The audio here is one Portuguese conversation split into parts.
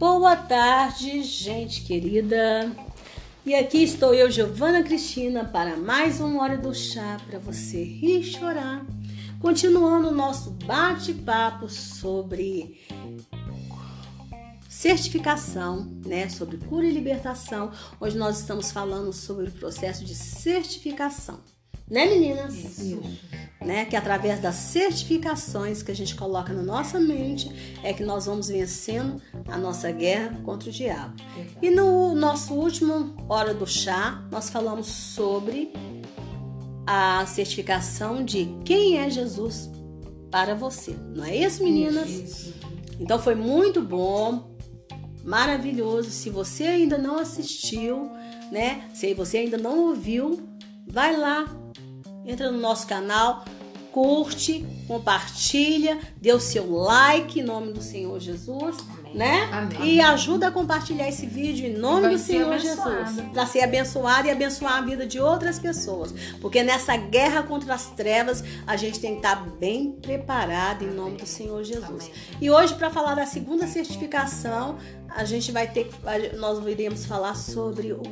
Boa tarde, gente querida. E aqui estou eu, Giovana Cristina, para mais uma hora do chá para você rir e chorar. Continuando o nosso bate-papo sobre certificação, né, sobre cura e libertação. Hoje nós estamos falando sobre o processo de certificação. Né, meninas? Isso. Né? Que através das certificações que a gente coloca na nossa mente é que nós vamos vencendo a nossa guerra contra o diabo. E no nosso último hora do chá, nós falamos sobre a certificação de quem é Jesus para você. Não é isso, meninas? Isso. Então foi muito bom, maravilhoso. Se você ainda não assistiu, né? Se você ainda não ouviu, vai lá, entra no nosso canal, curte, compartilha, dê o seu like em nome do Senhor Jesus, Amém. né? Amém. E ajuda a compartilhar esse vídeo em nome do Senhor. Jesus, para ser abençoado e abençoar a vida de outras pessoas, porque nessa guerra contra as trevas a gente tem que estar bem preparado em nome do Senhor Jesus. Amém. E hoje para falar da segunda certificação, a gente vai ter que nós iremos falar sobre o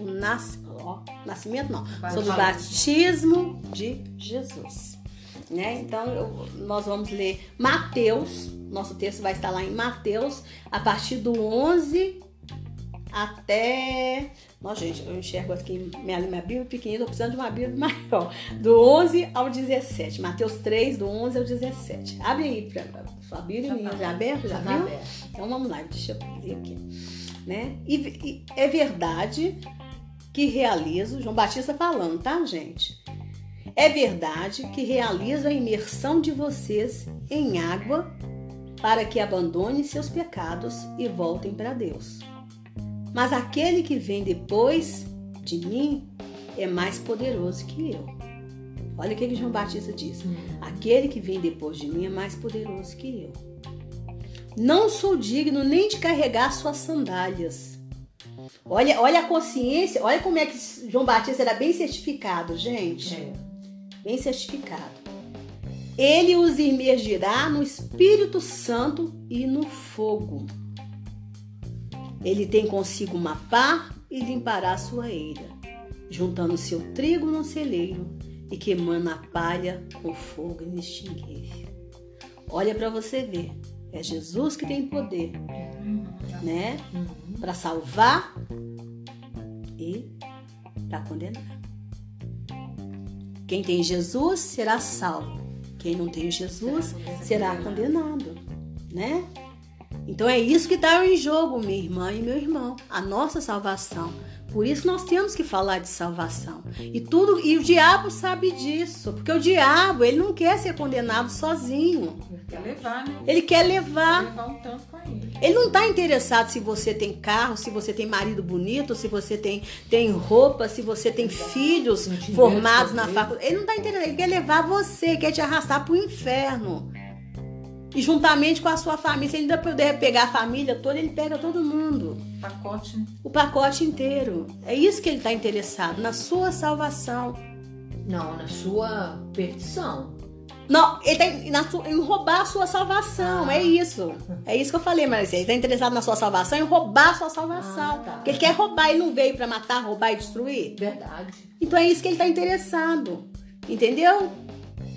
nascimento não, sobre o batismo de Jesus. Né? Então eu- nós vamos ler Mateus, nosso texto vai estar lá em Mateus, a partir do 11 até. Nossa, gente, eu enxergo aqui minha, minha Bíblia pequenina, tô precisando de uma Bíblia maior. Do 11 ao 17. Mateus 3, do 11 ao 17. Abre aí pra, pra sua Bíblia, tá já aberto? Já, Já tá viu? aberto. Então vamos lá, deixa eu ler aqui. Né? E, e é verdade que realizo, João Batista falando, tá, gente? É verdade que realizo a imersão de vocês em água para que abandonem seus pecados e voltem para Deus. Mas aquele que vem depois de mim é mais poderoso que eu. Olha o que, João Batista diz. Aquele que vem depois de mim é mais poderoso que eu. Não sou digno nem de carregar suas sandálias. Olha, olha a consciência, olha como é que João Batista era bem certificado, gente. É. Bem certificado. Ele os imergirá no Espírito Santo e no fogo. Ele tem consigo uma pá e limpará sua eira, juntando seu trigo no celeiro e queimando a palha com fogo inextinguível. Olha para você ver, é Jesus que tem poder, né, para salvar e para condenar. Quem tem Jesus será salvo. Quem não tem Jesus será condenado, né? Então é isso que está em jogo, minha irmã e meu irmão, a nossa salvação. Por isso nós temos que falar de salvação. E tudo e o diabo sabe disso, porque o diabo, ele não quer ser condenado sozinho. Quer levar, né? Ele quer levar levar um tanto com ele. ele não tá interessado se você tem carro, se você tem marido bonito, se você tem, tem roupa, se você tem filhos formados na faculdade. Ele não tá interessado, ele quer levar você, quer te arrastar pro inferno. E juntamente com a sua família, se ele ainda puder pegar a família toda, ele pega todo mundo. Pacote? O pacote inteiro. É isso que ele tá interessado, na sua salvação. Não, na sua perdição. Não, ele tá em, na sua- em roubar a sua salvação. Ah. É isso. É isso que eu falei, mas ele tá interessado na sua salvação, em roubar a sua salvação. Ah, tá. Porque ele quer roubar, ele não veio pra matar, roubar e destruir. Verdade. Então é isso que ele tá interessado. Entendeu?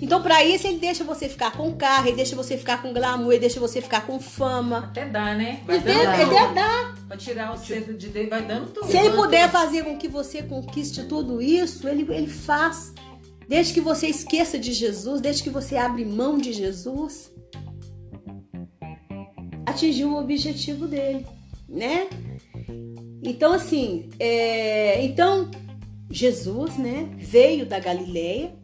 Então, pra isso, ele deixa você ficar com carro, ele deixa você ficar com glamour, ele deixa você ficar com fama. Até dá, né? Vai Ele, deve dar. Pra tirar o cedo de dentro, vai dando tudo. Se ele puder fazer com que você conquiste tudo isso, ele, ele faz. Desde que você esqueça de Jesus, desde que você abre mão de Jesus, atingiu o objetivo dele, né? Então, assim, é, então Jesus, né, veio da Galileia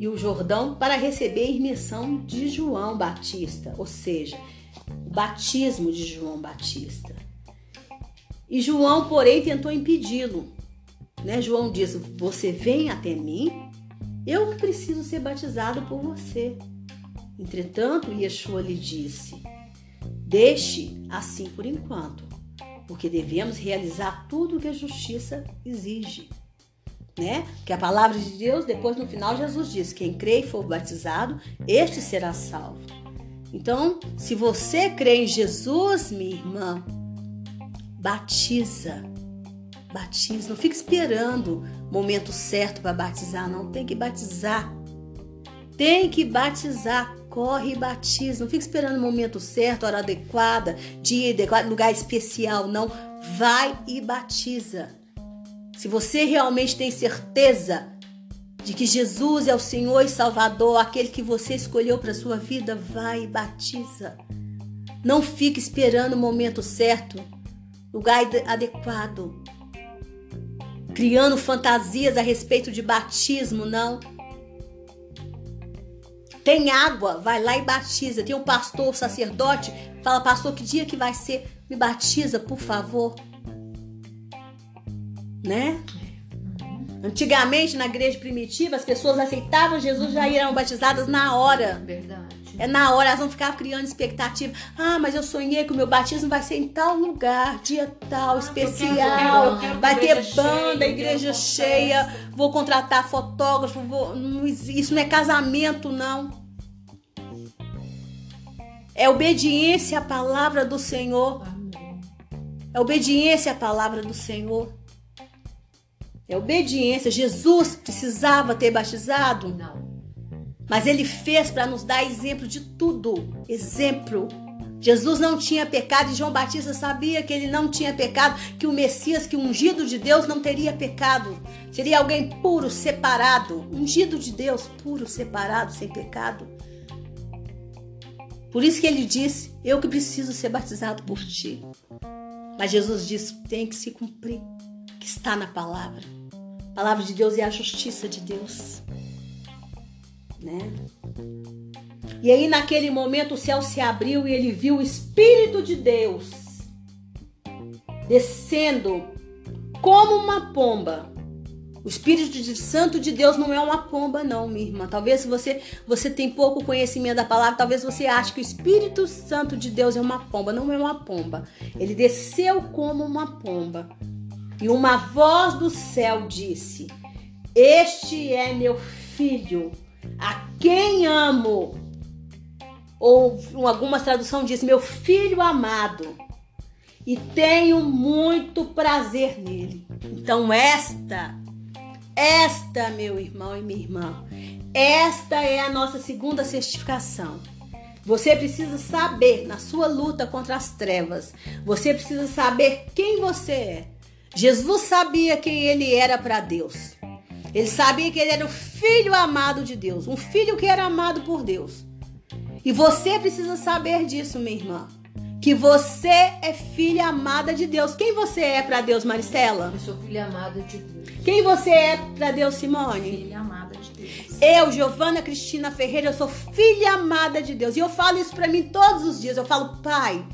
e o Jordão para receber a imersão de João Batista, ou seja, o batismo de João Batista. E João, porém, tentou impedi-lo. Né? João disse: Você vem até mim, eu preciso ser batizado por você. Entretanto, Yeshua lhe disse: Deixe assim por enquanto, porque devemos realizar tudo o que a justiça exige. Né? Que a palavra de Deus, depois no final, Jesus diz: quem crê e for batizado, este será salvo. Então, se você crê em Jesus, minha irmã, batiza. Batiza. Não fique esperando o momento certo para batizar, não. Tem que batizar. Tem que batizar. Corre e batiza. Não fique esperando o momento certo, hora adequada, dia adequado, lugar especial. Não. Vai e batiza. Se você realmente tem certeza de que Jesus é o Senhor e Salvador, aquele que você escolheu para sua vida, vai e batiza. Não fique esperando o momento certo, lugar adequado, criando fantasias a respeito de batismo, não. Tem água, vai lá e batiza. Tem um pastor, um sacerdote, fala, pastor, que dia que vai ser? Me batiza, por favor. Né? Antigamente, na igreja primitiva, as pessoas aceitavam Jesus já eram batizadas na hora. Verdade. É na hora, elas não ficavam criando expectativa. Ah, mas eu sonhei que o meu batismo vai ser em tal lugar, dia tal, especial. eu quero vai ter banda, cheia, igreja cheia. festa. Vou contratar fotógrafo. vou- não isso não é casamento, não. É obediência à palavra do Senhor. Amém. É obediência à palavra do Senhor. É obediência. Jesus precisava ter batizado, Não. mas ele fez para nos dar exemplo de tudo. Exemplo. Jesus não tinha pecado e João Batista sabia que ele não tinha pecado, que o Messias, que o ungido de Deus não teria pecado. Seria alguém puro, separado. Ungido de Deus, puro, separado, sem pecado. Por isso que ele disse: Eu que preciso ser batizado por ti. Mas Jesus disse: tem que se cumprir, que está na palavra. A palavra de Deus é a justiça de Deus. Né? E aí, naquele momento, o céu se abriu e ele viu o Espírito de Deus descendo como uma pomba. O Espírito de Santo de Deus não é uma pomba, não, minha irmã. Talvez você, você tem pouco conhecimento da palavra, talvez você ache que o Espírito Santo de Deus é uma pomba. Não é uma pomba. Ele desceu como uma pomba. E uma voz do céu disse: Este é meu filho, a quem amo. Ou algumas traduções diz: Meu filho amado. E tenho muito prazer nele. Então, esta, esta, meu irmão e minha irmã, esta é a nossa segunda certificação. Você precisa saber, na sua luta contra as trevas, você precisa saber quem você é. Jesus sabia quem ele era para Deus. Ele sabia que ele era o filho amado de Deus, um filho que era amado por Deus. E você precisa saber disso, minha irmã. Que você é filha amada de Deus. Quem você é para Deus, Maristela? Eu sou filha amada de Deus. Quem você é para Deus, Simone? Filha amada de Deus. Eu, Giovana Cristina Ferreira, eu sou filha amada de Deus. E eu falo isso para mim todos os dias. Eu falo, Pai,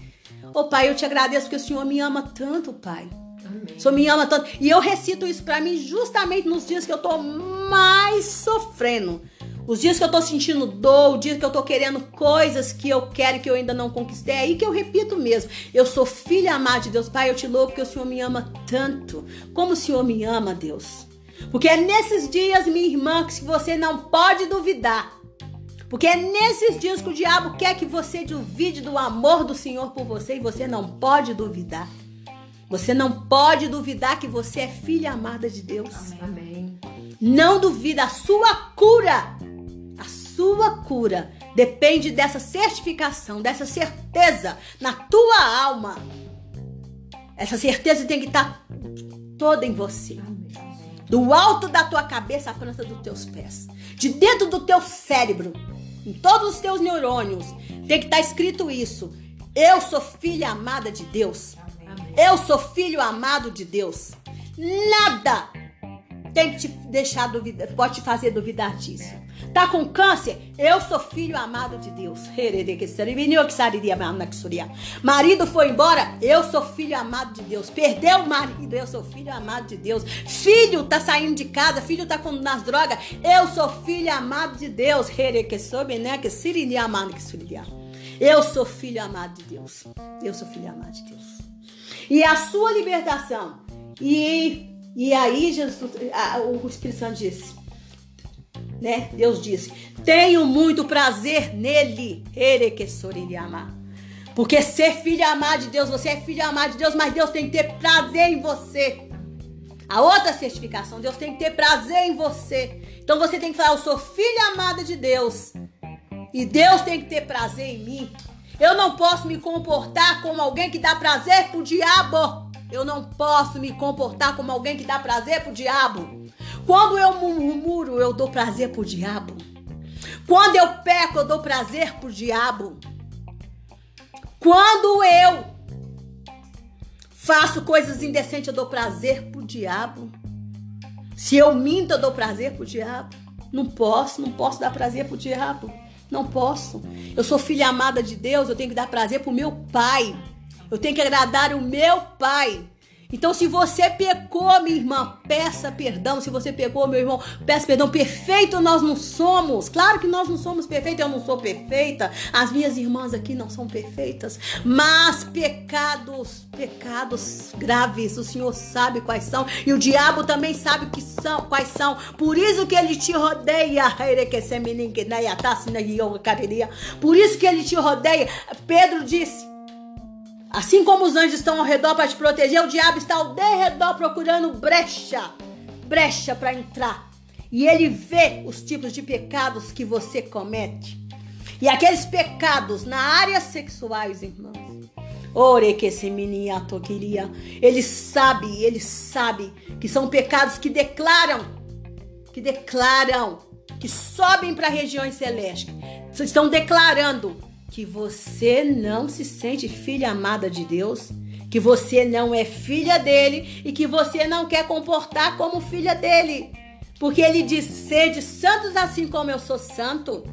ô Pai, eu te agradeço porque o Senhor me ama tanto, Pai. Amém. O Senhor me ama tanto. E eu recito isso para mim justamente nos dias que eu tô mais sofrendo. Os dias que eu tô sentindo dor, o dia que eu tô querendo coisas que eu quero e que eu ainda não conquistei, é aí que eu repito mesmo. Eu sou filha amada de Deus. Pai, eu te louvo porque o Senhor me ama tanto. Como o Senhor me ama, Deus. Porque é nesses dias, minha irmã, que você não pode duvidar. Porque é nesses dias que o diabo quer que você duvide do amor do Senhor por você e você não pode duvidar. Você não pode duvidar que você é filha amada de Deus. Amém. Não duvida a sua cura. A sua cura depende dessa certificação, dessa certeza na tua alma. Essa certeza tem que estar toda em você. Amém. Do alto da tua cabeça à planta dos teus pés. De dentro do teu cérebro, em todos os teus neurônios, tem que estar escrito isso. Eu sou filha amada de Deus. Eu sou filho amado de Deus. Nada tem que te deixar duvidar, pode te fazer duvidar disso. Tá com câncer? Eu sou filho amado de Deus. Marido foi embora? Eu sou filho amado de Deus. Perdeu o marido? Eu sou filho amado de Deus. Filho tá saindo de casa, filho tá com, nas drogas? Eu sou filho amado de Deus. Eu sou filho amado de Deus. Eu sou filho amado de Deus. E a sua libertação. E, e aí Jesus, a- o Espírito Santo disse, né? Deus disse: Tenho muito prazer nele. Erequessorilhama. Porque ser filho amado de Deus, você é filho amado de Deus, mas Deus tem que ter prazer em você. A outra certificação, Deus tem que ter prazer em você. Então você tem que falar: Eu sou filha amada de Deus. E Deus tem que ter prazer em mim. Eu não posso me comportar como alguém que dá prazer pro diabo. Eu não posso me comportar como alguém que dá prazer pro diabo. Quando eu murmuro, eu dou prazer pro diabo. Quando eu peco, eu dou prazer pro diabo. Quando eu faço coisas indecentes, eu dou prazer pro diabo. Se eu minto, eu dou prazer pro diabo. Não posso, não posso dar prazer pro diabo. Não posso. Eu sou filha amada de Deus, eu tenho que dar prazer pro meu pai. Eu tenho que agradar o meu pai. Então, se você pecou, minha irmã, peça perdão. Se você pecou, meu irmão, peça perdão. Perfeito nós não somos. Claro que nós não somos perfeitos. Eu não sou perfeita. As minhas irmãs aqui não são perfeitas. Mas pecados, pecados graves, o Senhor sabe quais são. E o diabo também sabe que são, quais são. Por isso que ele te rodeia. Por isso que ele te rodeia. Pedro disse. Assim como os anjos estão ao redor para te proteger, o diabo está ao derredor procurando brecha, brecha para entrar. E ele vê os tipos de pecados que você comete. E aqueles pecados na área sexuais, irmãos. Ore que esse menino queria. Ele sabe, ele sabe que são pecados que declaram, que declaram, que sobem para regiões celestes. Estão declarando que você não se sente filha amada de Deus, que você não é filha dele e que você não quer comportar como filha dele. Porque ele diz: sede santos assim como eu sou santo.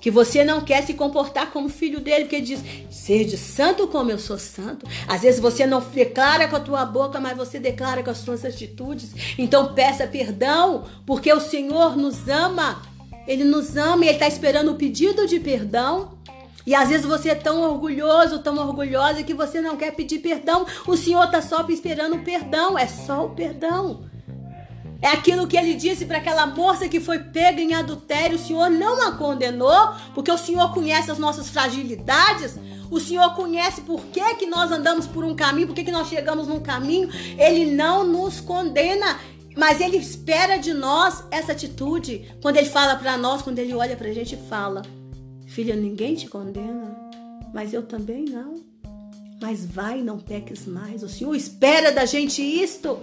Que você não quer se comportar como filho dele, porque ele diz: sede santo como eu sou santo. Às vezes você não declara com a tua boca, mas você declara com as suas atitudes. Então peça perdão, porque o Senhor nos ama. Ele nos ama e ele está esperando o pedido de perdão. E às vezes você é tão orgulhoso, tão orgulhosa que você não quer pedir perdão. O Senhor está só esperando o perdão. É só o perdão. É aquilo que ele disse para aquela moça que foi pega em adultério. O Senhor não a condenou, porque o Senhor conhece as nossas fragilidades. O Senhor conhece por que, que nós andamos por um caminho, por que, que nós chegamos num caminho. Ele não nos condena. Mas ele espera de nós essa atitude. Quando ele fala para nós, quando ele olha pra gente e fala: Filha, ninguém te condena, mas eu também não. Mas vai, não peques mais. O Senhor espera da gente isto.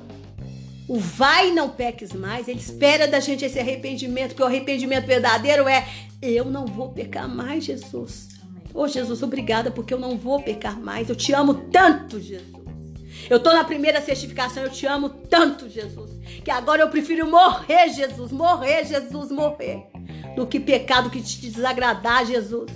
O vai, não peques mais. Ele espera da gente esse arrependimento, que o arrependimento verdadeiro é: Eu não vou pecar mais, Jesus. Ô oh, Jesus, obrigada porque eu não vou pecar mais. Eu te amo tanto, Jesus. Eu tô na primeira certificação, eu te amo tanto, Jesus, que agora eu prefiro morrer, Jesus, morrer, Jesus, morrer, do que pecado que te desagradar, Jesus.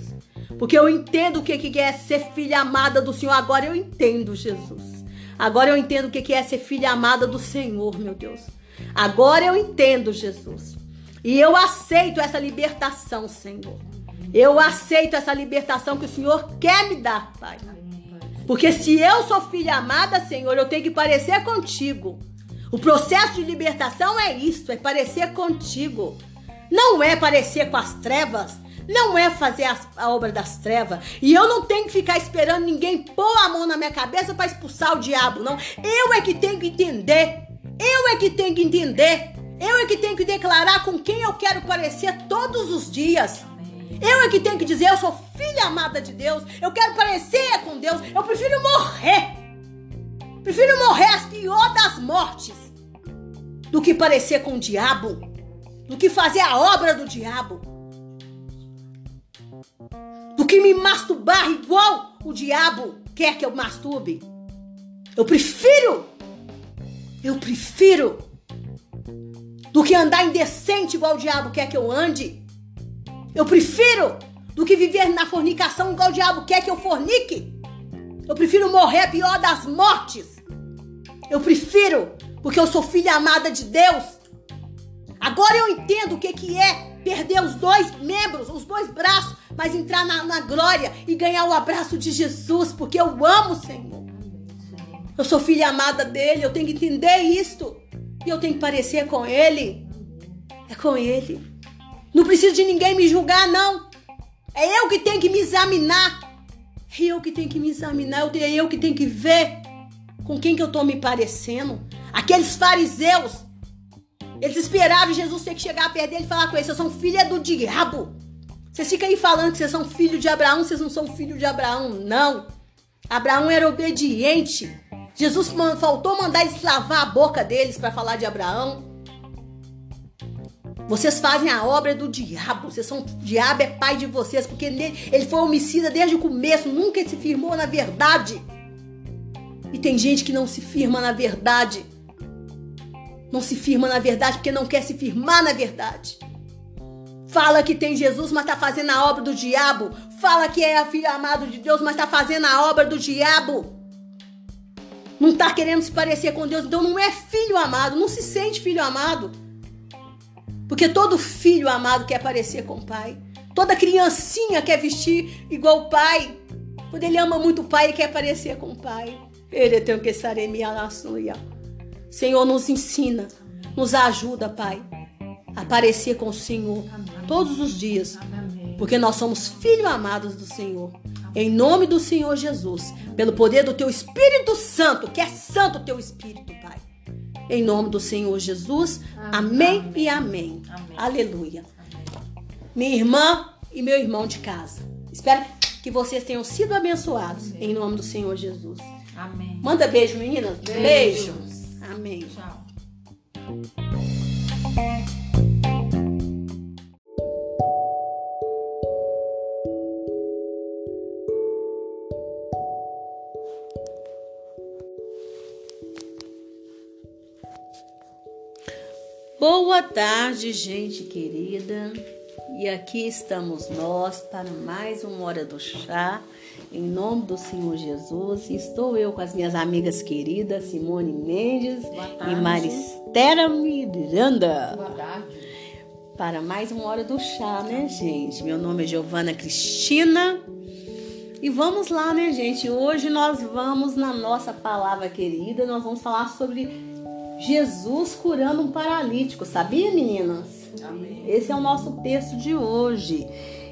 Porque eu entendo o que é ser filha amada do Senhor. Agora eu entendo, Jesus. Agora eu entendo o que é ser filha amada do Senhor, meu Deus. Agora eu entendo, Jesus. E eu aceito essa libertação, Senhor. Eu aceito essa libertação que o Senhor quer me dar, Pai. Porque se eu sou filha amada, Senhor, eu tenho que parecer contigo. O processo de libertação é isso, é parecer contigo. Não é parecer com as trevas, não é fazer a, a, obra das trevas. E eu não tenho que ficar esperando ninguém pôr a mão na minha cabeça para expulsar o diabo, não. Eu é que tenho que entender. Eu é que tenho que entender. Eu é que tenho que declarar com quem eu quero parecer todos os dias. Eu é que tenho que dizer, eu sou filha amada de Deus, eu quero parecer com Deus, eu prefiro morrer. Prefiro morrer as pior das mortes do que parecer com o diabo, do que fazer a obra do diabo, do que me masturbar igual o diabo quer que eu masturbe. Eu prefiro, eu prefiro do que andar indecente igual o diabo quer que eu ande. Eu prefiro do que viver na fornicação igual o diabo quer que eu fornique. Eu prefiro morrer a pior das mortes. Eu prefiro, porque eu sou filha amada de Deus. Agora eu entendo o que, que é perder os dois membros, os dois braços, mas entrar na, na glória e ganhar o abraço de Jesus, porque eu amo o Senhor. Eu sou filha amada dele, eu tenho que entender isto. E eu tenho que parecer com ele. É com ele. Não preciso de ninguém me julgar, não. É eu que tenho que me examinar. É eu que tenho que me examinar. É eu que tenho que ver com quem que eu tô me parecendo. Aqueles fariseus, eles esperavam Jesus ter que chegar perto dele e falar com eles: vocês são filha do diabo. Vocês ficam aí falando que vocês são filho de Abraão, vocês não são filho de Abraão, não. Abraão era obediente. Jesus faltou mandar eles lavar a boca deles para falar de Abraão. Vocês fazem a obra do diabo. Vocês são, o diabo é pai de vocês, porque ele foi homicida desde o começo, nunca se firmou na verdade. E tem gente que não se firma na verdade. Não se firma na verdade porque não quer se firmar na verdade. Fala que tem Jesus, mas tá fazendo a obra do diabo. Fala que é a filha amada de Deus, mas tá fazendo a obra do diabo. Não tá querendo se parecer com Deus, então não é filho amado, não se sente filho amado. Porque todo filho amado quer parecer com o pai. Toda criancinha quer vestir igual o pai. Quando ele ama muito o pai, e quer parecer com o pai. Ele tem que estar em minha nação. Senhor, nos ensina, nos ajuda, Pai, a parecer com o Senhor todos os dias, porque nós somos filhos amados do Senhor. Em nome do Senhor Jesus, pelo poder do teu Espírito Santo, que é santo o teu Espírito, Pai. Em nome do Senhor Jesus, amém, amém e amém. amém. Aleluia. Minha irmã e meu irmão de casa. Espero que vocês tenham sido abençoados amém. em nome do Senhor Jesus. Amém. Manda beijo, meninas. Beijo. Amém. Tchau. Boa tarde, gente querida. E aqui estamos nós para mais uma hora do chá, em nome do Senhor Jesus. Estou eu com as minhas amigas queridas Simone Mendes e Maristera Miranda. Boa tarde. Para mais uma hora do chá, né, gente? Meu nome é Giovana Cristina. E vamos lá, né, gente? Hoje nós vamos na nossa palavra querida, nós vamos falar sobre Jesus curando um paralítico, sabia, meninas? Amém. Esse é o nosso texto de hoje.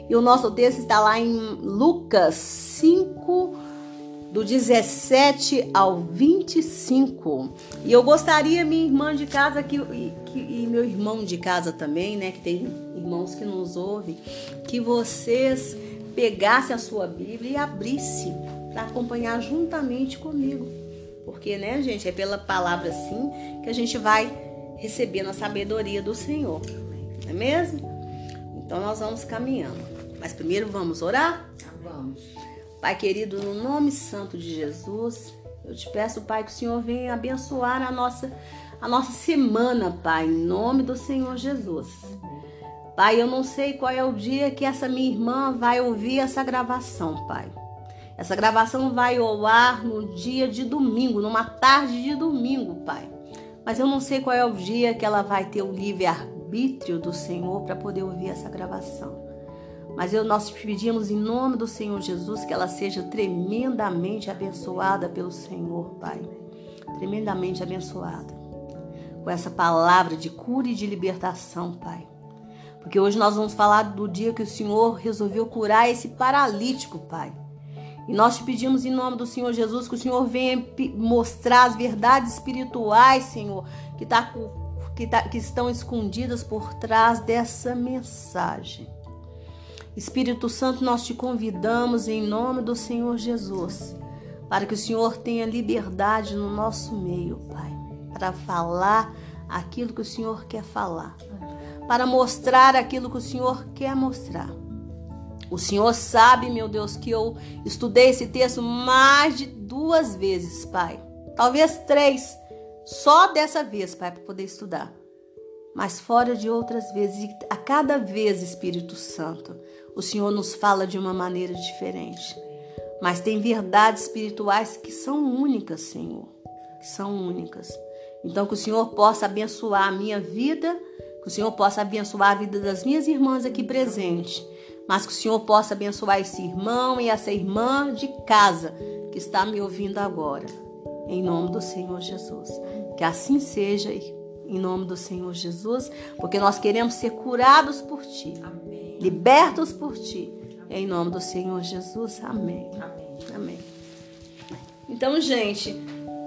E o nosso texto está lá em Lucas 5, do 17 ao 25. E eu gostaria, minha irmã de casa que, que, e meu irmão de casa também, né? Que tem irmãos que nos ouvem, que vocês pegassem a sua Bíblia e abrissem para acompanhar juntamente comigo. Porque, né, gente, é pela palavra sim que a gente vai recebendo a sabedoria do Senhor. Não é mesmo? Então nós vamos caminhando. Mas primeiro vamos orar? Vamos. Pai querido, no nome santo de Jesus, eu te peço, Pai, que o Senhor venha abençoar a nossa, a nossa semana, Pai, em nome do Senhor Jesus. Pai, eu não sei qual é o dia que essa minha irmã vai ouvir essa gravação, Pai. Essa gravação vai ao ar no dia de domingo, numa tarde de domingo, Pai. Mas eu não sei qual é o dia que ela vai ter o livre-arbítrio do Senhor para poder ouvir essa gravação. Mas eu, nós pedimos em nome do Senhor Jesus que ela seja tremendamente abençoada pelo Senhor, Pai. Tremendamente abençoada. Com essa palavra de cura e de libertação, Pai. Porque hoje nós vamos falar do dia que o Senhor resolveu curar esse paralítico, Pai. E nós te pedimos em nome do Senhor Jesus que o Senhor venha mostrar as verdades espirituais, Senhor, que, tá, que, tá, que estão escondidas por trás dessa mensagem. Espírito Santo, nós te convidamos em nome do Senhor Jesus, para que o Senhor tenha liberdade no nosso meio, Pai, para falar aquilo que o Senhor quer falar, para mostrar aquilo que o Senhor quer mostrar. O Senhor sabe, meu Deus, que eu estudei esse texto mais de duas vezes, Pai. Talvez três. Só dessa vez, Pai, para poder estudar. Mas fora de outras vezes. A cada vez, Espírito Santo, o Senhor nos fala de uma maneira diferente. Mas tem verdades espirituais que são únicas, Senhor. Que são únicas. Então, que o Senhor possa abençoar a minha vida, que o Senhor possa abençoar a vida das minhas irmãs aqui presentes mas que o Senhor possa abençoar esse irmão e essa irmã de casa que está me ouvindo agora. Em nome do Senhor Jesus. Que assim seja, em nome do Senhor Jesus, porque nós queremos ser curados por Ti, Amém. Libertos por Ti. Em nome do Senhor Jesus. Amém. Amém. Amém. Então, gente,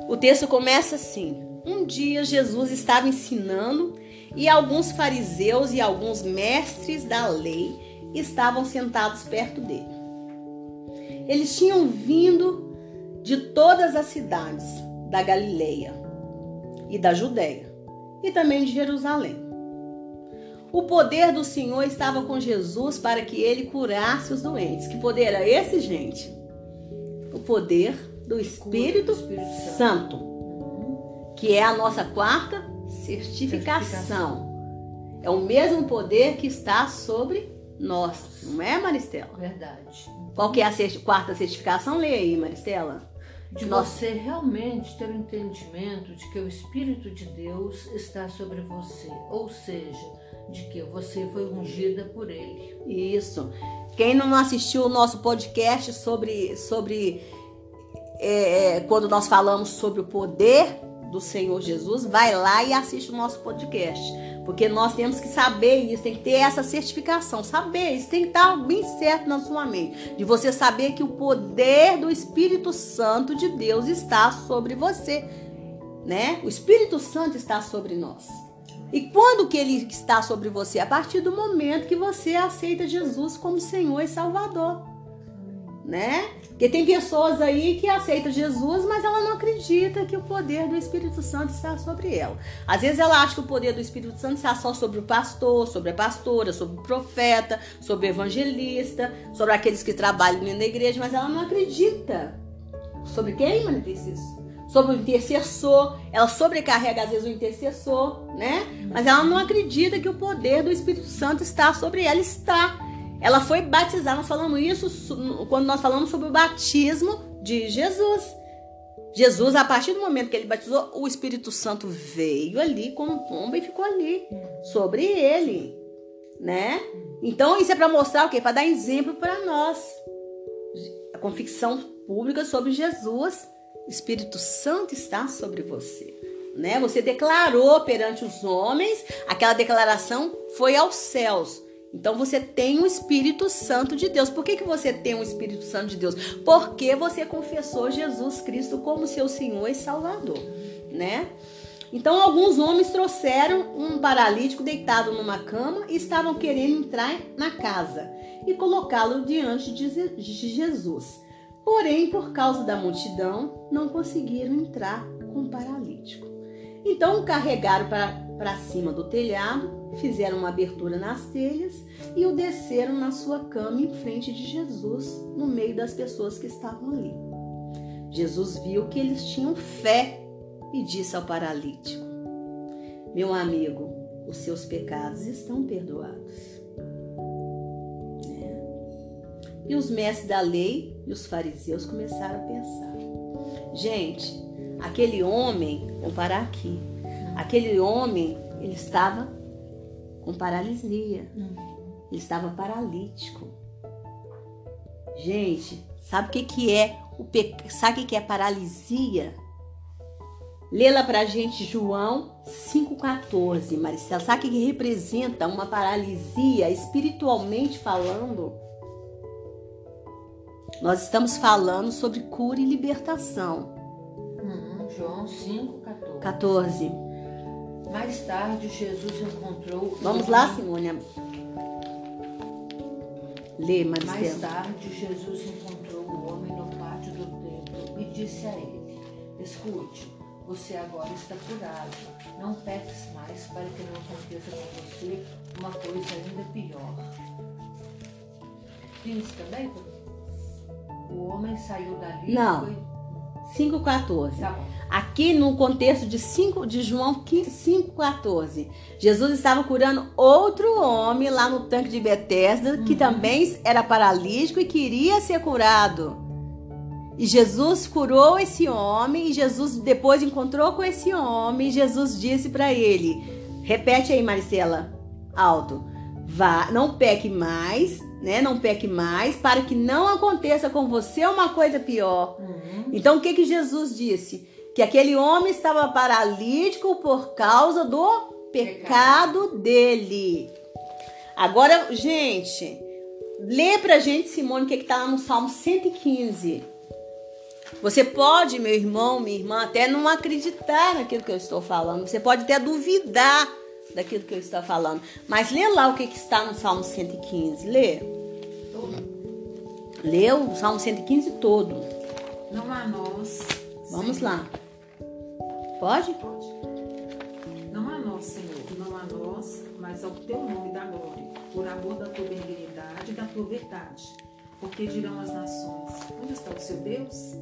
o texto começa assim. Um dia Jesus estava ensinando e alguns fariseus e alguns mestres da lei estavam sentados perto dele. Eles tinham vindo de todas as cidades da Galileia e da Judéia e também de Jerusalém. O poder do Senhor estava com Jesus para que ele curasse os doentes. Que poder era esse, gente? O poder do Espírito, Santo. Que é a nossa quarta certificação. É o mesmo poder que está sobre nós, não é, Maristela? Verdade. Qual que é a quarta certificação? Leia aí, Maristela. De Nossa. você realmente ter o entendimento de que o Espírito de Deus está sobre você. Ou seja, de que você foi ungida por Ele. Isso. Quem não assistiu o nosso podcast sobre, sobre é, é, quando nós falamos sobre o poder do Senhor Jesus, vai lá e assiste o nosso podcast. Porque nós temos que saber isso, tem que ter essa certificação. Saber, isso tem que estar bem certo na sua mente. De você saber que o poder do Espírito Santo de Deus está sobre você. Né? O Espírito Santo está sobre nós. E quando que ele está sobre você? A partir do momento que você aceita Jesus como Senhor e Salvador. Né? Porque tem pessoas aí que aceitam Jesus, mas ela não acredita que o poder do Espírito Santo está sobre ela. Às vezes ela acha que o poder do Espírito Santo está só sobre o pastor, sobre a pastora, sobre o profeta, sobre o evangelista, sobre aqueles que trabalham na igreja, mas ela não acredita. Sobre quem, Preciso? Sobre o intercessor. Ela sobrecarrega às vezes o intercessor, né? Mas ela não acredita que o poder do Espírito Santo está sobre ela. Está. Ela foi batizada. Nós falamos isso quando nós falamos sobre o batismo de Jesus. Jesus, a partir do momento que ele batizou, o Espírito Santo veio ali como pomba e ficou ali sobre ele, né? Então isso é para mostrar o quê? Para dar exemplo para nós. A convicção pública sobre Jesus. Espírito Santo está sobre você, né? Você declarou perante os homens, aquela declaração foi aos céus. Então você tem o Espírito Santo de Deus. Por que, que você tem o Espírito Santo de Deus? Porque você confessou Jesus Cristo como seu Senhor e Salvador, né? Então alguns homens trouxeram um paralítico deitado numa cama e estavam querendo entrar na casa e colocá-lo diante de Jesus. Porém, por causa da multidão, não conseguiram entrar com o paralítico. Então o carregaram para cima do telhado, fizeram uma abertura nas telhas e o desceram na sua cama em frente de Jesus, no meio das pessoas que estavam ali. Jesus viu que eles tinham fé e disse ao paralítico: Meu amigo, os seus pecados estão perdoados. E os mestres da lei e os fariseus começaram a pensar: Gente, aquele homem, vamos parar aqui. Aquele homem, ele estava com paralisia. Ele estava paralítico. Gente, sabe o que, que é o pe... sabe o que, é paralisia? Lê lá pra gente João 5,14, Maricela. Sabe o que, que representa uma paralisia espiritualmente falando? Nós estamos falando sobre cura e libertação. Uhum, João 5, 14. 14. Mais tarde, Jesus encontrou. Vamos lá, Simônia. Lê, Mais Maricela. tarde, Jesus encontrou o homem no pátio do templo e disse a ele: Escute, você agora está curado. Não peques mais para que não aconteça com você uma coisa ainda pior. Isso também? O homem saiu dali Não. foi. 5,14. Tá bom. Aqui no contexto de, 5, de João 5,14, Jesus estava curando outro homem lá no tanque de Betesda, que também era paralítico e queria ser curado. E Jesus curou esse homem, e Jesus depois encontrou com esse homem, e Jesus disse para ele: repete aí, Maricela, alto. Vá, não peque mais, né? Não peque mais, para que não aconteça com você uma coisa pior. Uhum. Então o que que Jesus disse? que aquele homem estava paralítico por causa do pecado dele. Agora, gente, lê pra gente, Simone, o que está lá no Salmo 115. Você pode, meu irmão, minha irmã, até não acreditar naquilo que eu estou falando. Você pode até duvidar daquilo que eu estou falando. Mas lê lá o que, que está no Salmo 115. Lê. Lê o Salmo 115 todo. Não há nós. Vamos Senhor. lá. Pode? Pode. Não há nós, Senhor, não há nós, mas ao teu nome da glória, por amor da tua benignidade e da tua verdade. Porque dirão as nações: Onde está o seu Deus?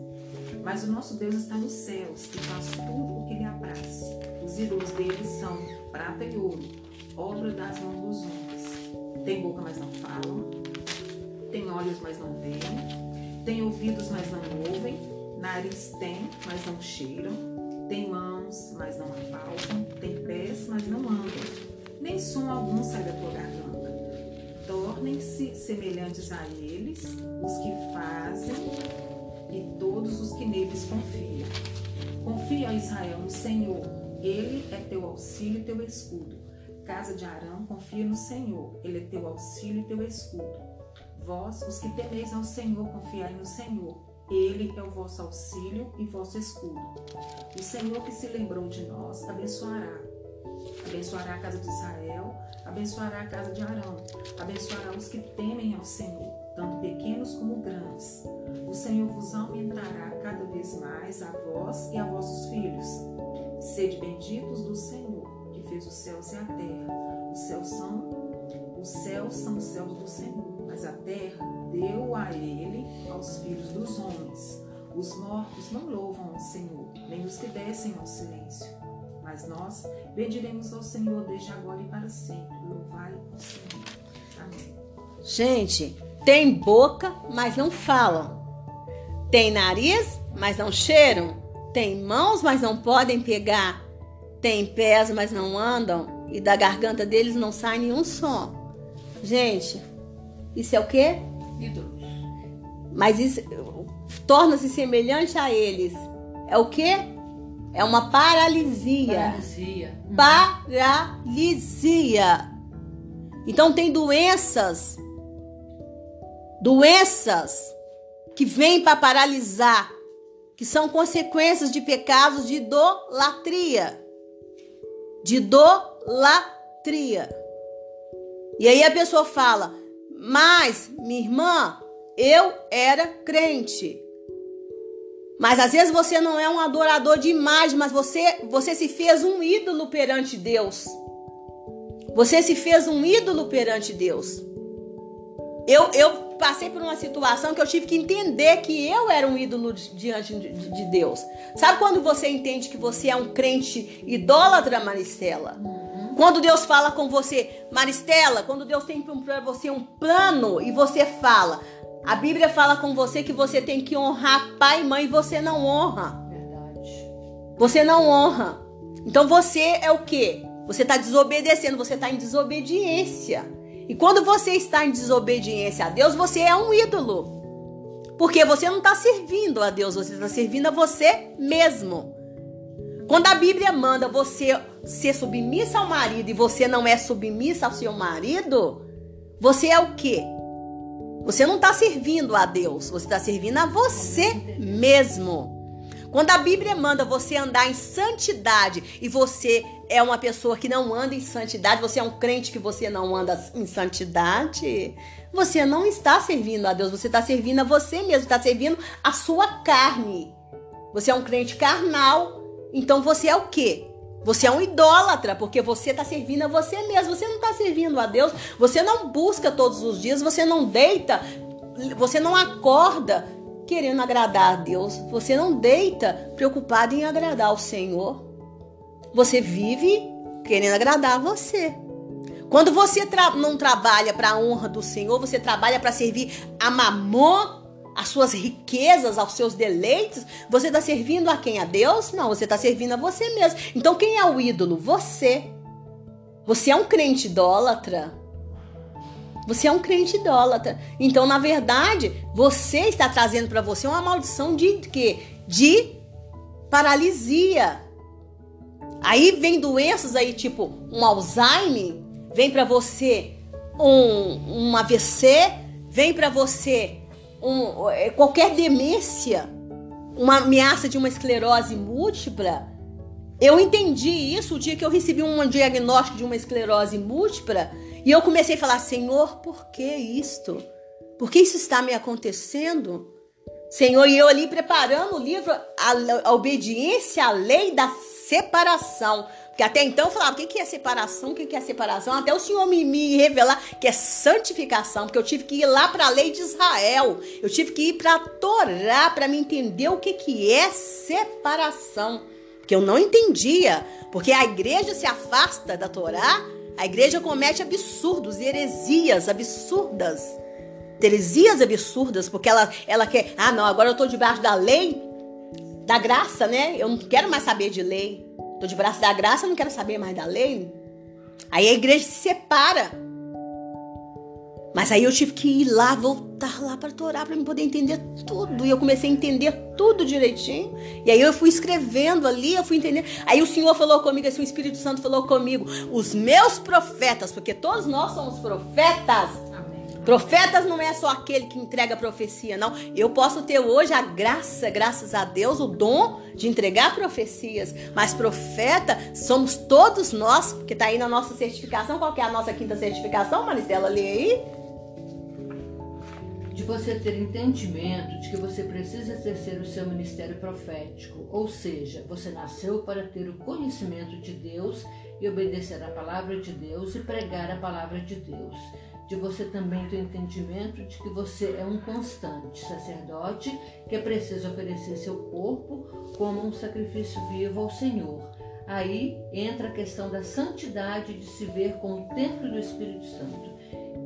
Mas o nosso Deus está nos céus e faz tudo o que lhe apraz. Os ídolos deles são prata e ouro, obra das mãos dos homens. Tem boca, mas não falam. Tem olhos, mas não veem. Tem ouvidos, mas não ouvem. Nariz tem, mas não cheiram. Tem mãos, mas não apalpam. Tem pés, mas não andam. Nem som algum sai da tua garganta. Tornem-se semelhantes a eles os que fazem e todos os que neles confiam. Confia, Israel, no Senhor. Ele é teu auxílio e teu escudo. Casa de Arão, confia no Senhor. Ele é teu auxílio e teu escudo. Vós, os que temeis ao Senhor, confiai no Senhor. Ele é o vosso auxílio e vosso escudo. O Senhor que se lembrou de nós abençoará. Abençoará a casa de Israel, abençoará a casa de Arão, abençoará os que temem ao Senhor, tanto pequenos como grandes. O Senhor vos aumentará cada vez mais a vós e a vossos filhos. Sede benditos do Senhor, que fez os céus e a terra. Os céus são os céus são os céus do Senhor, mas a terra deu a ele aos filhos dos homens. Os mortos não louvam ao Senhor, nem os que descem ao silêncio. Mas nós bendiremos ao Senhor desde agora e para sempre. Louvai ao Senhor. Amém. Gente, tem boca, mas não falam. Tem nariz, mas não cheiram. Tem mãos, mas não podem pegar. Tem pés, mas não andam. E da garganta deles não sai nenhum som. Gente, isso é o quê? Ídolos. Mas isso torna-se semelhante a eles. É o quê? É uma paralisia. Paralisia. Paralisia. Então tem doenças, doenças que vêm para paralisar, que são consequências de pecados de idolatria. De idolatria. E aí a pessoa fala: Mas, minha irmã, eu era crente. Mas às vezes você não é um adorador de imagem, mas você, você se fez um ídolo perante Deus. Você se fez um ídolo perante Deus. Eu, eu passei por uma situação que eu tive que entender que eu era um ídolo diante de, de, de Deus. Sabe quando você entende que você é um crente idólatra, Maristela? Quando Deus fala com você, Maristela, quando Deus tem para você um plano e você fala, a Bíblia fala com você que você tem que honrar pai e mãe e você não honra. Verdade. Você não honra. Então você é o quê? Você está desobedecendo, você está em desobediência. E quando você está em desobediência a Deus, você é um ídolo. Porque você não está servindo a Deus, você está servindo a você mesmo. Quando a Bíblia manda você ser submissa ao marido e você não é submissa ao seu marido, você é o quê? Você não está servindo a Deus, você está servindo a você mesmo. Quando a Bíblia manda você andar em santidade e você é uma pessoa que não anda em santidade, você é um crente que você não anda em santidade, você não está servindo a Deus, você está servindo a você mesmo, está servindo a sua carne. Você é um crente carnal, então você é o quê? Você é um idólatra, porque você está servindo a você mesmo, você não está servindo a Deus, você não busca todos os dias, você não deita, você não acorda querendo agradar a Deus, você não deita preocupado em agradar o Senhor. Você vive querendo agradar a você. Quando você tra não trabalha para a honra do Senhor, você trabalha para servir a mamon, as suas riquezas, aos seus deleites, você está servindo a quem? A Deus? Não, você está servindo a você mesmo. Então quem é o ídolo? Você. Você é um crente idólatra. Você é um crente idólatra. Então, na verdade, você está trazendo para você uma maldição de quê? De paralisia. Aí vem doenças aí tipo um Alzheimer, vem para você um, um AVC, vem para você um, é, qualquer demência, uma ameaça de uma esclerose múltipla. Eu entendi isso o dia que eu recebi um diagnóstico de uma esclerose múltipla e eu comecei a falar: Senhor, por que isto? Por que isso está me acontecendo? Senhor, e eu ali preparando o livro, a, a obediência à lei da separação. Porque até então eu falava, o que é separação? O que é separação? Até o Senhor me, me revelar que é santificação, porque eu tive que ir lá para a lei de Israel. Eu tive que ir para a Torá para me entender o que, que é separação. Que eu não entendia. Porque a igreja se afasta da Torá, a igreja comete absurdos, heresias absurdas heresias absurdas, porque ela, ela quer, ah, não, agora eu estou debaixo da lei, da graça, né? Eu não quero mais saber de lei. Estou debaixo da graça, não quero saber mais da lei. Aí a igreja se separa. Mas aí eu tive que ir lá, voltar lá para orar para me poder entender tudo. E eu comecei a entender tudo direitinho. E aí eu fui escrevendo ali, eu fui entendendo. Aí o Senhor falou comigo, assim, o Espírito Santo falou comigo, os meus profetas, porque todos nós somos profetas Profetas não é só aquele que entrega profecia, não. Eu posso ter hoje a graça, graças a Deus, o dom de entregar profecias. Mas profeta somos todos nós, porque está aí na nossa certificação. Qual é a nossa quinta certificação, Maristela? Lê aí. De você ter entendimento de que você precisa exercer o seu ministério profético. Ou seja, você nasceu para ter o conhecimento de Deus e obedecer a palavra de Deus e pregar a palavra de Deus de você também ter entendimento de que você é um constante sacerdote que é preciso oferecer seu corpo como um sacrifício vivo ao Senhor. Aí entra a questão da santidade de se ver como o templo do Espírito Santo,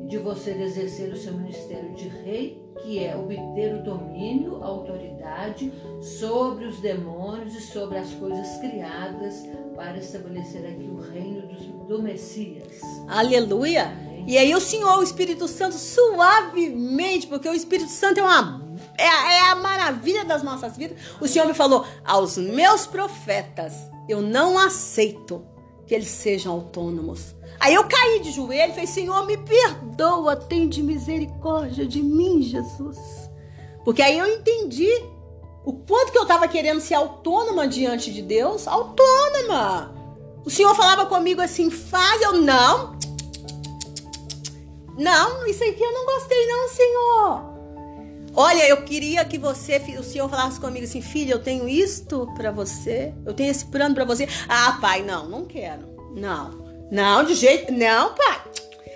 de você exercer o seu ministério de rei, que é obter o domínio, a autoridade sobre os demônios e sobre as coisas criadas para estabelecer aqui o reino do Messias. Aleluia! E aí o Senhor, o Espírito Santo, suavemente, porque o Espírito Santo é uma é é a maravilha das nossas vidas. O Senhor me falou: aos meus profetas eu não aceito que eles sejam autônomos. Aí eu caí de joelho e falei: Senhor, me perdoa, tem de misericórdia de mim, Jesus. Porque aí eu entendi o quanto que eu estava querendo ser autônoma diante de Deus. Autônoma! O Senhor falava comigo assim: faz, eu não. Não, isso aqui eu não gostei, não, Senhor. Olha, eu queria que você, o Senhor falasse comigo assim, filha, eu tenho isto para você, eu tenho esse plano para você. Ah, pai, não, não quero. Não, não, de jeito, não, pai.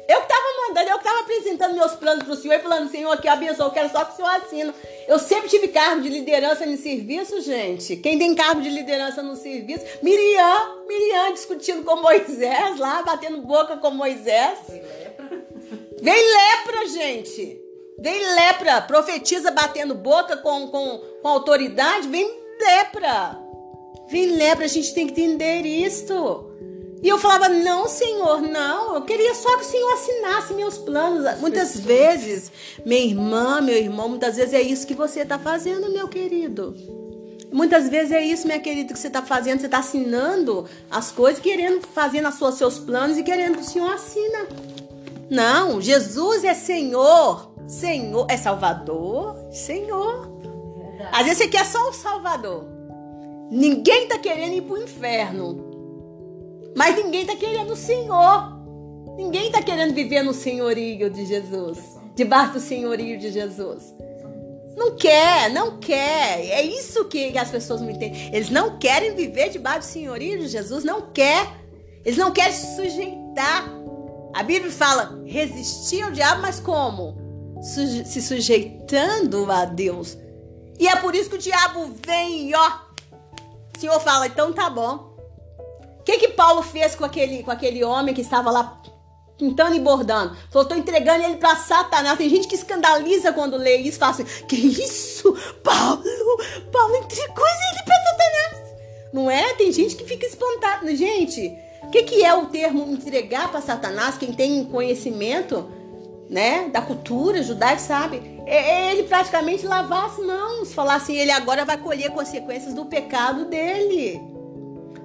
Eu que tava mandando, eu que tava apresentando meus planos pro Senhor e falando, Senhor, aqui abençoa, eu quero só que o Senhor assina. Eu sempre tive cargo de liderança no serviço, gente. Quem tem cargo de liderança no serviço? Miriam, Miriam discutindo com Moisés lá, batendo boca com Moisés. Vem lepra, gente. Vem lepra. Profetiza batendo boca com, com, com autoridade. Vem lepra. Vem lepra. A gente tem que entender isto. E eu falava, não, Senhor, não. Eu queria só que o Senhor assinasse meus planos. Muitas vezes, minha irmã, meu irmão, muitas vezes é isso que você está fazendo, meu querido. Muitas vezes é isso, minha querida, que você está fazendo. Você está assinando as coisas, querendo, fazendo as suas, seus planos e querendo que o Senhor assina. Não, Jesus é Senhor. Senhor é Salvador, Senhor. Verdade. Às vezes você quer só o Salvador. Ninguém tá querendo ir pro inferno. Mas ninguém tá querendo o Senhor. Ninguém tá querendo viver no senhorio de Jesus. Debaixo do senhorio de Jesus. Não quer, não quer. É isso que as pessoas não entendem. Eles não querem viver debaixo do senhorio de Jesus. Não quer. Eles não querem se sujeitar a Bíblia fala resistir ao diabo, mas como? se sujeitando a Deus. E é por isso que o diabo vem ó. O Senhor fala, então tá bom. O que que Paulo fez com aquele, com aquele homem que estava lá pintando e bordando? Falou, tô entregando ele para Satanás. Tem gente que escandaliza quando lê isso, fala assim, que isso? Paulo, Paulo entregou ele para Satanás. Não é? Tem gente que fica espantada. Gente, o que, que é o termo entregar para Satanás? Quem tem conhecimento né, da cultura judaica, sabe? É, é ele praticamente lavar as mãos, falar assim, ele agora vai colher consequências do pecado dele.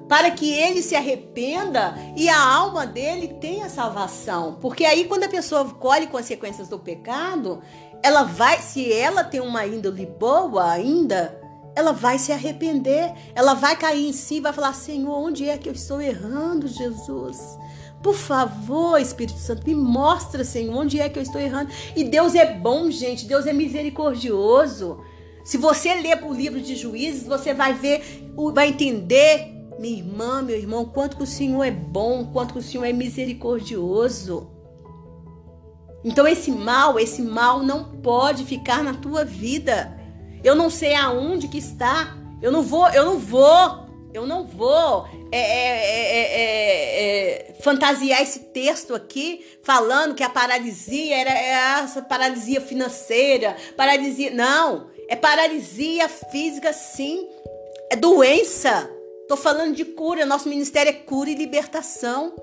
Para que ele se arrependa e a alma dele tenha salvação. Porque aí, quando a pessoa colhe consequências do pecado, ela vai, se ela tem uma índole boa ainda, ela vai se arrepender, ela vai cair em si, vai falar: Senhor, onde é que eu estou errando, Jesus? Por favor, Espírito Santo, me mostra, Senhor, onde é que eu estou errando. E Deus é bom, gente, Deus é misericordioso. Se você ler o livro de Juízes, você vai ver, vai entender, minha irmã, meu irmão, quanto que o Senhor é bom, quanto que o Senhor é misericordioso. Então esse mal, esse mal não pode ficar na tua vida. Eu não sei aonde que está. Eu não vou, eu não vou, eu não vou é é, é, é, é, fantasiar esse texto aqui falando que a paralisia era essa paralisia financeira, paralisia. Não, é paralisia física, sim. É doença. Tô falando de cura. Nosso ministério é cura e libertação.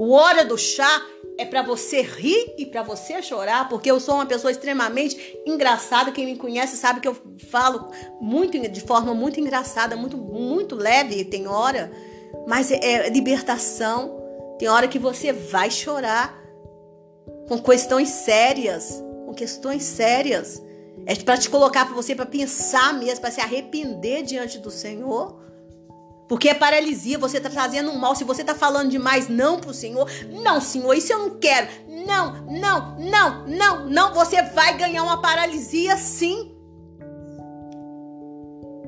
O hora do chá é para você rir e para você chorar, porque eu sou uma pessoa extremamente engraçada. Quem me conhece sabe que eu falo muito de forma muito engraçada, muito muito leve, tem hora, mas é, é libertação. Tem hora que você vai chorar com questões sérias, com questões sérias. É para te colocar para você para pensar mesmo, para se arrepender diante do Senhor. Porque é paralisia, você está trazendo um mal. Se você está falando demais não para o Senhor, não, Senhor, isso eu não quero. Não, não, não, não, não. Você vai ganhar uma paralisia sim.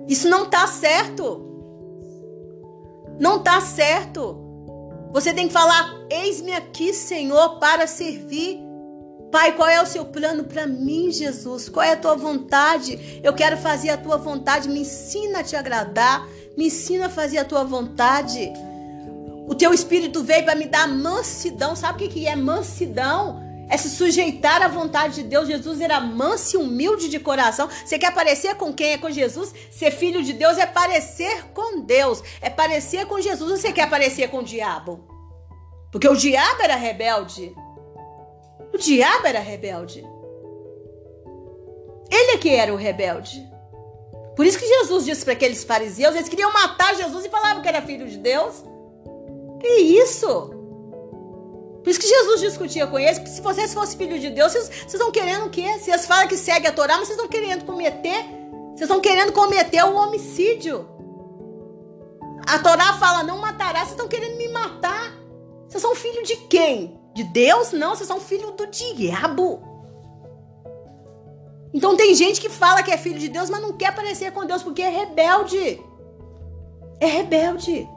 Isso não está certo. Não está certo. Você tem que falar: Eis-me aqui, Senhor, para servir. Pai, qual é o seu plano para mim, Jesus? Qual é a tua vontade? Eu quero fazer a tua vontade. Me ensina a te agradar. Me ensina a fazer a tua vontade. O teu espírito veio para me dar mansidão. Sabe o que é mansidão? É se sujeitar à vontade de Deus. Jesus era manso e humilde de coração. Você quer parecer com quem é com Jesus? Ser filho de Deus é parecer com Deus. É parecer com Jesus. Ou você quer parecer com o diabo? Porque o diabo era rebelde. O diabo era rebelde. Ele é que era o rebelde. Por isso que Jesus disse para aqueles fariseus, eles queriam matar Jesus e falavam que era filho de Deus. Que isso? Por isso que Jesus discutia com eles, se vocês fossem filho de Deus, vocês, vocês estão querendo o quê? Vocês falam que segue a Torá, mas vocês estão querendo cometer, vocês estão querendo cometer o homicídio. A Torá fala, não matará, vocês estão querendo me matar. Vocês são filho de quem? De Deus? Não, vocês são filho do diabo. Então tem gente que fala que é filho de Deus, mas não quer parecer com Deus porque é rebelde. É rebelde.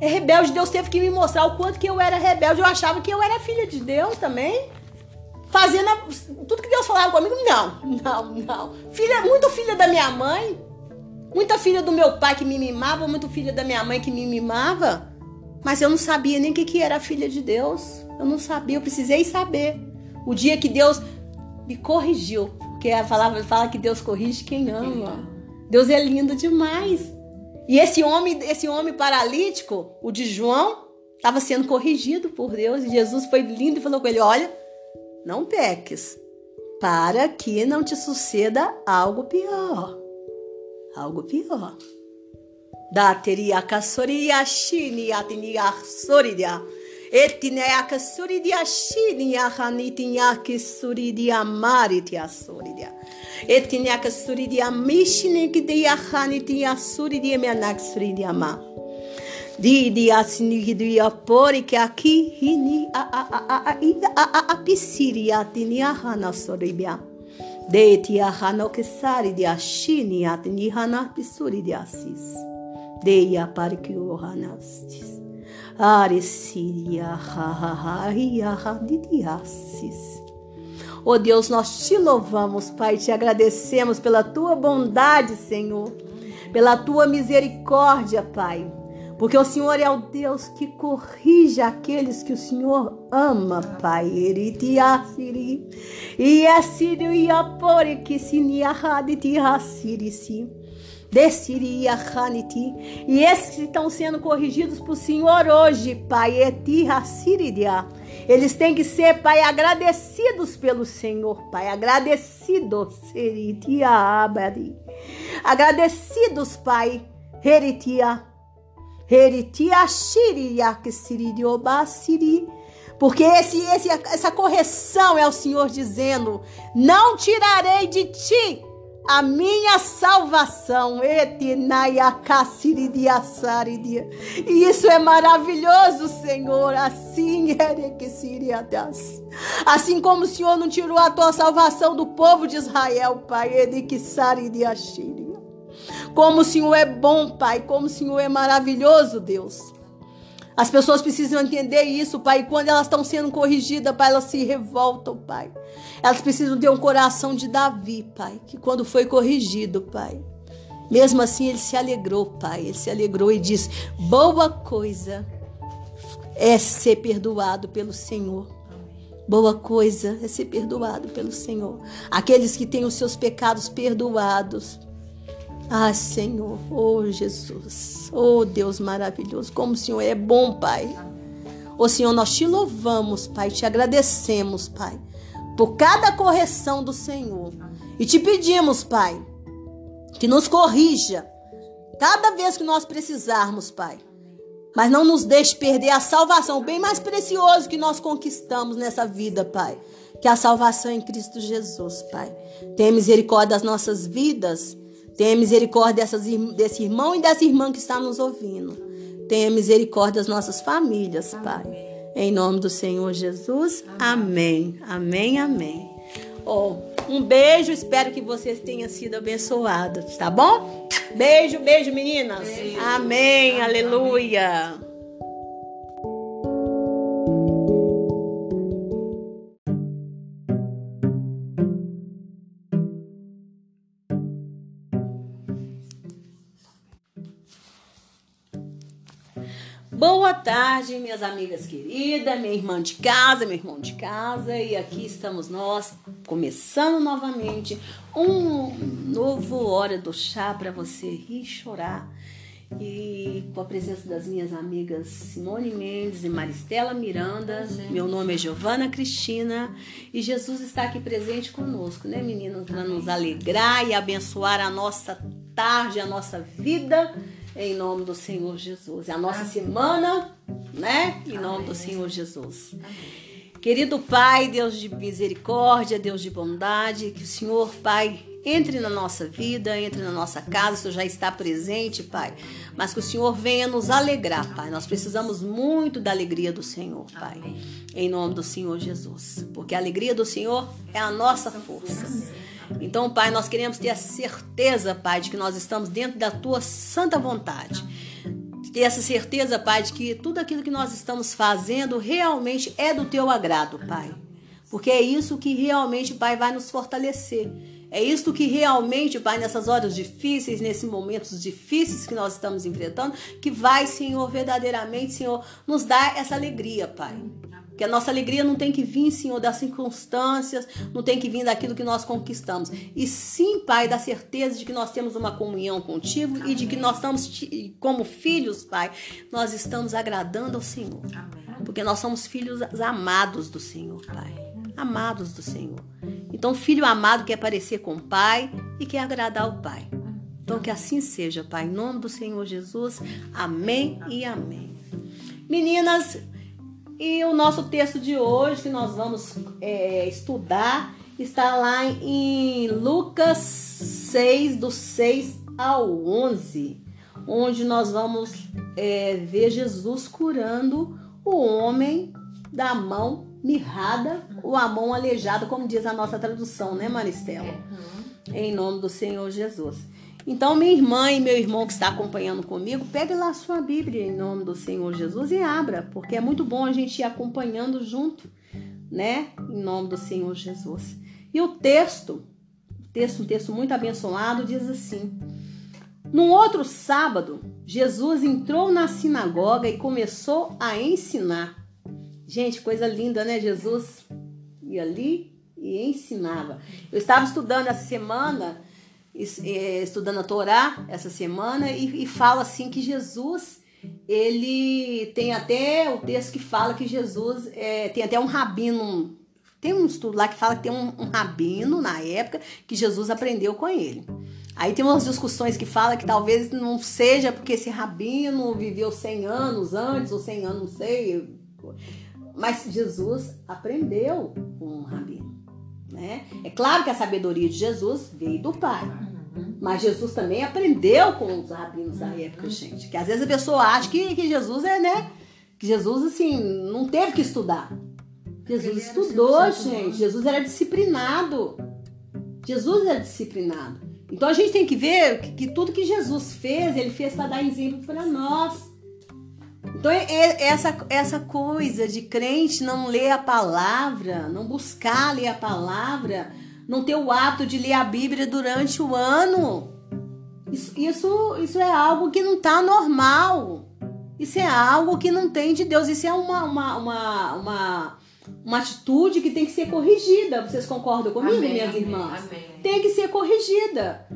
É rebelde. Deus teve que me mostrar o quanto que eu era rebelde. Eu achava que eu era filha de Deus também. Fazendo a... tudo que Deus falava comigo. Não, não, não. Filha, muito filha da minha mãe. Muita filha do meu pai que me mimava. Muito filha da minha mãe que me mimava. Mas eu não sabia nem o que, que era filha de Deus. Eu não sabia. Eu precisei saber. O dia que Deus me corrigiu. Porque a palavra fala que Deus corrige quem ama. Deus é lindo demais. E esse homem, esse homem paralítico, o de João, estava sendo corrigido por Deus. E Jesus foi lindo e falou com ele: Olha, não peques, para que não te suceda algo pior. Algo pior. Da teria kasoria shini atiniya soridia. Etineaka suridia shinia hanitinyaki suridia maritia suridia. Etineaka suridia mishinik dia hanitia suridia meanak suridia ma. Didi asinigia pori que aqui hini a a a a a a a pisiria tinia hana soribia. Deti a hano que sari dia shini atini hana pisuri dia sis. Deia para que o hanastis. Oh Deus, nós te louvamos, Pai, te agradecemos pela tua bondade, Senhor, pela tua misericórdia, Pai. Porque o Senhor é o Deus que corrige aqueles que o Senhor ama, Pai. E é Desiria Haniti. E esses que estão sendo corrigidos por Senhor hoje, Pai, Eti Hassiridia. Eles têm que ser, Pai, agradecidos pelo Senhor, Pai. Agradecidos, Agradecidos, Pai. Heritia. Heritia shiriya que siri porque esse, esse, essa correção é o Senhor dizendo: Não tirarei de ti a minha salvação. E isso é maravilhoso, Senhor. Assim Assim como o Senhor não tirou a tua salvação do povo de Israel, Pai. Como o Senhor é bom, Pai. Como o Senhor é maravilhoso, Deus. As pessoas precisam entender isso, Pai. E quando elas estão sendo corrigidas, Pai, elas se revoltam, Pai. Elas precisam ter um coração de Davi, Pai, que quando foi corrigido, Pai, mesmo assim ele se alegrou, Pai. Ele se alegrou e disse: Boa coisa é ser perdoado pelo Senhor. Boa coisa é ser perdoado pelo Senhor. Aqueles que têm os seus pecados perdoados, ah, Senhor, oh Jesus, oh Deus maravilhoso, como o Senhor é bom, Pai. Oh Senhor, nós te louvamos, Pai, te agradecemos, Pai, por cada correção do Senhor. E te pedimos, Pai, que nos corrija cada vez que nós precisarmos, Pai. Mas não nos deixe perder a salvação, bem mais precioso que nós conquistamos nessa vida, Pai. Que a salvação é em Cristo Jesus, Pai. Tenha misericórdia das nossas vidas Tenha misericórdia dessas, desse irmão e dessa irmã que está nos ouvindo. Tenha misericórdia das nossas famílias, Pai. Em nome do Senhor Jesus. Amém. Amém, amém. Oh, um beijo, espero que vocês tenham sido abençoados, tá bom? Beijo, beijo, meninas. Beijo. Amém, amém, aleluia. Boa tarde, minhas amigas queridas, minha irmã de casa, meu irmão de casa, e aqui estamos nós, começando novamente um novo Hora do Chá para você rir e chorar. E com a presença das minhas amigas Simone Mendes e Maristela Miranda, meu nome é Giovana Cristina e Jesus está aqui presente conosco, né, meninas, para nos alegrar e abençoar a nossa tarde, a nossa vida em nome do Senhor Jesus. É a nossa Amém. semana, né? Em nome Amém. do Senhor Jesus. Amém. Querido Pai, Deus de misericórdia, Deus de bondade, que o Senhor, Pai, entre na nossa vida, entre na nossa casa, o Senhor já está presente, Pai. Mas que o Senhor venha nos alegrar, Pai. Nós precisamos muito da alegria do Senhor, Pai. Em nome do Senhor Jesus. Porque a alegria do Senhor é a nossa força. Então, Pai, nós queremos ter a certeza, Pai, de que nós estamos dentro da tua santa vontade. Ter essa certeza, Pai, de que tudo aquilo que nós estamos fazendo realmente é do teu agrado, Pai. Porque é isso que realmente, Pai, vai nos fortalecer. É isso que realmente, Pai, nessas horas difíceis, nesses momentos difíceis que nós estamos enfrentando, que vai, Senhor, verdadeiramente, Senhor, nos dar essa alegria, Pai. Que a nossa alegria não tem que vir, Senhor, das circunstâncias, não tem que vir daquilo que nós conquistamos. E sim, Pai, da certeza de que nós temos uma comunhão contigo Amém. e de que nós estamos, como filhos, Pai, nós estamos agradando ao Senhor. Amém. Porque nós somos filhos amados do Senhor, Pai. Amados do Senhor. Então, filho amado quer parecer com o Pai e quer agradar o Pai. Então, que assim seja, Pai. Em nome do Senhor Jesus. Amém e amém. Meninas, e o nosso texto de hoje, que nós vamos é, estudar, está lá em Lucas 6, do 6 ao 11, onde nós vamos é, ver Jesus curando o homem da mão mirrada ou a mão aleijada, como diz a nossa tradução, né, Maristela? Uhum. Em nome do Senhor Jesus. Então, minha irmã e meu irmão que está acompanhando comigo, pegue lá a sua Bíblia em nome do Senhor Jesus e abra, porque é muito bom a gente ir acompanhando junto, né? Em nome do Senhor Jesus. E o texto, texto, um texto muito abençoado, diz assim: Num outro sábado, Jesus entrou na sinagoga e começou a ensinar. Gente, coisa linda, né? Jesus ia ali e ensinava. Eu estava estudando essa semana estudando a Torá essa semana e, e fala assim que Jesus ele tem até o texto que fala que Jesus é, tem até um rabino. Tem um estudo lá que fala que tem um, um rabino na época que Jesus aprendeu com ele. Aí tem umas discussões que fala que talvez não seja porque esse rabino viveu 100 anos antes ou 100 anos, não sei. Mas Jesus aprendeu com um rabino. Né? É claro que a sabedoria de Jesus veio do Pai. Mas Jesus também aprendeu com os rabinos da época, gente. Que às vezes a pessoa acha que, que Jesus é, né? Que Jesus, assim, não teve que estudar. Jesus estudou, gente. Jesus era disciplinado. Jesus era disciplinado. Então a gente tem que ver que, que tudo que Jesus fez, ele fez para dar exemplo para nós. Então, é, é essa, essa coisa de crente não ler a palavra, não buscar ler a palavra, não ter o hábito de ler a Bíblia durante o ano, isso, isso, isso é algo que não está normal. Isso é algo que não tem de Deus. Isso é uma, uma, uma, uma, uma atitude que tem que ser corrigida. Vocês concordam comigo, Amém, minhas amém, irmãs? amém. Tem que ser corrigida.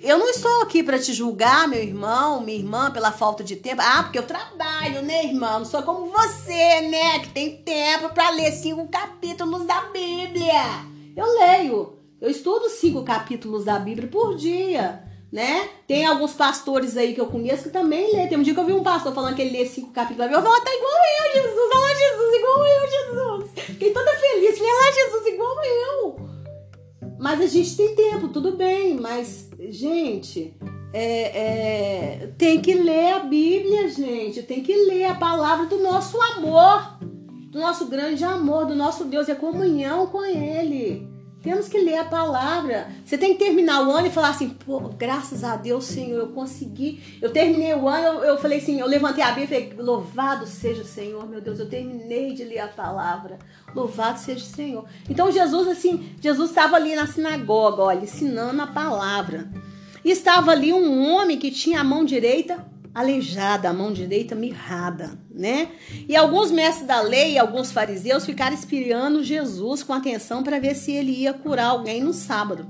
Eu não estou aqui para te julgar, meu irmão, minha irmã, pela falta de tempo. Ah, porque eu trabalho, né, irmão? Não sou como você, né, que tem tempo para ler cinco capítulos da Bíblia. Eu leio. Eu estudo cinco capítulos da Bíblia por dia, né? Tem alguns pastores aí que eu conheço que também lê. Tem um dia que eu vi um pastor falando que ele lê cinco capítulos da Bíblia. Eu falo, tá igual eu, Jesus. Olha lá, Jesus, igual eu, Jesus. Fiquei toda feliz. Falei, lá, Jesus, igual eu. Mas a gente tem tempo, tudo bem. Mas, gente, é, é, tem que ler a Bíblia, gente. Tem que ler a palavra do nosso amor, do nosso grande amor, do nosso Deus. É comunhão com Ele. Temos que ler a palavra. Você tem que terminar o ano e falar assim, pô, graças a Deus, Senhor, eu consegui. Eu terminei o ano, eu, eu falei assim, eu levantei a Bíblia e falei, louvado seja o Senhor, meu Deus, eu terminei de ler a palavra. Louvado seja o Senhor. Então Jesus, assim, Jesus estava ali na sinagoga, olha, ensinando a palavra. E estava ali um homem que tinha a mão direita aleijada, a mão direita mirrada, né? E alguns mestres da lei e alguns fariseus ficaram espiando Jesus com atenção para ver se ele ia curar alguém no sábado.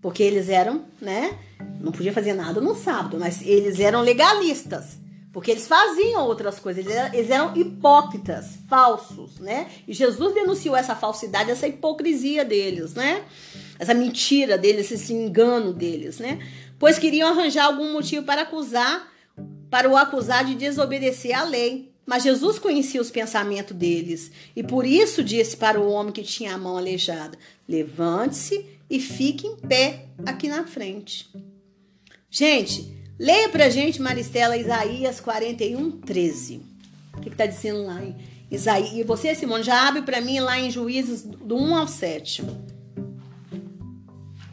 Porque eles eram, né? Não podia fazer nada no sábado, mas eles eram legalistas. Porque eles faziam outras coisas, eles eram, eles eram hipócritas, falsos, né? E Jesus denunciou essa falsidade, essa hipocrisia deles, né? Essa mentira deles, esse engano deles, né? Pois queriam arranjar algum motivo para acusar para o acusar de desobedecer à lei. Mas Jesus conhecia os pensamentos deles e por isso disse para o homem que tinha a mão aleijada: Levante-se e fique em pé aqui na frente. Gente, leia pra gente, Maristela, Isaías 41, 13. O que está dizendo lá em Isaías? E você, Simone, já abre para mim lá em Juízes do 1 ao 7.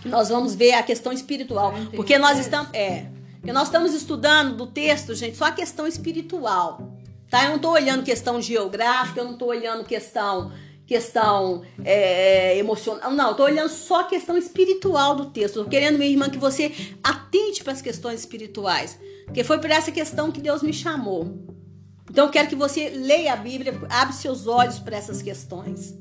Que nós vamos ver a questão espiritual. Porque nós estamos. É, porque nós estamos estudando do texto, gente, só a questão espiritual. Tá? Eu não estou olhando questão geográfica, eu não estou olhando questão questão é, emocional. Não, estou olhando só a questão espiritual do texto. Estou querendo, minha irmã, que você atente para as questões espirituais. Porque foi por essa questão que Deus me chamou. Então eu quero que você leia a Bíblia, abre seus olhos para essas questões.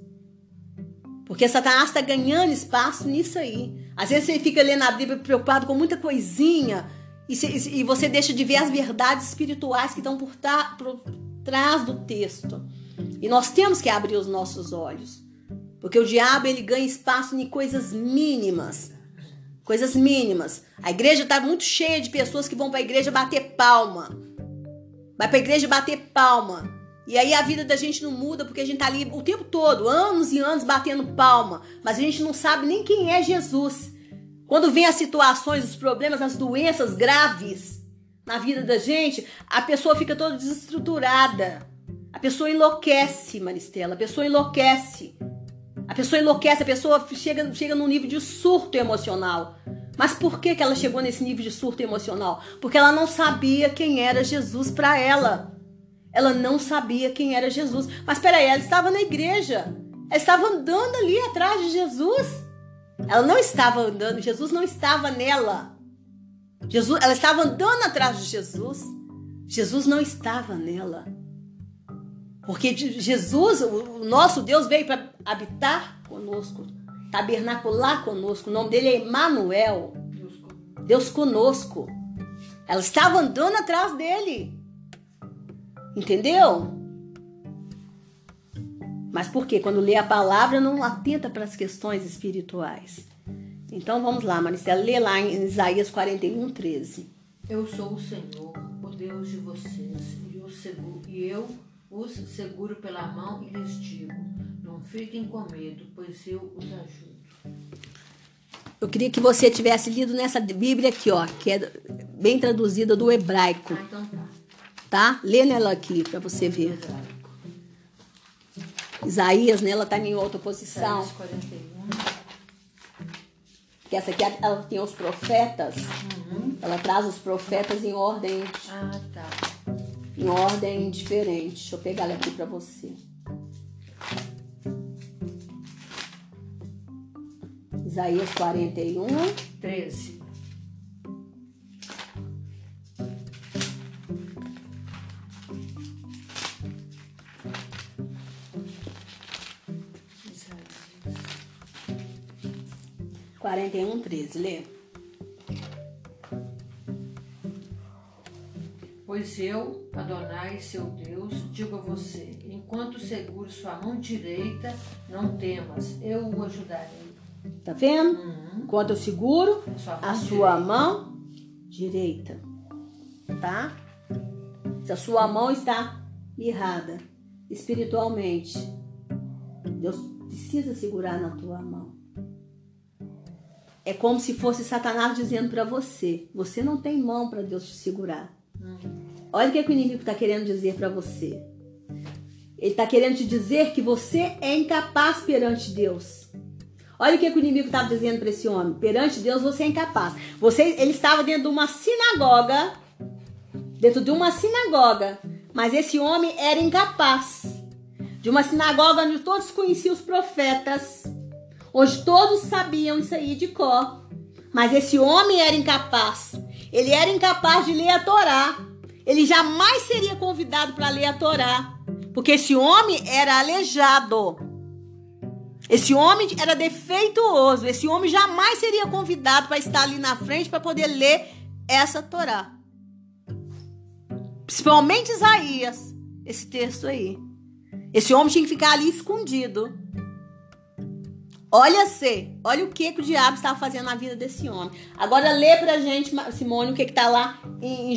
Porque Satanás está ganhando espaço nisso aí. Às vezes você fica lendo a Bíblia preocupado com muita coisinha e, se, e você deixa de ver as verdades espirituais que estão por, por trás do texto. E nós temos que abrir os nossos olhos. Porque o diabo ele ganha espaço em coisas mínimas. Coisas mínimas. A igreja está muito cheia de pessoas que vão para a igreja bater palma. Vai para a igreja bater palma. E aí a vida da gente não muda porque a gente tá ali o tempo todo, anos e anos batendo palma, mas a gente não sabe nem quem é Jesus. Quando vem as situações, os problemas, as doenças graves na vida da gente, a pessoa fica toda desestruturada. A pessoa enlouquece, Maristela. A pessoa enlouquece. A pessoa enlouquece, a pessoa chega, chega num nível de surto emocional. Mas por que, que ela chegou nesse nível de surto emocional? Porque ela não sabia quem era Jesus para ela. Ela não sabia quem era Jesus. Mas peraí, ela estava na igreja. Ela estava andando ali atrás de Jesus. Ela não estava andando, Jesus não estava nela. Jesus, ela estava andando atrás de Jesus. Jesus não estava nela. Porque Jesus, o nosso Deus, veio para habitar conosco, tabernacular conosco. O nome dele é Emmanuel. Deus conosco. Ela estava andando atrás dele. Entendeu? Mas por quê? Quando lê a palavra, não atenta para as questões espirituais. Então vamos lá, Maricela, lê lá em Isaías 41, 13. Eu sou o Senhor, o Deus de vocês, e, eu seguro, e eu os seguro pela mão e lhes digo: não fiquem com medo, pois eu os ajudo. Eu queria que você tivesse lido nessa Bíblia aqui, ó, que é bem traduzida do hebraico. Ah, então tá. Tá? Lê nela aqui para você ver. Isaías, né? Ela tá em outra posição. Isaías 41. Que essa aqui ela tem os profetas. Ela traz os profetas em ordem, Ah, tá. em ordem diferente. Deixa eu pegar ela aqui para você. Isaías 41. 13. 41, 13. Lê. Pois eu, Adonai, seu Deus, digo a você: enquanto seguro sua mão direita, não temas, eu o ajudarei. Tá vendo? Uhum. Enquanto eu seguro A sua mão a sua direita. mão direita. Tá? Se a sua mão está mirrada espiritualmente, Deus precisa segurar na tua mão. É como se fosse Satanás dizendo para você: você não tem mão para Deus te segurar. Olha o que, que o inimigo está querendo dizer para você. Ele está querendo te dizer que você é incapaz perante Deus. Olha o que, que o inimigo estava dizendo para esse homem. Perante Deus você é incapaz. Você, ele estava dentro de uma sinagoga, dentro de uma sinagoga, mas esse homem era incapaz. De uma sinagoga onde todos conheciam os profetas, onde todos sabiam isso aí de cor. Mas esse homem era incapaz. Ele era incapaz de ler a Torá. Ele jamais seria convidado para ler a Torá, porque esse homem era aleijado. Esse homem era defeituoso. Esse homem jamais seria convidado para estar ali na frente para poder ler essa Torá. Principalmente Isaías, esse texto aí. Esse homem tinha que ficar ali escondido. Olha se, olha o que, que o diabo estava fazendo na vida desse homem. Agora lê pra gente, Simone, o que, que tá lá em, em, em- em-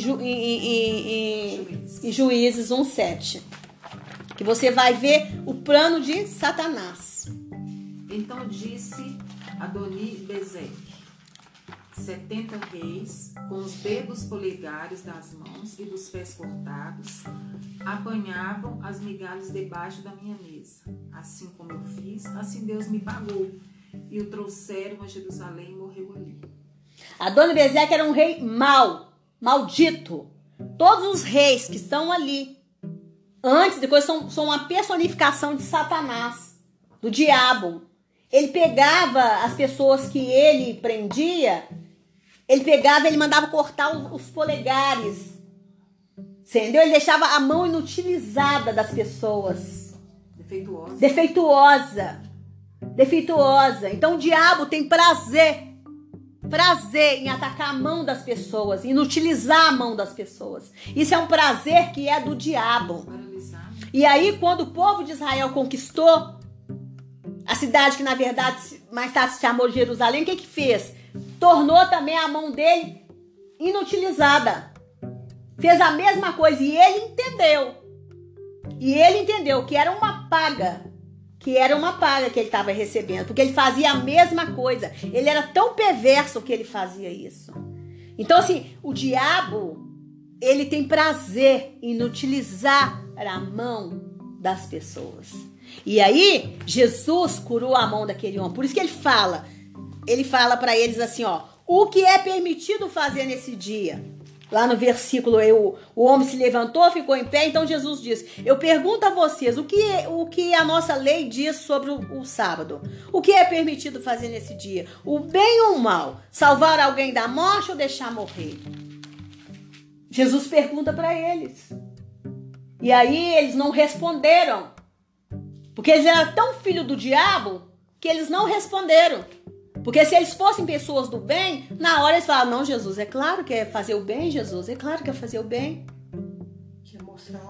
Juízes. em Juízes 1,7. Que você vai ver o plano de Satanás. Então disse Adoni Bezeque, setenta reis, com os dedos polegares das mãos e dos pés cortados, apanhavam as migalhas debaixo da minha mesa. Assim como eu fiz, assim Deus me pagou. E o trouxeram a Jerusalém e morreu ali. Adoni Bezeque era um rei mau, maldito. Todos os reis que estão ali, antes depois, são, são uma personificação de Satanás, do diabo. Ele pegava as pessoas que ele prendia, ele pegava, ele mandava cortar os, os polegares. Entendeu? Ele deixava a mão inutilizada das pessoas Defeituosa. defeituosa. Defeituosa. Então o diabo tem prazer. Prazer em atacar a mão das pessoas, em utilizar a mão das pessoas. Isso é um prazer que é do diabo. Paralisado. E aí, quando o povo de Israel conquistou a cidade que na verdade mais tarde se chamou Jerusalém, o que que fez? Tornou também a mão dele inutilizada. Fez a mesma coisa e ele entendeu. E ele entendeu que era uma paga. Que era uma paga que ele estava recebendo. Porque ele fazia a mesma coisa. Ele era tão perverso que ele fazia isso. Então, assim, o diabo, ele tem prazer em utilizar a mão das pessoas. E aí, Jesus curou a mão daquele homem. Por isso que ele fala. Ele fala para eles assim, ó. O que é permitido fazer nesse dia? Lá no versículo, eu, o homem se levantou, ficou em pé. Então Jesus diz: Eu pergunto a vocês o que, o que a nossa lei diz sobre o, o sábado. O que é permitido fazer nesse dia? O bem ou o mal? Salvar alguém da morte ou deixar morrer? Jesus pergunta para eles. E aí eles não responderam. Porque eles eram tão filho do diabo que eles não responderam. Porque se eles fossem pessoas do bem, na hora eles falavam: Não, Jesus, é claro que é fazer o bem, Jesus, é claro que é fazer o bem.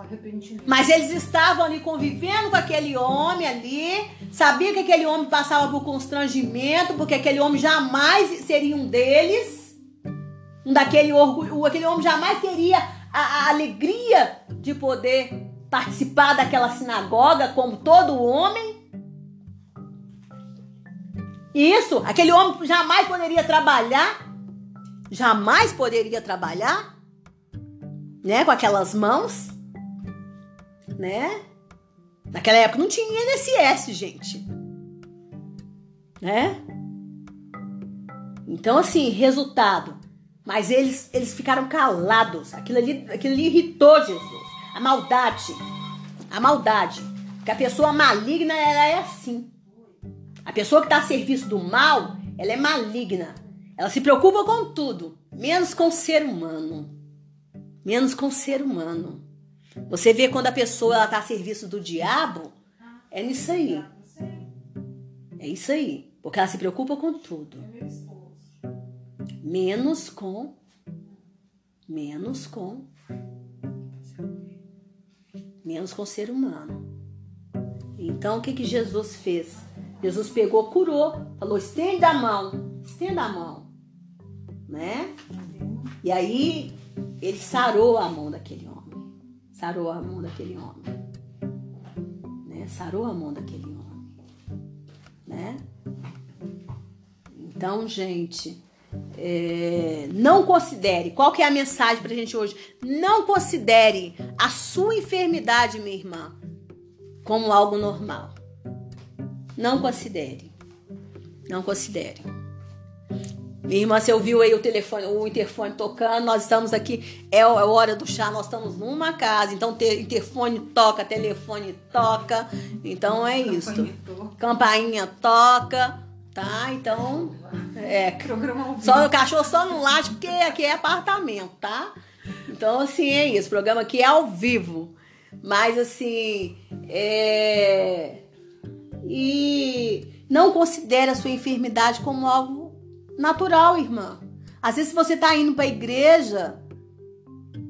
Arrependimento. Mas eles estavam ali convivendo com aquele homem ali, sabia que aquele homem passava por constrangimento, porque aquele homem jamais seria um deles, um daquele orgulho, aquele homem jamais teria a, a alegria de poder participar daquela sinagoga como todo homem. Isso, aquele homem jamais poderia trabalhar, jamais poderia trabalhar, né, com aquelas mãos, né? Naquela época não tinha INSS, gente. Né? Então, assim, resultado. Mas eles, eles ficaram calados. Aquilo ali, aquilo ali irritou Jesus. A maldade. A maldade. Porque a pessoa maligna, ela é assim. A pessoa que está a serviço do mal, ela é maligna. Ela se preocupa com tudo, menos com o ser humano. Menos com o ser humano. Você vê quando a pessoa está a serviço do diabo, é nisso aí. É isso aí. Porque ela se preocupa com tudo. Menos com. Menos com. Menos com o ser humano. Então o que, que Jesus fez? Jesus pegou, curou, falou: estenda a mão, estenda a mão. Né? E aí ele sarou a mão daquele homem. Sarou a mão daquele homem. Né? Sarou a mão daquele homem. Né? Então, gente, é, não considere, qual que é a mensagem pra gente hoje? Não considere a sua enfermidade, minha irmã, como algo normal. Não considere. Não considere. Minha irmã, você ouviu aí o telefone, o interfone tocando, nós estamos aqui, é a hora do chá, nós estamos numa casa, então interfone toca, telefone toca, então é isso. Campainha toca, tá? Então, é, só o cachorro só não late porque aqui é apartamento, tá? Então, assim, é isso, o programa aqui é ao vivo, mas assim, é... E não considere a sua enfermidade como algo natural, irmã. Às vezes você está indo para a igreja,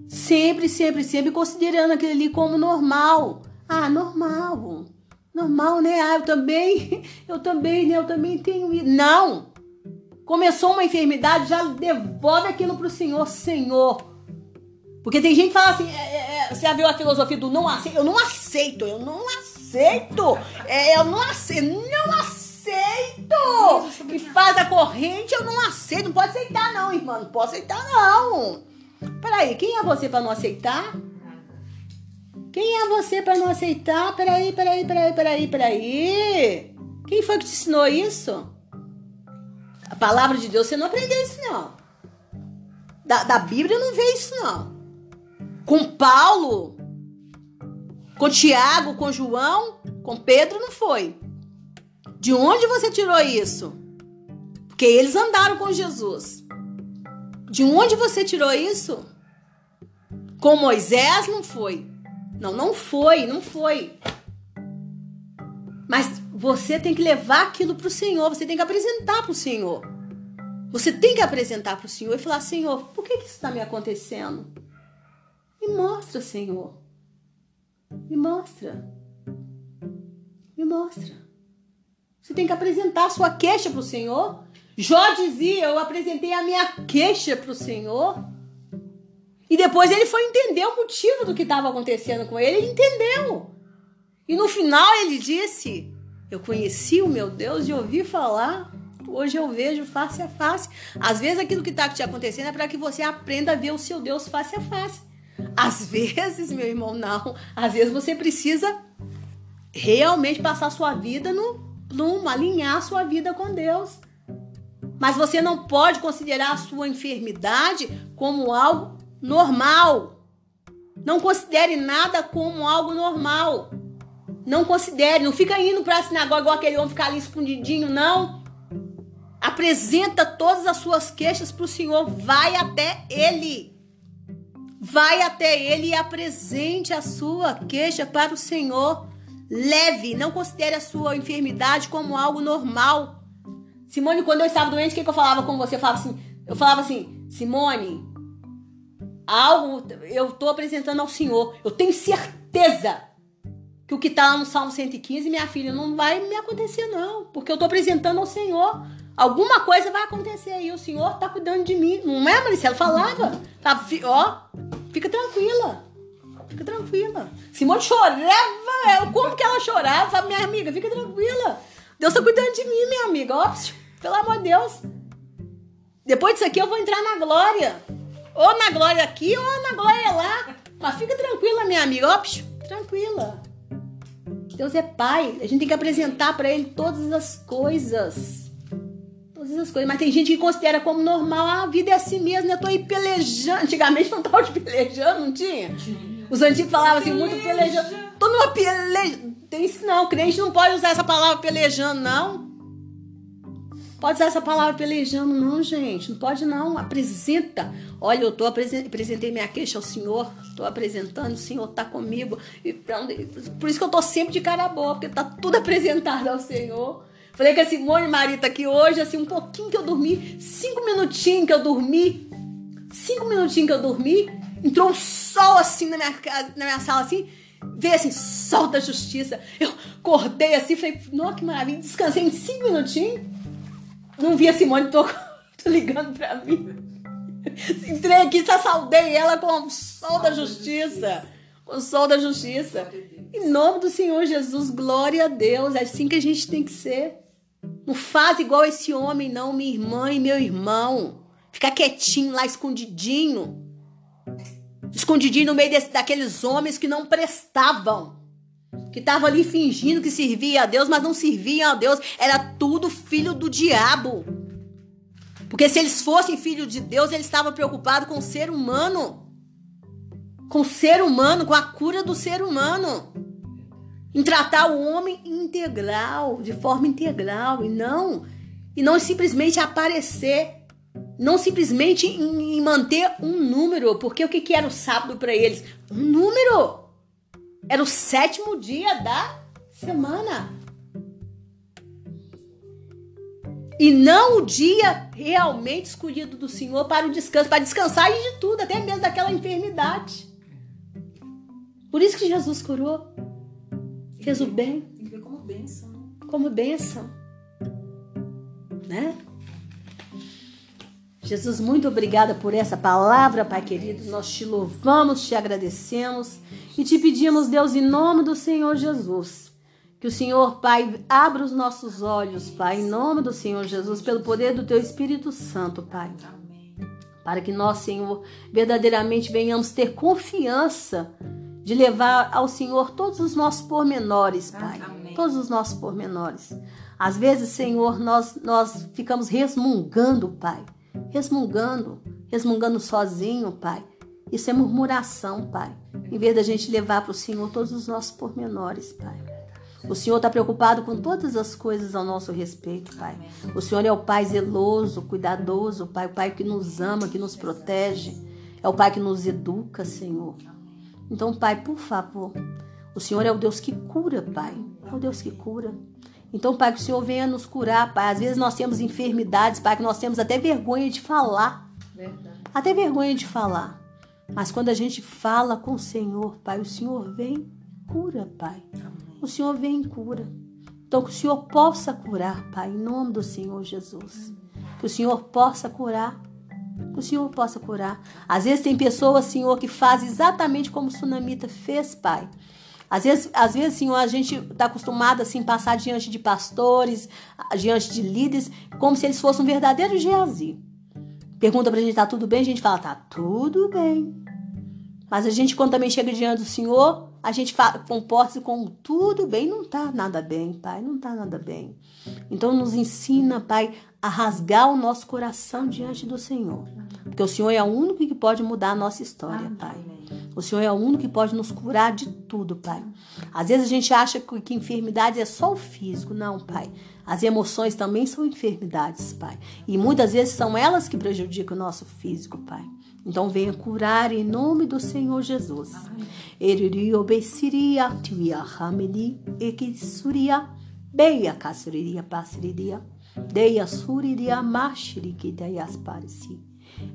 sempre, sempre, sempre considerando aquilo ali como normal. Ah, normal. Normal, né? Ah, eu também, eu também, né? Eu também tenho. Não! Começou uma enfermidade, já devolve aquilo para o Senhor, Senhor. Porque tem gente que fala assim, é, é, é, você já viu a filosofia do não aceito? Eu não aceito, eu não aceito. É, eu não aceito, não aceito aceito! E faz a corrente, eu não aceito. Não pode aceitar, não, irmã. Não pode aceitar, não. Peraí, quem é você para não aceitar? Quem é você para não aceitar? Peraí, peraí, peraí, peraí, peraí. Quem foi que te ensinou isso? A palavra de Deus, você não aprendeu isso, não. Da, da Bíblia não vê isso, não. Com Paulo, com Tiago, com João, com Pedro não foi. De onde você tirou isso? Porque eles andaram com Jesus. De onde você tirou isso? Com Moisés não foi. Não, não foi, não foi. Mas você tem que levar aquilo para o Senhor, você tem que apresentar para o Senhor. Você tem que apresentar para o Senhor e falar: Senhor, por que, que isso está me acontecendo? Me mostra, Senhor. Me mostra. Me mostra. Você tem que apresentar a sua queixa para o Senhor. Jó dizia: Eu apresentei a minha queixa para o Senhor. E depois ele foi entender o motivo do que estava acontecendo com ele. Ele entendeu. E no final ele disse: Eu conheci o meu Deus e ouvi falar. Hoje eu vejo face a face. Às vezes aquilo que está te acontecendo é para que você aprenda a ver o seu Deus face a face. Às vezes, meu irmão, não. Às vezes você precisa realmente passar sua vida no plumo, alinhar sua vida com Deus. Mas você não pode considerar a sua enfermidade como algo normal. Não considere nada como algo normal. Não considere, não fica indo para a sinagoga igual aquele homem ficar ali escondidinho, não. Apresenta todas as suas queixas para o Senhor, vai até Ele. Vai até Ele e apresente a sua queixa para o Senhor leve, não considere a sua enfermidade como algo normal. Simone, quando eu estava doente, o que, que eu falava com você? Eu falava assim, eu falava assim, Simone, algo eu estou apresentando ao Senhor. Eu tenho certeza que o que está lá no Salmo 115, minha filha, não vai me acontecer, não. Porque eu estou apresentando ao Senhor. Alguma coisa vai acontecer aí. O Senhor está cuidando de mim. Não é, Maricela? Falava. Tá, ó, fica tranquila. Fica tranquila. Simone chorava. Como que ela chorava? Minha amiga, fica tranquila. Deus está cuidando de mim, minha amiga. Ó, pelo amor de Deus. Depois disso aqui eu vou entrar na glória. Ou na glória aqui, ou na glória lá. Mas fica tranquila, minha amiga. Ó, tranquila. Deus é pai. A gente tem que apresentar para ele todas as coisas. Todas as coisas. Mas tem gente que considera como normal. Ah, a vida é assim mesmo, né? Eu tô aí pelejando. Antigamente não tava de pelejando, não tinha? Os antigos falavam assim, muito pelejando. Tô numa peleja. Tem isso não. Crente não pode usar essa palavra pelejando, não. Pode usar essa palavra pelejando, não, gente. Não pode, não. Apresenta. Olha, eu tô apresentei minha queixa ao Senhor. Tô apresentando, o Senhor tá comigo. E por isso que eu tô sempre de cara boa, porque tá tudo apresentado ao Senhor. Falei com a Simone Marita aqui hoje, assim, um pouquinho que eu dormi, cinco minutinhos que eu dormi, cinco minutinhos que eu dormi, entrou um sol assim na minha, na minha sala, assim, veio assim, sol da justiça. Eu acordei assim, falei, nossa, que maravilha, descansei em cinco minutinhos. Não vi a Simone, tô, tô ligando pra mim. Entrei aqui, só saudei ela com o sol da justiça. Com o sol da justiça. Em nome do Senhor Jesus, glória a Deus. É assim que a gente tem que ser. Não faz igual esse homem, não, minha irmã e meu irmão. Ficar quietinho lá, escondidinho. Escondidinho no meio desse, daqueles homens que não prestavam que estavam ali fingindo que servia a Deus, mas não serviam a Deus, era tudo filho do diabo. Porque se eles fossem filho de Deus, eles estavam preocupados com o ser humano. Com o ser humano, com a cura do ser humano. Em tratar o homem integral, de forma integral, e não e não simplesmente aparecer, não simplesmente em, em manter um número, porque o que, que era o sábado para eles? Um número. Era o sétimo dia da semana. E não o dia realmente escolhido do Senhor para o descanso, para descansar de tudo, até mesmo daquela enfermidade. Por isso que Jesus curou. Fez o bem. Tem que ver como bênção. Como bênção. Né? Jesus, muito obrigada por essa palavra, Pai querido. Nós te louvamos, te agradecemos. E te pedimos, Deus, em nome do Senhor Jesus, que o Senhor, Pai, abra os nossos olhos, Pai, em nome do Senhor Jesus, pelo poder do Teu Espírito Santo, Pai. Para que nós, Senhor, verdadeiramente venhamos ter confiança de levar ao Senhor todos os nossos pormenores, Pai. Amém. Todos os nossos pormenores. Às vezes, Senhor, nós, nós ficamos resmungando, Pai. Resmungando, resmungando sozinho, Pai. Isso é murmuração, Pai. Em vez da gente levar para o Senhor todos os nossos pormenores, Pai. O Senhor está preocupado com todas as coisas ao nosso respeito, Pai. O Senhor é o Pai zeloso, cuidadoso, Pai, o Pai que nos ama, que nos protege. É o Pai que nos educa, Senhor. Então, Pai, por favor, o Senhor é o Deus que cura, Pai. É o Deus que cura. Então, Pai, que o Senhor venha nos curar, Pai. Às vezes nós temos enfermidades, Pai, que nós temos até vergonha de falar. Verdade. Até vergonha de falar. Mas quando a gente fala com o Senhor, Pai, o Senhor vem cura, Pai. O Senhor vem cura. Então que o Senhor possa curar, Pai, em nome do Senhor Jesus. Que o Senhor possa curar. Que o Senhor possa curar. Às vezes tem pessoas, Senhor, que fazem exatamente como o Sunamita fez, Pai. Às vezes, às vezes, Senhor, a gente está acostumado assim passar diante de pastores, diante de líderes, como se eles fossem um verdadeiro Geazi. Pergunta pra gente, tá tudo bem? A gente fala, tá tudo bem. Mas a gente, quando também chega diante do Senhor, a gente comporta-se como tudo bem. Não tá nada bem, Pai, não tá nada bem. Então nos ensina, Pai, a rasgar o nosso coração diante do Senhor. Porque o Senhor é o único que pode mudar a nossa história, Pai. O Senhor é o único que pode nos curar de tudo, Pai. Às vezes a gente acha que, que enfermidade é só o físico. Não, Pai. As emoções também são enfermidades, Pai. E muitas vezes são elas que prejudicam o nosso físico, Pai. Então venha curar em nome do Senhor Jesus. Eriri.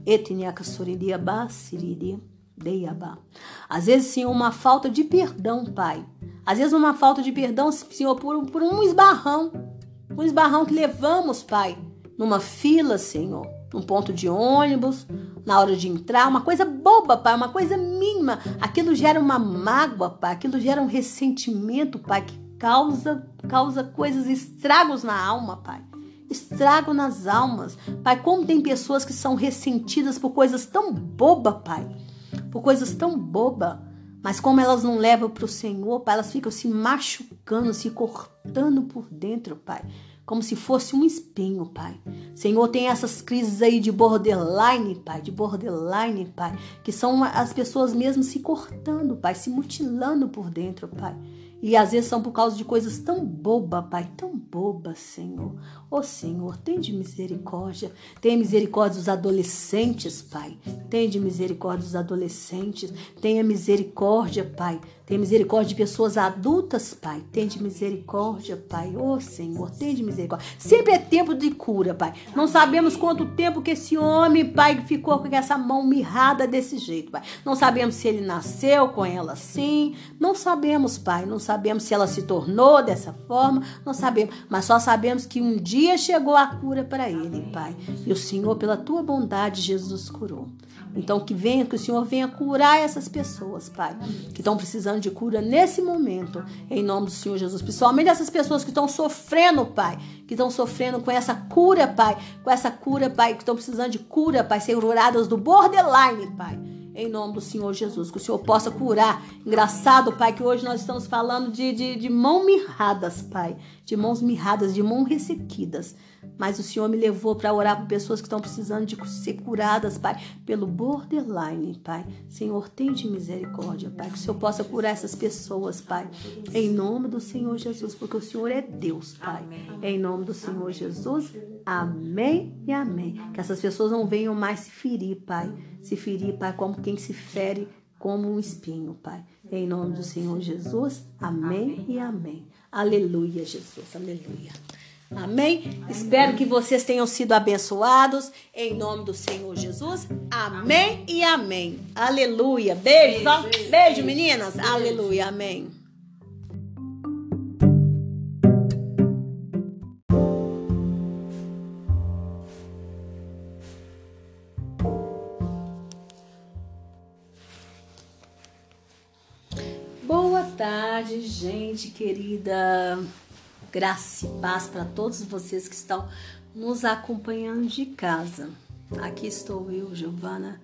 Etniakasuridiaba, siridi, deiaba. Às vezes, Senhor, uma falta de perdão, Pai. Às vezes, uma falta de perdão, Senhor, por, por um esbarrão. Um esbarrão que levamos, Pai, numa fila, Senhor, num ponto de ônibus, na hora de entrar, uma coisa boba, Pai, uma coisa mínima. Aquilo gera uma mágoa, Pai, aquilo gera um ressentimento, Pai, que causa, causa coisas, estragos na alma, Pai. Estrago nas almas. Pai, como tem pessoas que são ressentidas por coisas tão boba, Pai. Por coisas tão boba. Mas como elas não levam para o Senhor, Pai, elas ficam se machucando, se cortando por dentro, Pai como se fosse um espinho, Pai. Senhor, tem essas crises aí de borderline, Pai, de borderline, Pai, que são as pessoas mesmo se cortando, Pai, se mutilando por dentro, Pai. E às vezes são por causa de coisas tão boba, Pai, tão boba, Senhor. Ô oh, Senhor, tem de misericórdia. Tenha misericórdia dos adolescentes, Pai. Tenha de misericórdia dos adolescentes. Tenha misericórdia, Pai, tem misericórdia de pessoas adultas, Pai. Tem de misericórdia, Pai. Ô oh, Senhor, tem de misericórdia. Sempre é tempo de cura, Pai. Não sabemos quanto tempo que esse homem, Pai, ficou com essa mão mirrada desse jeito, Pai. Não sabemos se ele nasceu com ela assim. Não sabemos, Pai. Não sabemos se ela se tornou dessa forma. Não sabemos. Mas só sabemos que um dia chegou a cura para ele, Pai. E o Senhor, pela tua bondade, Jesus curou. Então, que venha, que o Senhor venha curar essas pessoas, Pai, que estão precisando de cura nesse momento, em nome do Senhor Jesus. Principalmente essas pessoas que estão sofrendo, Pai, que estão sofrendo com essa cura, Pai, com essa cura, Pai, que estão precisando de cura, Pai, ser curadas do borderline, Pai em nome do Senhor Jesus, que o Senhor possa curar. Engraçado, Pai, que hoje nós estamos falando de, de, de mãos mirradas, Pai, de mãos mirradas, de mãos ressequidas. Mas o Senhor me levou para orar por pessoas que estão precisando de ser curadas, Pai, pelo borderline, Pai. Senhor, tem de misericórdia, Pai, que o Senhor possa curar essas pessoas, Pai, em nome do Senhor Jesus, porque o Senhor é Deus, Pai. Amém. Em nome do Senhor Jesus, amém e amém. Que essas pessoas não venham mais se ferir, Pai. Se ferir, Pai, como quem se fere como um espinho, Pai. Em nome do Senhor Jesus, amém, amém. e amém. Aleluia, Jesus, aleluia. Amém? Espero que vocês tenham sido abençoados em nome do Senhor Jesus. Amém e amém. Aleluia. Beijo, beijo, beijo, beijo meninas. Beijo. Aleluia. Amém. Boa tarde, gente querida. Graça e paz para todos vocês que estão nos acompanhando de casa. Aqui estou eu, Giovana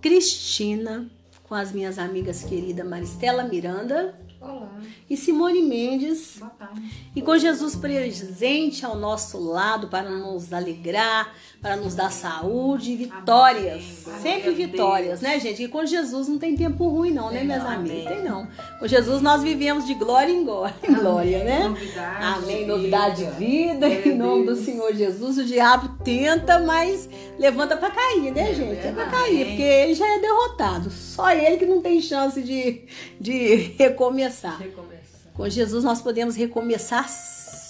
Cristina, com as minhas amigas queridas Maristela Miranda Olá. E Simone Mendes. Boa tarde. E com Jesus presente ao nosso lado para nos alegrar, para nos dar saúde e vitórias. Amém. Sempre vitórias, né, gente? E com Jesus não tem tempo ruim, não, né, minhas amigas? Tem não. Com Jesus nós vivemos de glória em glória, em glória né? Novidade Amém. Novidade de vida. Em nome do Senhor Jesus. O diabo tenta, mas levanta para cair, né, gente? É para cair, porque ele já é derrotado. Só ele que não tem chance de, de recomeçar recomeçar. recomeçar. Com Jesus nós podemos recomeçar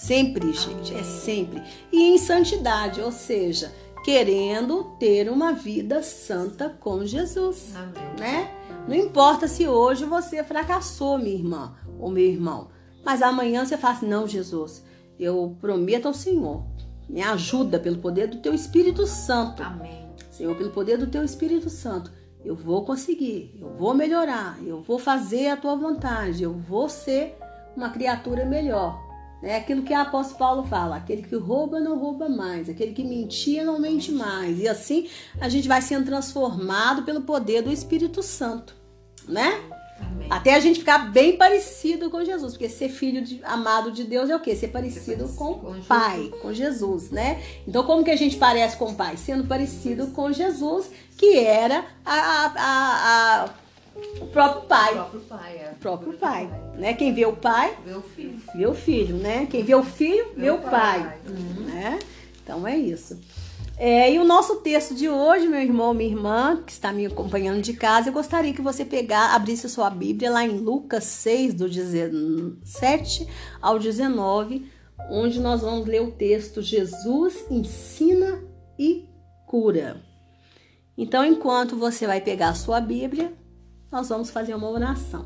sempre, gente, Amém. é sempre. E em santidade, ou seja, querendo ter uma vida santa com Jesus, Amém. né? Não importa se hoje você fracassou, minha irmã ou meu irmão, mas amanhã você fala assim, não, Jesus, eu prometo ao Senhor, me ajuda pelo poder do teu Espírito Santo. Amém. Senhor, pelo poder do teu Espírito Santo eu vou conseguir, eu vou melhorar, eu vou fazer a tua vontade, eu vou ser uma criatura melhor. É aquilo que a apóstolo Paulo fala: aquele que rouba não rouba mais, aquele que mentia não mente mais. E assim a gente vai sendo transformado pelo poder do Espírito Santo, né? Amém. Até a gente ficar bem parecido com Jesus, porque ser filho de, amado de Deus é o quê? Ser parecido com o Pai, Jesus. com Jesus, né? Então, como que a gente parece com o Pai? Sendo parecido com Jesus, que era a, a, a, a o próprio pai. O próprio pai, é. O próprio pai. Né? Quem vê o pai, vê o filho. Vê o filho, né? Quem vê o filho, vê, vê o pai. pai. Uhum. Né? Então é isso. É, e o nosso texto de hoje, meu irmão, minha irmã, que está me acompanhando de casa, eu gostaria que você pegar, abrisse sua Bíblia lá em Lucas 6, do 17 ao 19, onde nós vamos ler o texto Jesus ensina e cura. Então, enquanto você vai pegar a sua Bíblia, nós vamos fazer uma oração.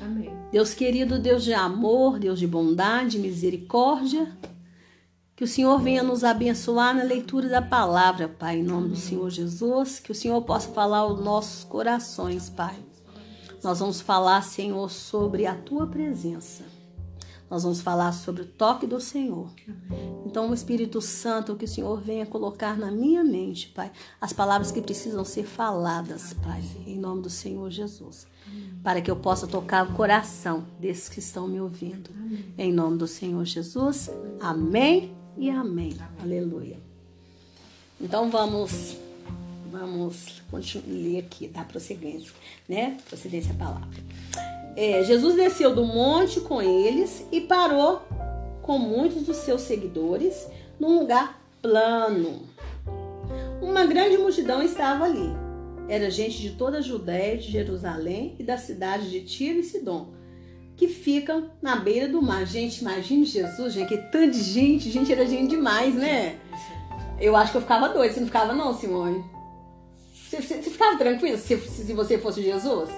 Amém. Deus querido, Deus de amor, Deus de bondade, misericórdia, que o Senhor venha nos abençoar na leitura da palavra, Pai, em nome do Senhor Jesus, que o Senhor possa falar aos nossos corações, Pai. Nós vamos falar, Senhor, sobre a tua presença. Nós vamos falar sobre o toque do Senhor. Então, o Espírito Santo, que o Senhor venha colocar na minha mente, Pai, as palavras que precisam ser faladas, Pai, em nome do Senhor Jesus. Para que eu possa tocar o coração desses que estão me ouvindo. Em nome do Senhor Jesus. Amém e amém. Aleluia. Então vamos vamos continuar ler aqui, dar prosseguência, né? Procedência à palavra. É, Jesus desceu do monte com eles e parou com muitos dos seus seguidores num lugar plano. Uma grande multidão estava ali. Era gente de toda a Judéia, de Jerusalém e da cidade de Tiro e Sidom, que ficam na beira do mar. Gente, imagine Jesus, gente, que tanto de gente, gente, era gente demais, né? Eu acho que eu ficava doida, você não ficava não, Simone? Você, você, você ficava tranquilo se, se você fosse Jesus?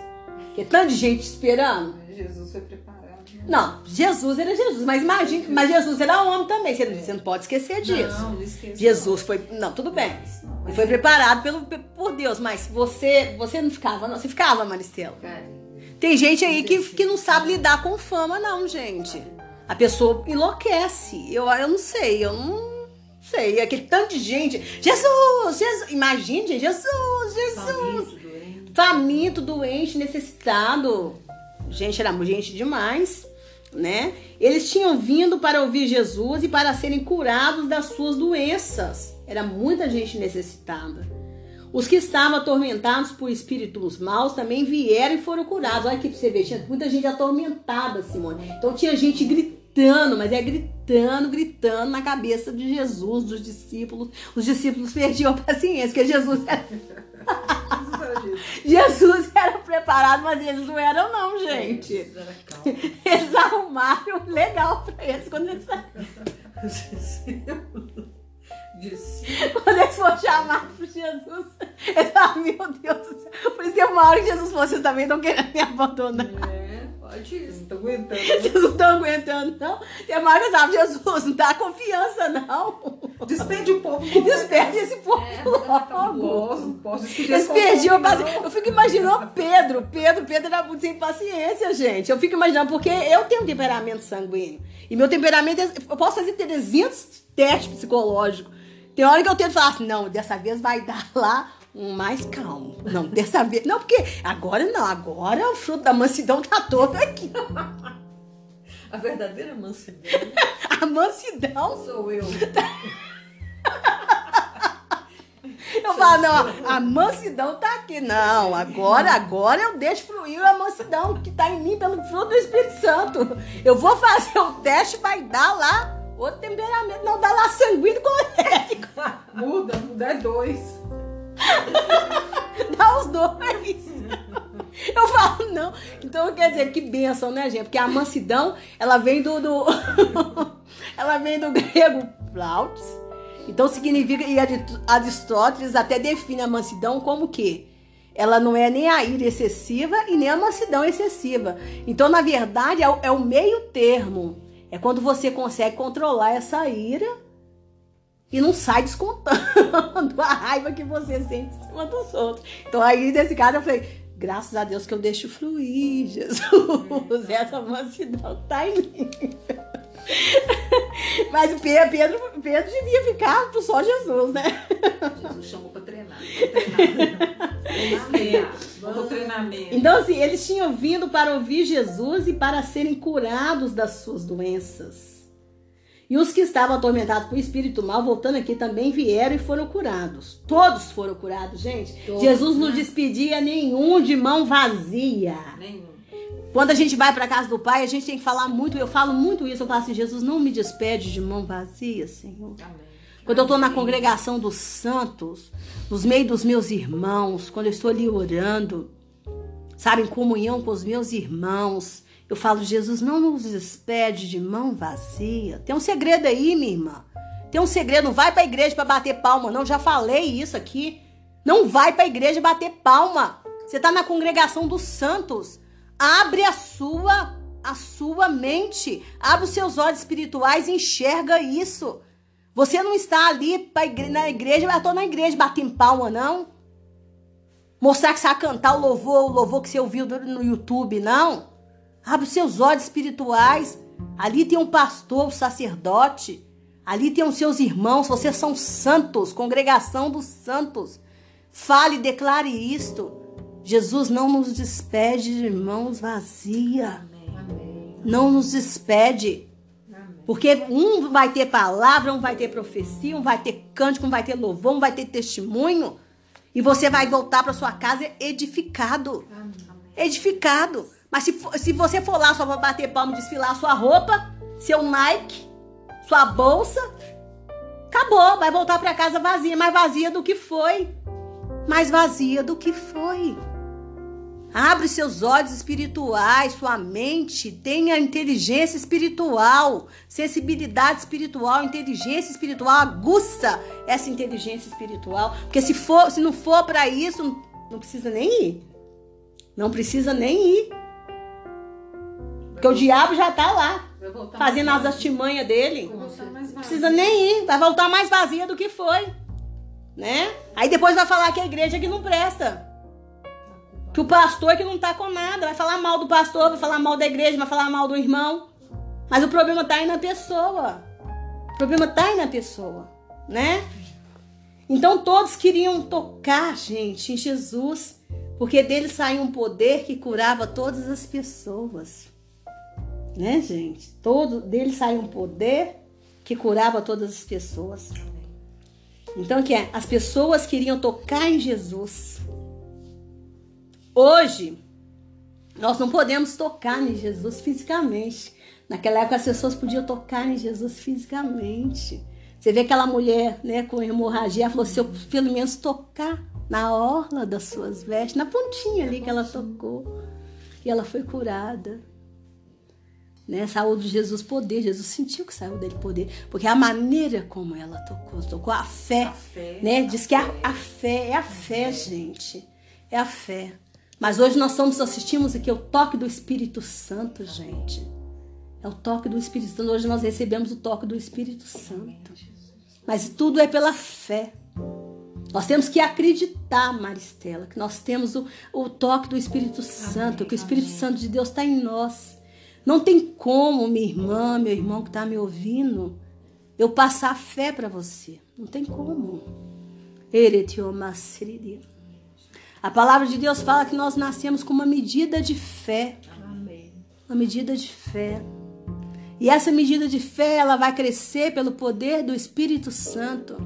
Que tanto de gente esperando. Jesus foi preparado. né? Não, Jesus era Jesus, mas imagine, mas Jesus era homem também, você, você não pode esquecer disso. Não, não. Jesus foi, não, tudo bem. Ele foi preparado pelo, por Deus, mas você, você não ficava, não, você ficava, Maristela. Carinho. Tem gente aí que, que não sabe lidar com fama, não, gente. A pessoa enlouquece. Eu, eu não sei, eu não sei. Aquele tanto de gente. Jesus, Jesus. Imagine, gente, Jesus, Jesus. Faminto, doente. Necessitado. Gente, era gente demais, né? Eles tinham vindo para ouvir Jesus e para serem curados das suas doenças. Era muita gente necessitada. Os que estavam atormentados por espíritos maus também vieram e foram curados. Olha aqui pra você ver, tinha muita gente atormentada, Simone. Então tinha gente gritando, mas é gritando, gritando na cabeça de Jesus, dos discípulos. Os discípulos perdiam a paciência, porque Jesus era, Jesus era preparado, mas eles não eram, não, gente. Calmo. Eles arrumaram legal pra eles quando eles, quando eles foram chamados por Jesus. Eles falaram, meu Deus do céu. Por isso que uma hora que Jesus falou, vocês também estão querendo me abandonar. É, pode ir. Não tô aguentando. Vocês não estão aguentando, não? Tem hora que eu falava, Jesus, não dá confiança, não. Despede o povo. Desperde esse povo É, não logo. não perdiam a não. paciência. Eu fico imaginando Pedro. Pedro, Pedro era muito sem paciência, gente. Eu fico imaginando, porque eu tenho um temperamento sanguíneo. E meu temperamento, é- eu posso fazer 300 testes psicológicos. Tem hora que eu tento falar assim, não, dessa vez vai dar lá um mais calmo. Não, dessa vez. Não, porque agora não, agora o fruto da mansidão tá todo aqui. A verdadeira mansidão A mansidão. sou eu. Eu falo, não, a mansidão tá aqui. Não, agora, agora eu deixo fluir a mansidão que tá em mim pelo fruto do Espírito Santo. Eu vou fazer o teste, vai dar lá outro temperamento, não dá lá sanguíneo colérico. Muda, muda é dois. Dá os dois. Eu falo, não. Então, quer dizer, que bênção, né, gente? Porque a mansidão, ela vem do. do ela vem do grego plautes. Então significa. E Arist- Aristóteles até define a mansidão como que? Ela não é nem a ira excessiva e nem a mansidão excessiva. Então, na verdade, é o, é o meio termo. É quando você consegue controlar essa ira e não sai descontando a raiva que você sente em cima dos outros. Então aí, nesse caso, eu falei, graças a Deus que eu deixo fluir, Jesus. Essa mansidão tá em mim. Mas o Pe- Pedro, Pedro devia ficar pro só Jesus, né? Jesus chamou pra treinar. Pra treinar. Treinamento. Vamos treinamento. Então, assim, eles tinham vindo para ouvir Jesus e para serem curados das suas doenças. E os que estavam atormentados por espírito mal, voltando aqui, também vieram e foram curados. Todos foram curados, gente. Todos, Jesus não né? despedia nenhum de mão vazia. Nenhum. Quando a gente vai para casa do Pai, a gente tem que falar muito. Eu falo muito isso. Eu falo assim: Jesus, não me despede de mão vazia, Senhor. Amém. Quando eu estou na congregação dos santos, nos meios dos meus irmãos, quando eu estou ali orando, sabe, em comunhão com os meus irmãos, eu falo, Jesus, não nos despede de mão vazia. Tem um segredo aí, minha irmã. Tem um segredo, não vai para a igreja para bater palma, não. Já falei isso aqui. Não vai para a igreja bater palma. Você está na congregação dos santos. Abre a sua a sua mente, abre os seus olhos espirituais e enxerga isso. Você não está ali igre na igreja, eu estou na igreja batendo palma, não. Mostrar que você vai cantar o louvor, o louvor que você ouviu no YouTube, não. Abre os seus olhos espirituais. Ali tem um pastor, um sacerdote. Ali tem os seus irmãos, vocês são santos, congregação dos santos. Fale, declare isto. Jesus não nos despede de mãos vazias. Não nos despede. Porque um vai ter palavra, um vai ter profecia, um vai ter cântico, um vai ter louvor, um vai ter testemunho. E você vai voltar para sua casa edificado. Edificado. Mas se, se você for lá só para bater palma e desfilar sua roupa, seu Nike, sua bolsa, acabou. Vai voltar para casa vazia, mais vazia do que foi. Mais vazia do que foi. Abre seus olhos espirituais, sua mente, tenha inteligência espiritual, sensibilidade espiritual, inteligência espiritual, aguça essa inteligência espiritual, porque se for, se não for para isso, não precisa nem ir. Não precisa nem ir. Porque o diabo já tá lá, fazendo as artimanhas dele. Não precisa nem ir, vai voltar mais vazia do que foi, né? Aí depois vai falar que a igreja que não presta. Que o pastor que não tá com nada vai falar mal do pastor, vai falar mal da igreja, vai falar mal do irmão. Mas o problema tá aí na pessoa. O problema tá aí na pessoa, né? Então todos queriam tocar, gente, em Jesus, porque dele saiu um poder que curava todas as pessoas. Né, gente? Todo dele saiu um poder que curava todas as pessoas. Então que é? As pessoas queriam tocar em Jesus. Hoje, nós não podemos tocar em Jesus fisicamente. Naquela época as pessoas podiam tocar em Jesus fisicamente. Você vê aquela mulher né, com hemorragia, ela falou: se eu pelo menos tocar na orla das suas vestes, na pontinha ali que ela tocou, e ela foi curada. Né? Saiu de Jesus poder, Jesus sentiu que saiu dele poder, porque a maneira como ela tocou, tocou a fé, a fé né? Diz que a, a fé é a fé, gente, é a fé. Mas hoje nós estamos assistimos aqui o toque do Espírito Santo, gente. É o toque do Espírito Santo. Hoje nós recebemos o toque do Espírito Santo. Mas tudo é pela fé. Nós temos que acreditar, Maristela, que nós temos o, o toque do Espírito Santo, que o Espírito Santo de Deus está em nós. Não tem como, minha irmã, meu irmão que está me ouvindo, eu passar fé para você. Não tem como. A palavra de Deus fala que nós nascemos com uma medida de fé. Uma medida de fé. E essa medida de fé, ela vai crescer pelo poder do Espírito Santo.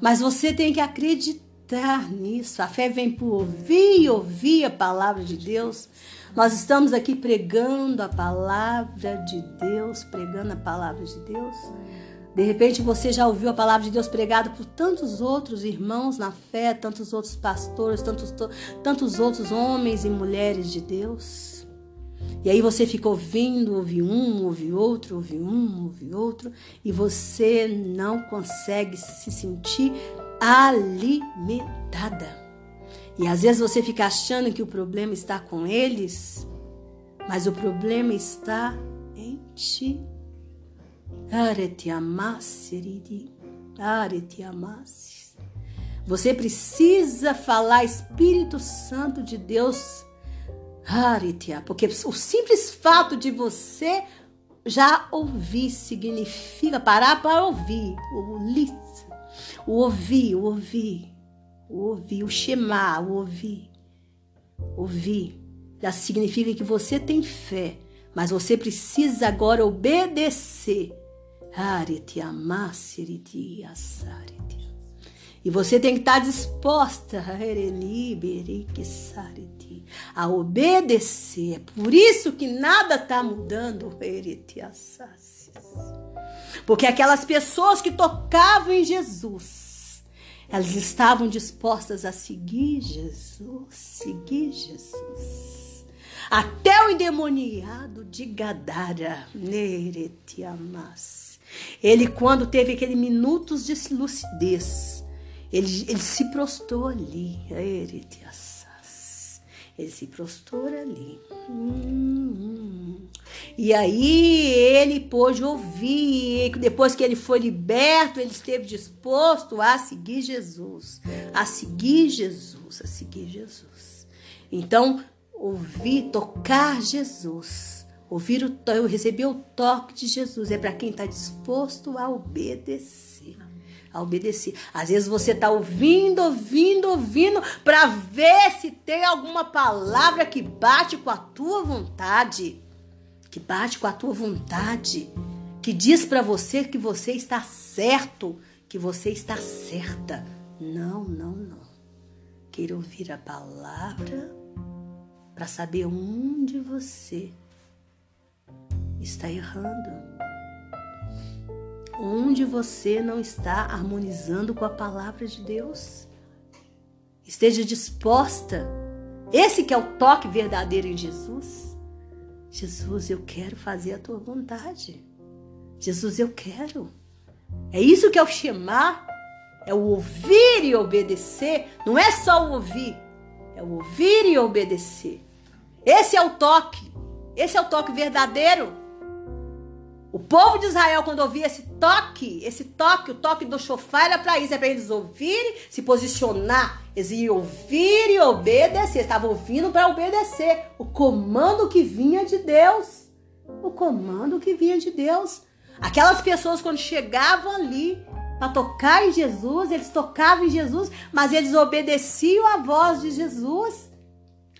Mas você tem que acreditar nisso. A fé vem por ouvir e ouvir a palavra de Deus. Nós estamos aqui pregando a palavra de Deus, pregando a palavra de Deus. De repente você já ouviu a palavra de Deus pregada por tantos outros irmãos na fé, tantos outros pastores, tantos, tantos outros homens e mulheres de Deus. E aí você fica ouvindo, ouve um, ouve outro, ouve um, ouve outro, e você não consegue se sentir alimentada. E às vezes você fica achando que o problema está com eles, mas o problema está em ti. Arete amasseridi. Arete amasses. Você precisa falar Espírito Santo de Deus. Aretia, porque o simples fato de você já ouvir significa parar para ouvir. O lit, o ouvir, o ouvir, o ouvir, o chamar, o ouvir. Ouvir já significa que você tem fé, mas você precisa agora obedecer e você tem que estar disposta a obedecer. É por isso que nada está mudando. Porque aquelas pessoas que tocavam em Jesus, elas estavam dispostas a seguir Jesus, seguir Jesus. Até o endemoniado de Gadara, Neretiamas ele, quando teve aquele minutos de lucidez, Ele, ele se prostrou ali. Ele se prostrou ali. Hum. E aí ele pôde ouvir. Depois que ele foi liberto, ele esteve disposto a seguir Jesus. A seguir Jesus. A seguir Jesus. Então, ouvir, tocar Jesus. Ouvir o receber o toque de Jesus é para quem está disposto a obedecer a obedecer. Às vezes você está ouvindo, ouvindo, ouvindo para ver se tem alguma palavra que bate com a tua vontade, que bate com a tua vontade, que diz para você que você está certo, que você está certa. Não, não, não. Queira ouvir a palavra para saber onde você está errando onde você não está harmonizando com a palavra de Deus. Esteja disposta. Esse que é o toque verdadeiro em Jesus. Jesus, eu quero fazer a tua vontade. Jesus, eu quero. É isso que é o chamar, é o ouvir e obedecer. Não é só o ouvir, é o ouvir e obedecer. Esse é o toque. Esse é o toque verdadeiro. O povo de Israel, quando ouvia esse toque, esse toque, o toque do chofar era para isso, é para eles ouvirem, se posicionar. Eles iam ouvir e obedecer. Estavam ouvindo para obedecer o comando que vinha de Deus. O comando que vinha de Deus. Aquelas pessoas, quando chegavam ali para tocar em Jesus, eles tocavam em Jesus, mas eles obedeciam a voz de Jesus.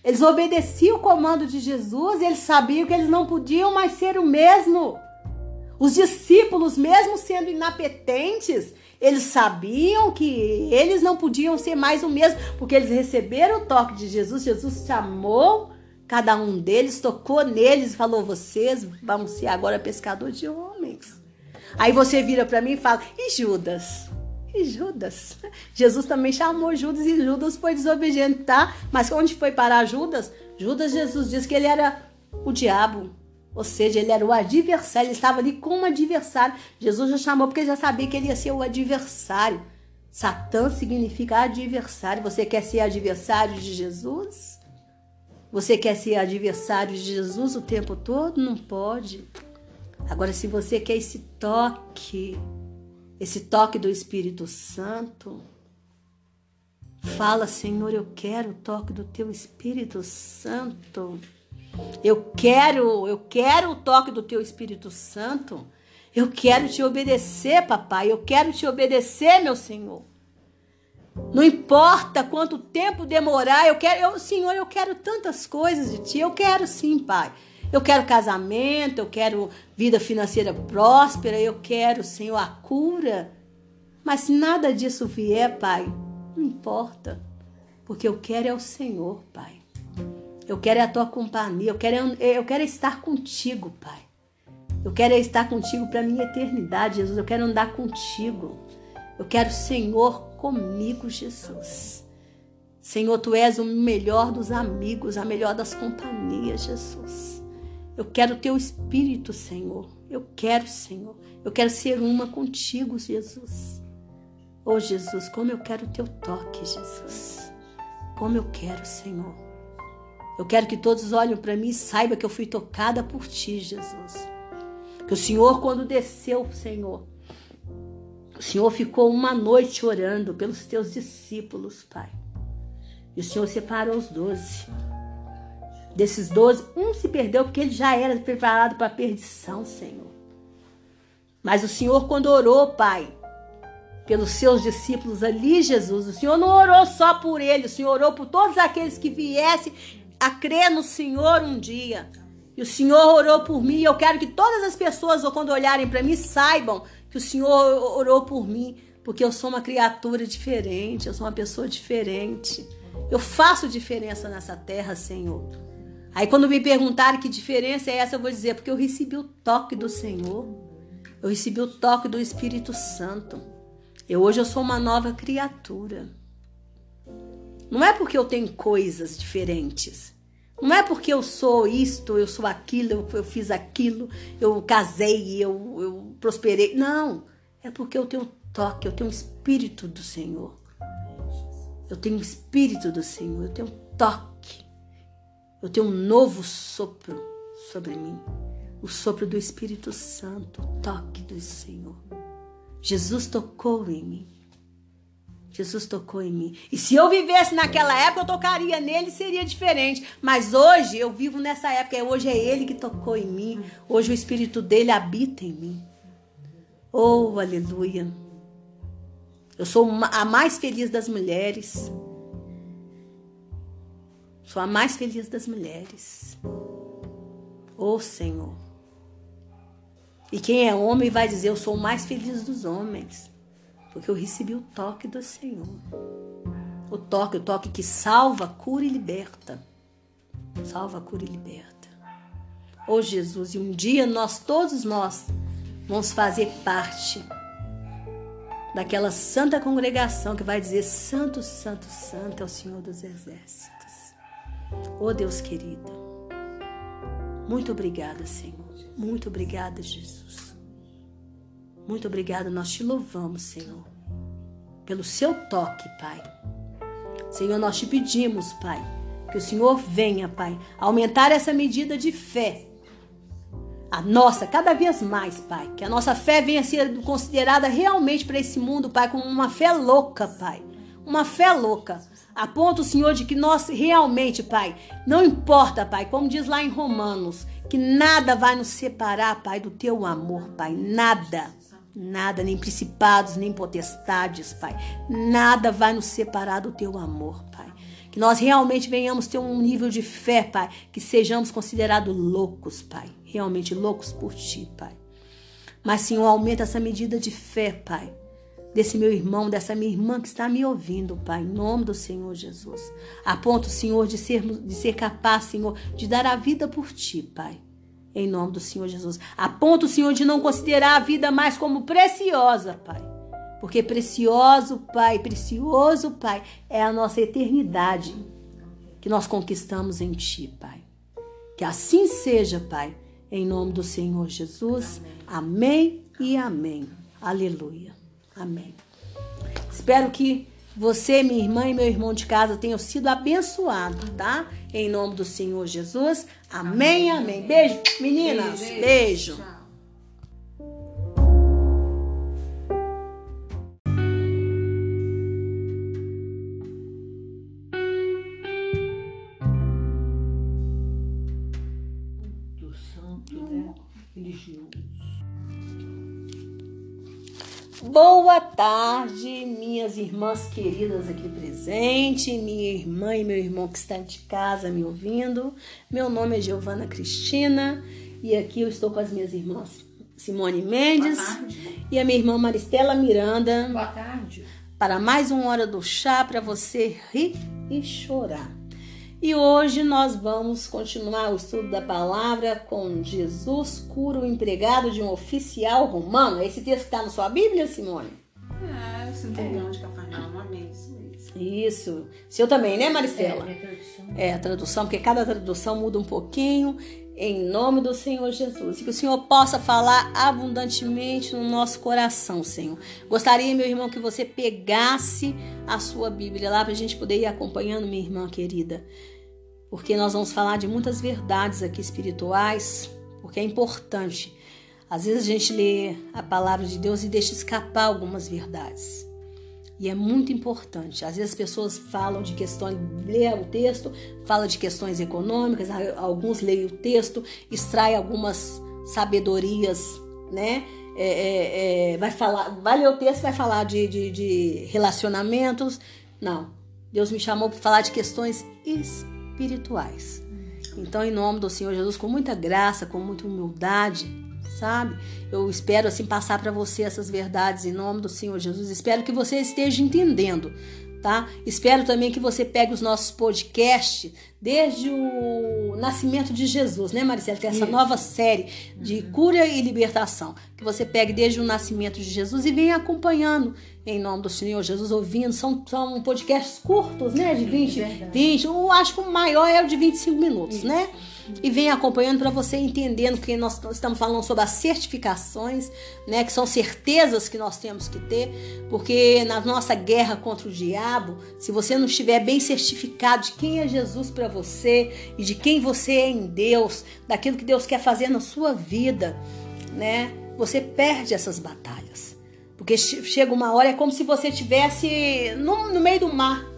Eles obedeciam o comando de Jesus, eles sabiam que eles não podiam mais ser o mesmo. Os discípulos, mesmo sendo inapetentes, eles sabiam que eles não podiam ser mais o mesmo, porque eles receberam o toque de Jesus. Jesus chamou cada um deles, tocou neles e falou: Vocês vão ser agora pescador de homens. Aí você vira para mim e fala: E Judas? E Judas? Jesus também chamou Judas e Judas foi desobediente, tá? Mas onde foi parar Judas? Judas, Jesus disse que ele era o diabo. Ou seja, ele era o adversário, ele estava ali como adversário. Jesus já chamou porque já sabia que ele ia ser o adversário. Satã significa adversário. Você quer ser adversário de Jesus? Você quer ser adversário de Jesus o tempo todo? Não pode. Agora, se você quer esse toque, esse toque do Espírito Santo, fala, Senhor, eu quero o toque do teu Espírito Santo. Eu quero, eu quero o toque do teu Espírito Santo. Eu quero te obedecer, papai. Eu quero te obedecer, meu Senhor. Não importa quanto tempo demorar, eu quero, eu, Senhor, eu quero tantas coisas de ti. Eu quero sim, pai. Eu quero casamento, eu quero vida financeira próspera, eu quero, Senhor, a cura. Mas se nada disso vier, pai, não importa. Porque eu quero é o Senhor, pai. Eu quero a tua companhia. Eu quero, eu quero estar contigo, Pai. Eu quero estar contigo para a minha eternidade, Jesus. Eu quero andar contigo. Eu quero, Senhor, comigo, Jesus. Senhor, tu és o melhor dos amigos, a melhor das companhias, Jesus. Eu quero o teu espírito, Senhor. Eu quero, Senhor. Eu quero ser uma contigo, Jesus. Oh, Jesus, como eu quero o teu toque, Jesus. Como eu quero, Senhor. Eu quero que todos olhem para mim e saibam que eu fui tocada por ti, Jesus. Que o Senhor, quando desceu, Senhor, o Senhor ficou uma noite orando pelos teus discípulos, Pai. E o Senhor separou os doze. Desses doze, um se perdeu porque ele já era preparado para a perdição, Senhor. Mas o Senhor, quando orou, Pai, pelos seus discípulos ali, Jesus, o Senhor não orou só por ele, o Senhor orou por todos aqueles que viessem a crer no Senhor um dia. E o Senhor orou por mim. Eu quero que todas as pessoas, quando olharem para mim, saibam que o Senhor orou por mim, porque eu sou uma criatura diferente, eu sou uma pessoa diferente. Eu faço diferença nessa terra, Senhor. Aí quando me perguntarem que diferença é essa, eu vou dizer, porque eu recebi o toque do Senhor. Eu recebi o toque do Espírito Santo. Eu hoje eu sou uma nova criatura. Não é porque eu tenho coisas diferentes. Não é porque eu sou isto, eu sou aquilo, eu, eu fiz aquilo, eu casei, eu, eu prosperei. Não. É porque eu tenho toque, eu tenho o Espírito do Senhor. Eu tenho o Espírito do Senhor, eu tenho toque. Eu tenho um novo sopro sobre mim. O sopro do Espírito Santo, o toque do Senhor. Jesus tocou em mim. Jesus tocou em mim. E se eu vivesse naquela época, eu tocaria nele, seria diferente. Mas hoje eu vivo nessa época. Hoje é ele que tocou em mim. Hoje o Espírito dele habita em mim. Oh, aleluia. Eu sou a mais feliz das mulheres. Sou a mais feliz das mulheres. Oh, Senhor. E quem é homem vai dizer: Eu sou o mais feliz dos homens. Porque eu recebi o toque do Senhor. O toque, o toque que salva, cura e liberta. Salva, cura e liberta. Oh Jesus, e um dia nós, todos nós, vamos fazer parte daquela santa congregação que vai dizer: Santo, Santo, Santo é o Senhor dos Exércitos. Oh Deus querido, muito obrigada, Senhor. Muito obrigada, Jesus. Muito obrigada, nós te louvamos, Senhor, pelo seu toque, Pai. Senhor, nós te pedimos, Pai, que o Senhor venha, Pai, aumentar essa medida de fé. A nossa, cada vez mais, Pai. Que a nossa fé venha a ser considerada realmente para esse mundo, Pai, como uma fé louca, Pai. Uma fé louca. A ponto, Senhor, de que nós realmente, Pai, não importa, Pai, como diz lá em Romanos, que nada vai nos separar, Pai, do teu amor, Pai. Nada. Nada, nem principados, nem potestades, Pai. Nada vai nos separar do teu amor, Pai. Que nós realmente venhamos ter um nível de fé, Pai. Que sejamos considerados loucos, Pai. Realmente loucos por ti, Pai. Mas, Senhor, aumenta essa medida de fé, Pai. Desse meu irmão, dessa minha irmã que está me ouvindo, Pai, em nome do Senhor Jesus. A ponto, Senhor, de ser, de ser capaz, Senhor, de dar a vida por ti, Pai em nome do Senhor Jesus. A ponto, Senhor, de não considerar a vida mais como preciosa, Pai. Porque precioso, Pai, precioso, Pai, é a nossa eternidade que nós conquistamos em Ti, Pai. Que assim seja, Pai, em nome do Senhor Jesus. Amém, amém e amém. Aleluia. Amém. Espero que você, minha irmã e meu irmão de casa tenham sido abençoados, tá? Em nome do Senhor Jesus. Amém, amém. amém. Beijo, meninas. Beijo. Beijo. Boa tarde, minhas irmãs queridas aqui presentes, minha irmã e meu irmão que está de casa me ouvindo. Meu nome é Giovana Cristina e aqui eu estou com as minhas irmãs Simone Mendes e a minha irmã Maristela Miranda. Boa tarde. Para mais uma hora do chá para você rir e chorar. E hoje nós vamos continuar o estudo da palavra com Jesus cura o empregado de um oficial romano. Esse texto que está na sua Bíblia, Simone? É, centurião de Cafarnaum, amém. Isso. Seu também, né, Maristela? É, a tradução. É, a tradução, porque cada tradução muda um pouquinho. Em nome do Senhor Jesus. Que o Senhor possa falar abundantemente no nosso coração, Senhor. Gostaria, meu irmão, que você pegasse a sua Bíblia lá para a gente poder ir acompanhando, minha irmã querida. Porque nós vamos falar de muitas verdades aqui espirituais, porque é importante. Às vezes a gente lê a palavra de Deus e deixa escapar algumas verdades. E é muito importante. Às vezes as pessoas falam de questões, lê o texto, fala de questões econômicas, alguns leem o texto, extrai algumas sabedorias, né? É, é, é, vai falar, vai ler o texto, vai falar de, de, de relacionamentos. Não. Deus me chamou para falar de questões espirituais. Então, em nome do Senhor Jesus, com muita graça, com muita humildade, sabe? Eu espero assim passar para você essas verdades em nome do Senhor Jesus. Espero que você esteja entendendo, tá? Espero também que você pegue os nossos podcasts desde o nascimento de Jesus, né, Maricela? Tem essa Isso. nova série de uhum. cura e libertação. Que você pegue desde o nascimento de Jesus e venha acompanhando em nome do Senhor Jesus, ouvindo. São, são podcasts curtos, né? De 20, 20. Eu acho que o maior é o de 25 minutos, Isso. né? E vem acompanhando para você entendendo que nós estamos falando sobre as certificações, né, que são certezas que nós temos que ter, porque na nossa guerra contra o diabo, se você não estiver bem certificado de quem é Jesus para você e de quem você é em Deus, daquilo que Deus quer fazer na sua vida, né, você perde essas batalhas. Porque chega uma hora, é como se você estivesse no, no meio do mar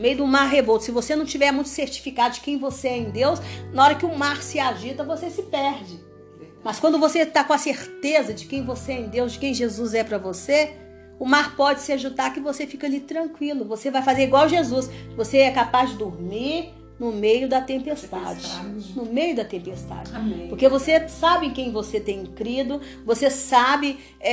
meio do mar revolto, se você não tiver muito certificado de quem você é em Deus, na hora que o mar se agita, você se perde. Mas quando você está com a certeza de quem você é em Deus, de quem Jesus é para você, o mar pode se agitar que você fica ali tranquilo. Você vai fazer igual Jesus. Você é capaz de dormir, no meio da tempestade. tempestade. No meio da tempestade. Amém. Porque você sabe em quem você tem crido, você sabe é,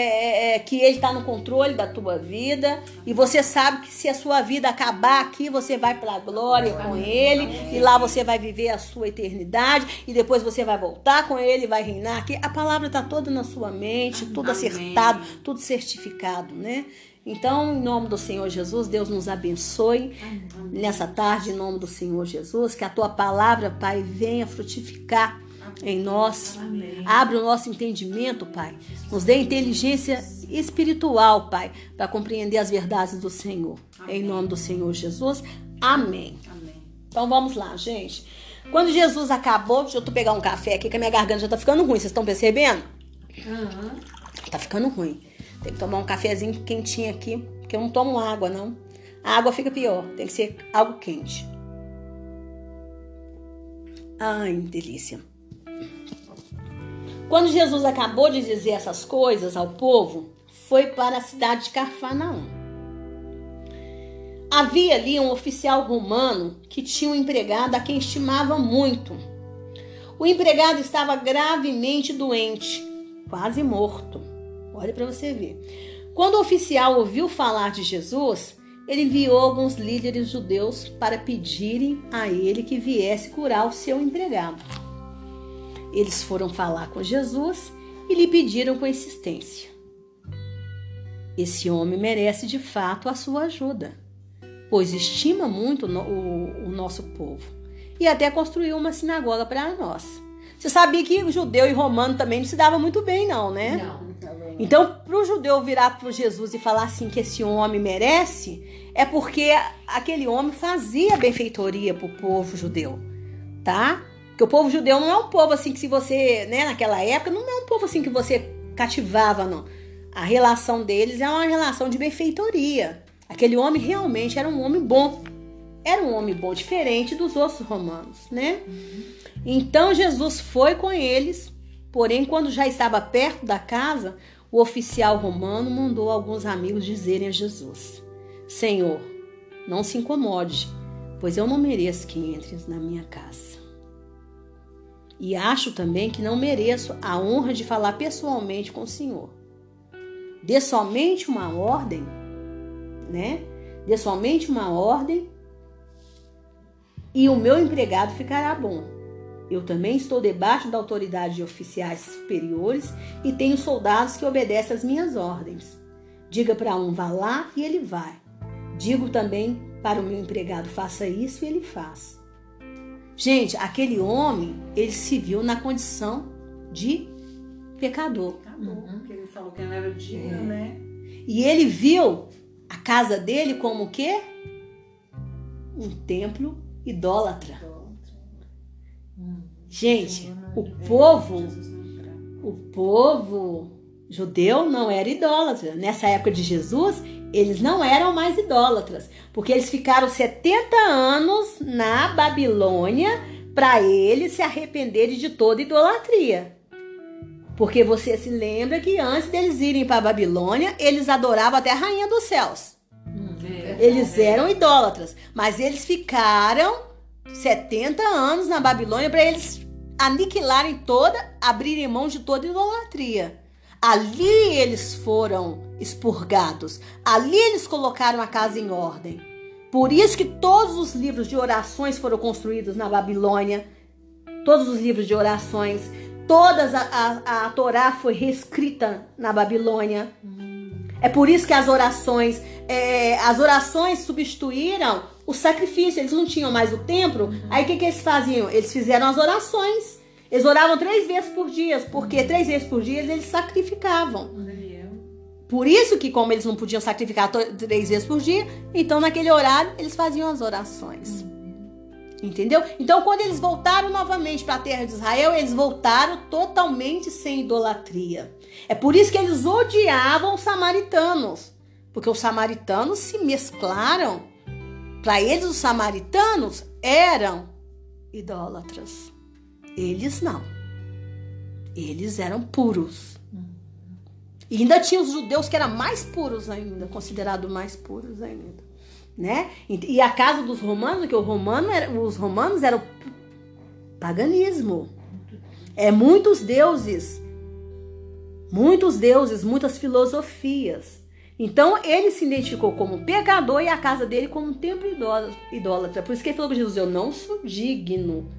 é, é que Ele está no controle da tua vida, e você sabe que se a sua vida acabar aqui, você vai para a glória Amém. com Ele, Amém. e lá você vai viver a sua eternidade, e depois você vai voltar com Ele, vai reinar aqui. A palavra está toda na sua mente, tudo acertado, tudo certificado, né? Então, em nome do Senhor Jesus, Deus nos abençoe Amém. nessa tarde, em nome do Senhor Jesus, que a tua palavra, Pai, venha frutificar Amém. em nós. Amém. Abre o nosso entendimento, Pai. Nos dê inteligência espiritual, Pai, para compreender as verdades do Senhor. Em nome do Senhor Jesus. Amém. Então vamos lá, gente. Quando Jesus acabou, deixa eu pegar um café aqui, que a minha garganta já tá ficando ruim. Vocês estão percebendo? Uhum. Tá ficando ruim. Tem que tomar um cafezinho quentinho aqui, porque eu não tomo água, não. A água fica pior, tem que ser algo quente. Ai, delícia. Quando Jesus acabou de dizer essas coisas ao povo, foi para a cidade de Carfanaum. Havia ali um oficial romano que tinha um empregado a quem estimava muito. O empregado estava gravemente doente, quase morto. Olha para você ver. Quando o oficial ouviu falar de Jesus, ele enviou alguns líderes judeus para pedirem a ele que viesse curar o seu empregado. Eles foram falar com Jesus e lhe pediram com insistência. Esse homem merece de fato a sua ajuda, pois estima muito o, nosso povo e até construiu uma sinagoga para nós. Você sabia que judeu e romano também não se dava muito bem, não, né? Não. Então, para o judeu virar para Jesus e falar assim que esse homem merece, é porque aquele homem fazia benfeitoria para o povo judeu, tá? Porque o povo judeu não é um povo assim que se você, né, naquela época, não é um povo assim que você cativava, não. A relação deles é uma relação de benfeitoria. Aquele homem realmente era um homem bom. Era um homem bom, diferente dos outros romanos, né? Uhum. Então Jesus foi com eles, porém, quando já estava perto da casa, o oficial romano mandou alguns amigos dizerem a Jesus: Senhor, não se incomode, pois eu não mereço que entres na minha casa. E acho também que não mereço a honra de falar pessoalmente com o Senhor. Dê somente uma ordem, né? Dê somente uma ordem e o meu empregado ficará bom. Eu também estou debaixo da autoridade de oficiais superiores e tenho soldados que obedecem às minhas ordens. Diga para um vá lá e ele vai. Digo também para o meu empregado faça isso e ele faz. Gente, aquele homem, ele se viu na condição de pecador. Pecador, uhum. porque ele falou que não era digno, é. né? E ele viu a casa dele como o quê? Um templo idólatra. Gente, o povo, o povo judeu não era idólatra. Nessa época de Jesus, eles não eram mais idólatras, porque eles ficaram 70 anos na Babilônia para eles se arrependerem de toda idolatria. Porque você se lembra que antes deles irem para a Babilônia, eles adoravam até a rainha dos céus. Hum, é, eles eram idólatras, mas eles ficaram 70 anos na Babilônia para eles aniquilarem toda, abrirem mão de toda idolatria. Ali eles foram expurgados. Ali eles colocaram a casa em ordem. Por isso que todos os livros de orações foram construídos na Babilônia. Todos os livros de orações, todas a, a, a Torá foi reescrita na Babilônia. É por isso que as orações, é, as orações substituíram o sacrifício. Eles não tinham mais o templo. Aí o que, que eles faziam? Eles fizeram as orações. Eles oravam três vezes por dia, porque três vezes por dia eles sacrificavam. Por isso que, como eles não podiam sacrificar três vezes por dia, então naquele horário eles faziam as orações. Entendeu? Então, quando eles voltaram novamente para a terra de Israel, eles voltaram totalmente sem idolatria. É por isso que eles odiavam os samaritanos, porque os samaritanos se mesclaram. Para eles, os samaritanos eram idólatras. Eles não. Eles eram puros. E ainda tinha os judeus que eram mais puros ainda, considerados mais puros ainda né? E a casa dos romanos, que o romano era, os romanos eram paganismo. É muitos deuses. Muitos deuses, muitas filosofias. Então ele se identificou como pecador e a casa dele como um templo idólatra. Por isso que ele falou para Jesus: Eu não sou digno.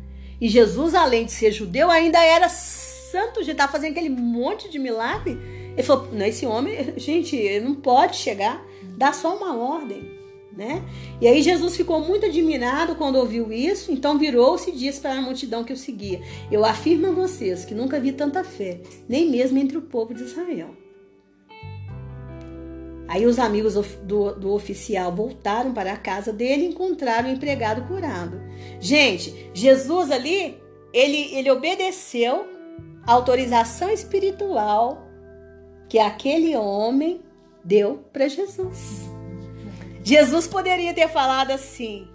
E Jesus, além de ser judeu, ainda era santo, já estava fazendo aquele monte de milagre. Ele falou: Não, esse homem, gente, ele não pode chegar, dá só uma ordem né? E aí Jesus ficou muito admirado quando ouviu isso, então virou-se e disse para a multidão que o seguia: Eu afirmo a vocês que nunca vi tanta fé, nem mesmo entre o povo de Israel. Aí os amigos do, do oficial voltaram para a casa dele e encontraram o empregado curado. Gente, Jesus ali, ele, ele obedeceu a autorização espiritual que aquele homem deu para Jesus. Jesus poderia ter falado assim,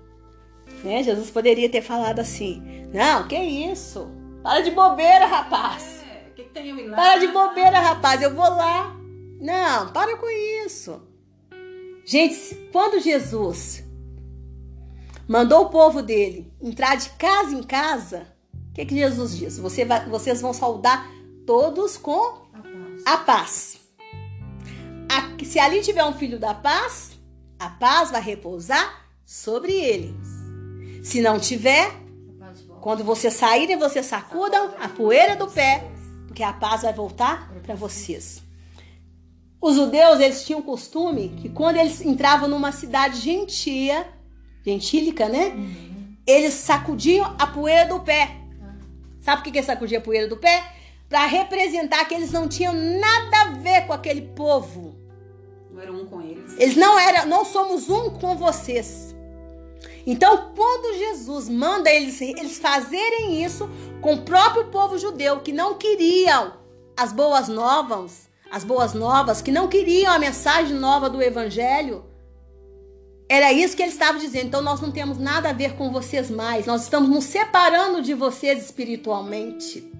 né? Jesus poderia ter falado assim: Não, que isso? Para de bobeira, rapaz. É, que que tem eu ir lá? Para de bobeira, rapaz. Eu vou lá. Não, para com isso. Gente, quando Jesus mandou o povo dele entrar de casa em casa, o que, que Jesus disse? Você vai, vocês vão saudar todos com a paz. A paz. A, se ali tiver um filho da paz, a paz vai repousar sobre ele. Se não tiver, quando você saírem, você sacudam a poeira do pé, porque a paz vai voltar para vocês. Os judeus, eles tinham costume que quando eles entravam numa cidade gentia, gentílica, né? Eles sacudiam a poeira do pé. Sabe por que, que sacudia a poeira do pé? Para representar que eles não tinham nada a ver com aquele povo. Não era um com eles. Eles não eram, não somos um com vocês. Então, quando Jesus manda eles, eles fazerem isso com o próprio povo judeu, que não queriam as boas novas, as boas novas, que não queriam a mensagem nova do evangelho, era isso que ele estava dizendo. Então, nós não temos nada a ver com vocês mais. Nós estamos nos separando de vocês espiritualmente.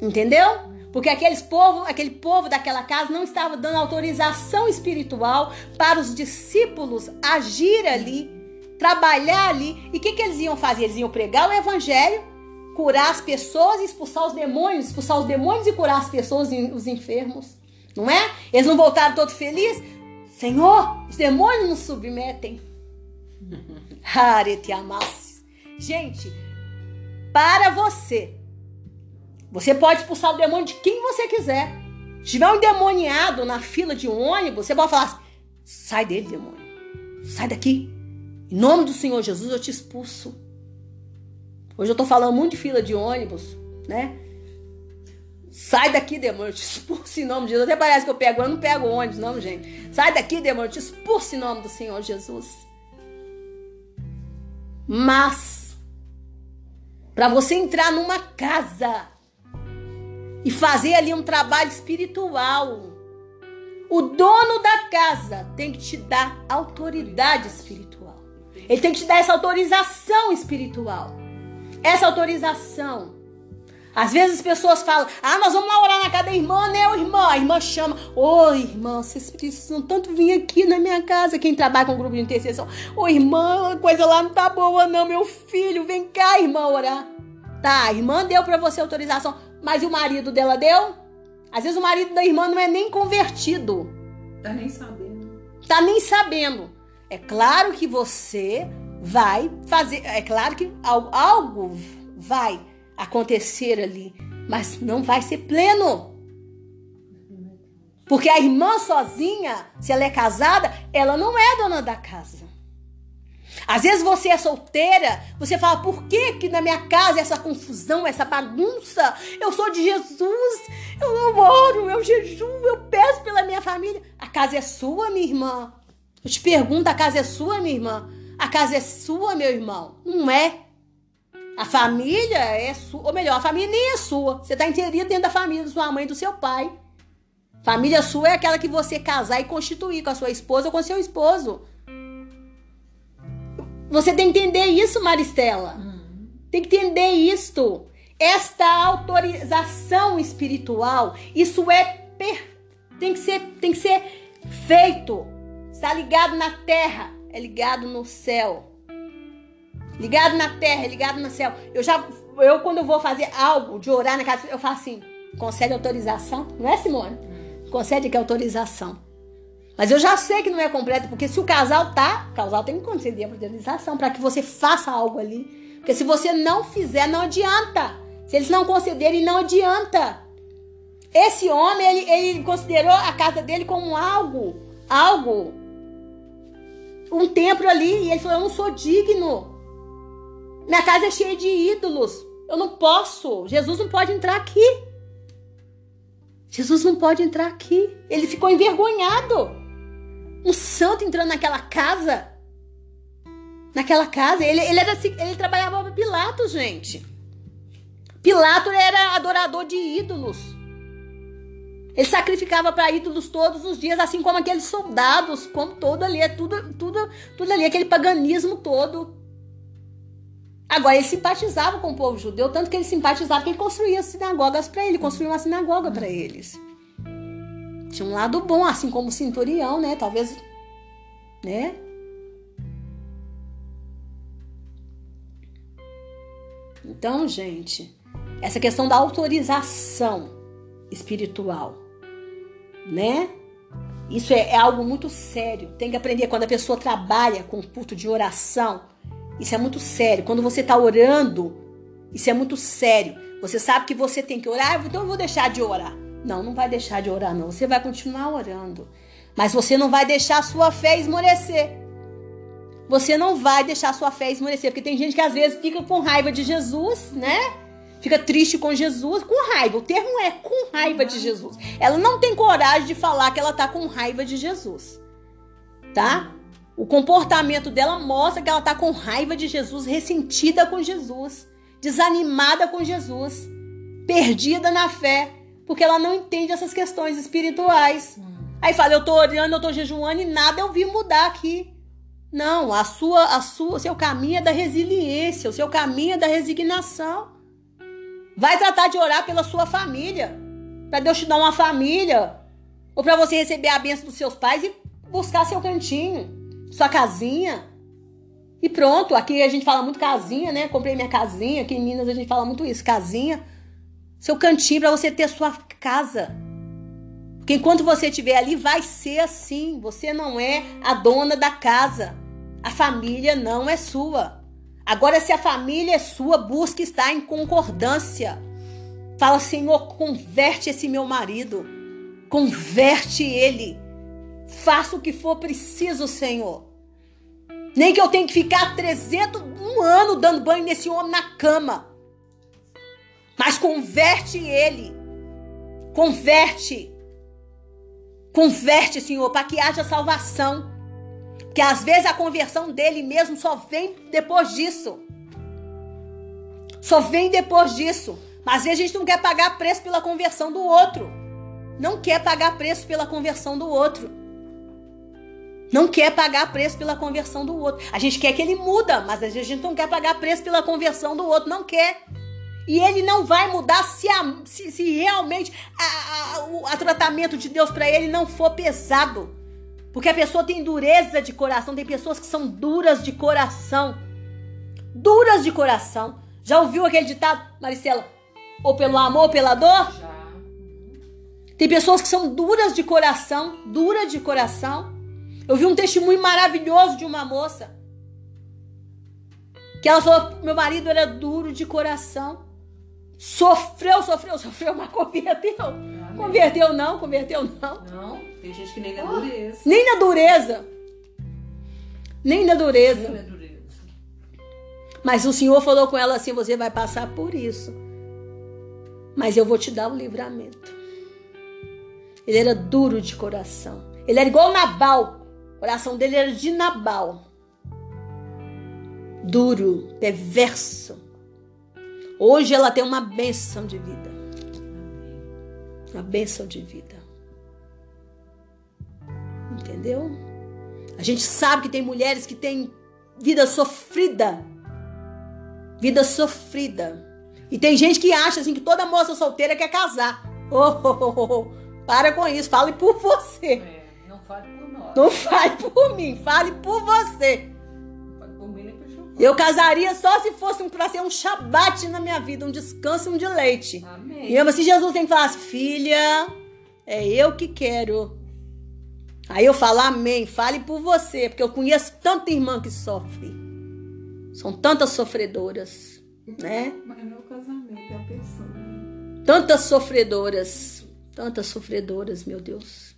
Entendeu? Porque aqueles povo, aquele povo daquela casa não estava dando autorização espiritual para os discípulos agir ali, trabalhar ali. E o que, que eles iam fazer? Eles iam pregar o evangelho, curar as pessoas, expulsar os demônios, expulsar os demônios e curar as pessoas, os enfermos. Não é? Eles não voltaram todos felizes? Senhor, os demônios nos submetem. Harete amasse. Gente, para você você pode expulsar o demônio de quem você quiser. Se tiver um endemoniado na fila de um ônibus, você pode falar assim, sai dele, demônio. Sai daqui. Em nome do Senhor Jesus, eu te expulso. Hoje eu tô falando muito de fila de ônibus, né? Sai daqui, demônio, eu te expulso em nome de Jesus. Até parece que eu pego, eu não pego ônibus, não, gente. Sai daqui, demônio, eu te expulso em nome do Senhor Jesus. Mas, para você entrar numa casa e fazer ali um trabalho espiritual. O dono da casa tem que te dar autoridade espiritual. Ele tem que te dar essa autorização espiritual. Essa autorização. Às vezes as pessoas falam: Ah, nós vamos lá orar na casa da irmã, né, o irmão? A irmã chama: Ô irmã, vocês precisam tanto vir aqui na minha casa. Quem trabalha com grupo de intercessão: Ô irmã, a coisa lá não tá boa, não, meu filho. Vem cá, irmã, orar. Tá, a irmã deu para você autorização. Mas o marido dela deu? Às vezes o marido da irmã não é nem convertido. Tá nem sabendo. Tá nem sabendo. É claro que você vai fazer. É claro que algo vai acontecer ali. Mas não vai ser pleno. Porque a irmã sozinha, se ela é casada, ela não é dona da casa. Às vezes você é solteira, você fala, por que que na minha casa essa confusão, essa bagunça? Eu sou de Jesus, eu não oro, eu jejum, eu peço pela minha família. A casa é sua, minha irmã. Eu te pergunto, a casa é sua, minha irmã? A casa é sua, meu irmão? Não é. A família é sua, ou melhor, a família nem é sua. Você está inserido dentro da família da sua mãe e do seu pai. Família sua é aquela que você casar e constituir com a sua esposa ou com seu esposo. Você tem que entender isso, Maristela. Uhum. Tem que entender isto. Esta autorização espiritual, isso é per... tem que ser tem que ser feito. Está ligado na terra, é ligado no céu. Ligado na terra, é ligado no céu. Eu já eu quando vou fazer algo de orar na casa, eu faço assim, concede autorização, não é, Simone? Concede que autorização. Mas eu já sei que não é completo, porque se o casal tá, o casal tem que conceder a autorização para que você faça algo ali. Porque se você não fizer, não adianta. Se eles não concederem, não adianta. Esse homem, ele, ele considerou a casa dele como algo, algo, um templo ali. E ele falou: Eu não sou digno. Minha casa é cheia de ídolos. Eu não posso. Jesus não pode entrar aqui. Jesus não pode entrar aqui. Ele ficou envergonhado. Um santo entrando naquela casa. Naquela casa. Ele, ele, era, assim, ele trabalhava para Pilatos, gente. Pilatos era adorador de ídolos. Ele sacrificava para ídolos todos os dias, assim como aqueles soldados, como todo ali, é tudo, tudo, tudo ali, aquele paganismo todo. Agora, ele simpatizava com o povo judeu, tanto que ele simpatizava que ele construía sinagogas para ele, construía uma sinagoga para eles. Tinha um lado bom, assim como o centurião, né? Talvez, né? Então, gente, essa questão da autorização espiritual, né? Isso é, é algo muito sério. Tem que aprender quando a pessoa trabalha com culto de oração isso é muito sério. Quando você está orando, isso é muito sério. Você sabe que você tem que orar, então eu vou deixar de orar. Não, não vai deixar de orar, não. Você vai continuar orando. Mas você não vai deixar a sua fé esmorecer. Você não vai deixar a sua fé esmorecer. Porque tem gente que às vezes fica com raiva de Jesus, né? Fica triste com Jesus, com raiva. O termo é com raiva de Jesus. Ela não tem coragem de falar que ela tá com raiva de Jesus. Tá? O comportamento dela mostra que ela está com raiva de Jesus, ressentida com Jesus, desanimada com Jesus, perdida na fé, porque ela não entende essas questões espirituais. Hum. Aí fala, eu tô orando, eu tô jejuando e nada eu vi mudar aqui. Não, a sua, a sua, o seu caminho é da resiliência, o seu caminho é da resignação. Vai tratar de orar pela sua família, para Deus te dar uma família, ou para você receber a bênção dos seus pais e buscar seu cantinho sua casinha. E pronto, aqui a gente fala muito casinha, né? Comprei minha casinha, aqui em Minas a gente fala muito isso, casinha. Seu cantinho para você ter sua casa. Porque enquanto você estiver ali, vai ser assim. Você não é a dona da casa. A família não é sua. Agora, se a família é sua, busque estar em concordância. Fala, Senhor, converte esse meu marido. Converte ele Faça o que for preciso, Senhor. Nem que eu tenha que ficar 300, um ano dando banho nesse homem na cama. Mas converte ele. Converte. Converte, Senhor, para que haja salvação. Porque às vezes a conversão dele mesmo só vem depois disso. Só vem depois disso. Mas às vezes a gente não quer pagar preço pela conversão do outro. Não quer pagar preço pela conversão do outro. Não quer pagar preço pela conversão do outro. A gente quer que ele muda, mas às vezes a gente não quer pagar preço pela conversão do outro. Não quer. E ele não vai mudar se, a, se, se realmente o tratamento de Deus para ele não for pesado. Porque a pessoa tem dureza de coração. Tem pessoas que são duras de coração. Duras de coração. Já ouviu aquele ditado, Maricela? Ou pelo amor ou pela dor? Já. Tem pessoas que são duras de coração. Dura de coração. Eu vi um testemunho maravilhoso de uma moça. Que ela falou: meu marido era duro de coração. Sofreu, sofreu, sofreu, mas converteu. Amém. Converteu não, converteu não. Não, tem gente que nem na dureza. Nem na dureza. Nem na dureza. Nem na dureza. Mas o Senhor falou com ela assim: você vai passar por isso. Mas eu vou te dar o livramento. Ele era duro de coração. Ele era igual Nabal. O coração dele era de Nabal. Duro, perverso. Hoje ela tem uma bênção de vida. Uma bênção de vida. Entendeu? A gente sabe que tem mulheres que têm vida sofrida. Vida sofrida. E tem gente que acha assim que toda moça solteira quer casar. Oh, oh, oh, oh. Para com isso, fale por você. É, não fale por nós. Não fale por mim, fale por você. Eu casaria só se fosse um, pra ser um shabat na minha vida, um descanso e um deleite. Amém. E mesmo assim, Jesus tem que falar assim, filha, é eu que quero. Aí eu falo, amém, fale por você, porque eu conheço tanta irmã que sofre. São tantas sofredoras, né? Mas não é o casamento, é a pessoa. Tantas sofredoras, tantas sofredoras, meu Deus.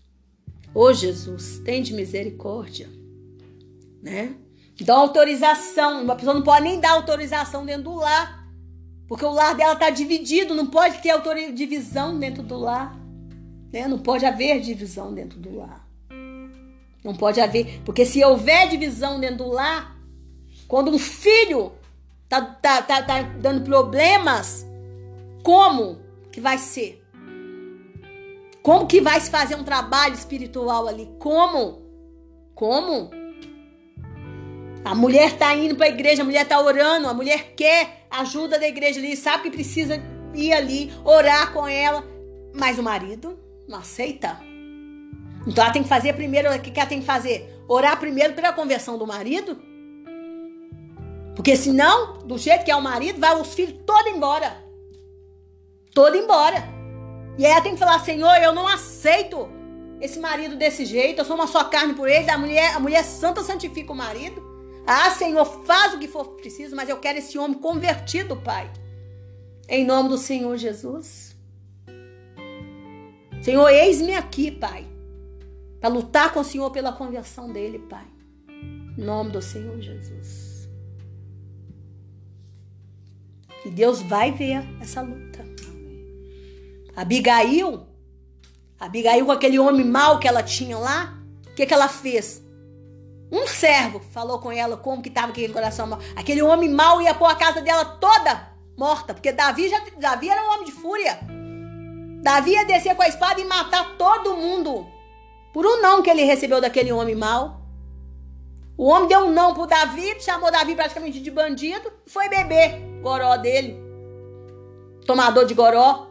Ô Jesus, tem de misericórdia, né? Dá autorização, uma pessoa não pode nem dar autorização dentro do lar, porque o lar dela tá dividido, não pode ter divisão dentro do lar, né? Não pode haver divisão dentro do lar. Não pode haver, porque se houver divisão dentro do lar, quando um filho tá, tá, tá, tá dando problemas, como que vai ser? Como que vai se fazer um trabalho espiritual ali? Como? Como? A mulher tá indo para a igreja, a mulher tá orando, a mulher quer ajuda da igreja ali, sabe que precisa ir ali, orar com ela, mas o marido não aceita. Então ela tem que fazer primeiro, o que ela tem que fazer? Orar primeiro pela conversão do marido? Porque senão, do jeito que é o marido, vai os filhos todos embora. Todo embora. E aí ela tem que falar, Senhor, eu não aceito esse marido desse jeito, eu sou uma só carne por ele, a mulher, a mulher santa santifica o marido. Ah, Senhor, faz o que for preciso, mas eu quero esse homem convertido, Pai. Em nome do Senhor Jesus. Senhor, eis-me aqui, Pai, para lutar com o Senhor pela conversão dele, Pai. Em nome do Senhor Jesus. E Deus vai ver essa luta. Abigail, Abigail com aquele homem mau que ela tinha lá, o que, que ela fez? Um servo falou com ela como que estava aquele coração mau. Aquele homem mau ia pôr a casa dela toda morta, porque Davi, já, Davi era um homem de fúria. Davi ia descer com a espada e matar todo mundo. Por um não que ele recebeu daquele homem mau. O homem deu um não pro Davi, chamou Davi praticamente de bandido foi beber goró dele. Tomador de goró.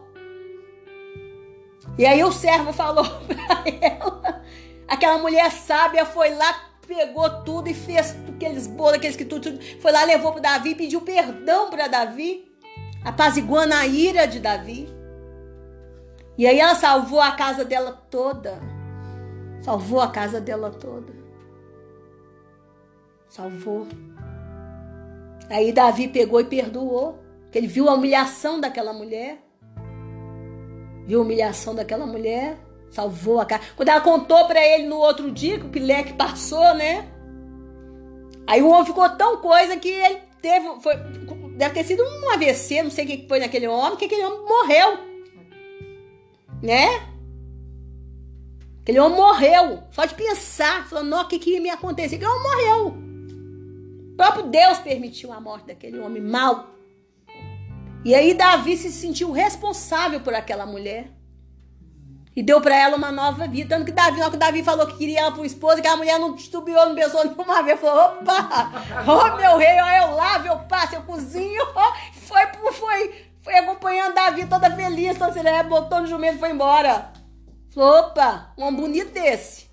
E aí o servo falou pra ela. Aquela mulher sábia foi lá, pegou tudo e fez aqueles bolos, aqueles que tudo, tudo. Foi lá, levou pro Davi, pediu perdão para Davi, apaziguando a ira de Davi. E aí ela salvou a casa dela toda. Salvou a casa dela toda. Salvou. Aí Davi pegou e perdoou. Porque ele viu a humilhação daquela mulher. Viu a humilhação daquela mulher. Salvou a casa. Quando ela contou para ele no outro dia que o Pileque passou, né? Aí o homem ficou tão coisa que ele teve. Foi, deve ter sido um AVC, não sei o que foi naquele homem, que aquele homem morreu. Né? Homem morreu. Só de pensar, falando, o que, que ia me acontecer? Homem morreu. O próprio Deus permitiu a morte daquele homem mau. E aí Davi se sentiu responsável por aquela mulher. E deu para ela uma nova vida. Tanto que Davi, hora que Davi falou que queria ela por esposa, que a mulher não titubeou, não pensou nenhuma vez. Falou, opa, ô meu rei, ó, eu lavo, eu passo, eu cozinho. Foi, foi, foi acompanhando Davi toda feliz. Toda serena, botou no jumento e foi embora. Falou, opa, um homem bonito desse.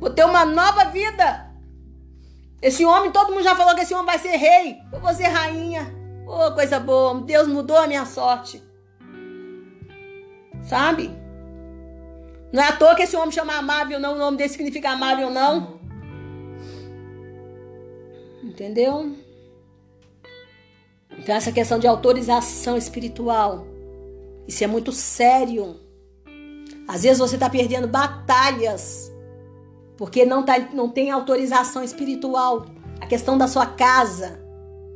Vou ter uma nova vida. Esse homem, todo mundo já falou que esse homem vai ser rei. Eu vou ser rainha. Ô, oh, coisa boa. Deus mudou a minha sorte. Sabe? Não é à toa que esse homem chama amável, não. O nome dele significa amável, não. Entendeu? Então, essa questão de autorização espiritual, isso é muito sério. Às vezes você está perdendo batalhas porque não, tá, não tem autorização espiritual. A questão da sua casa,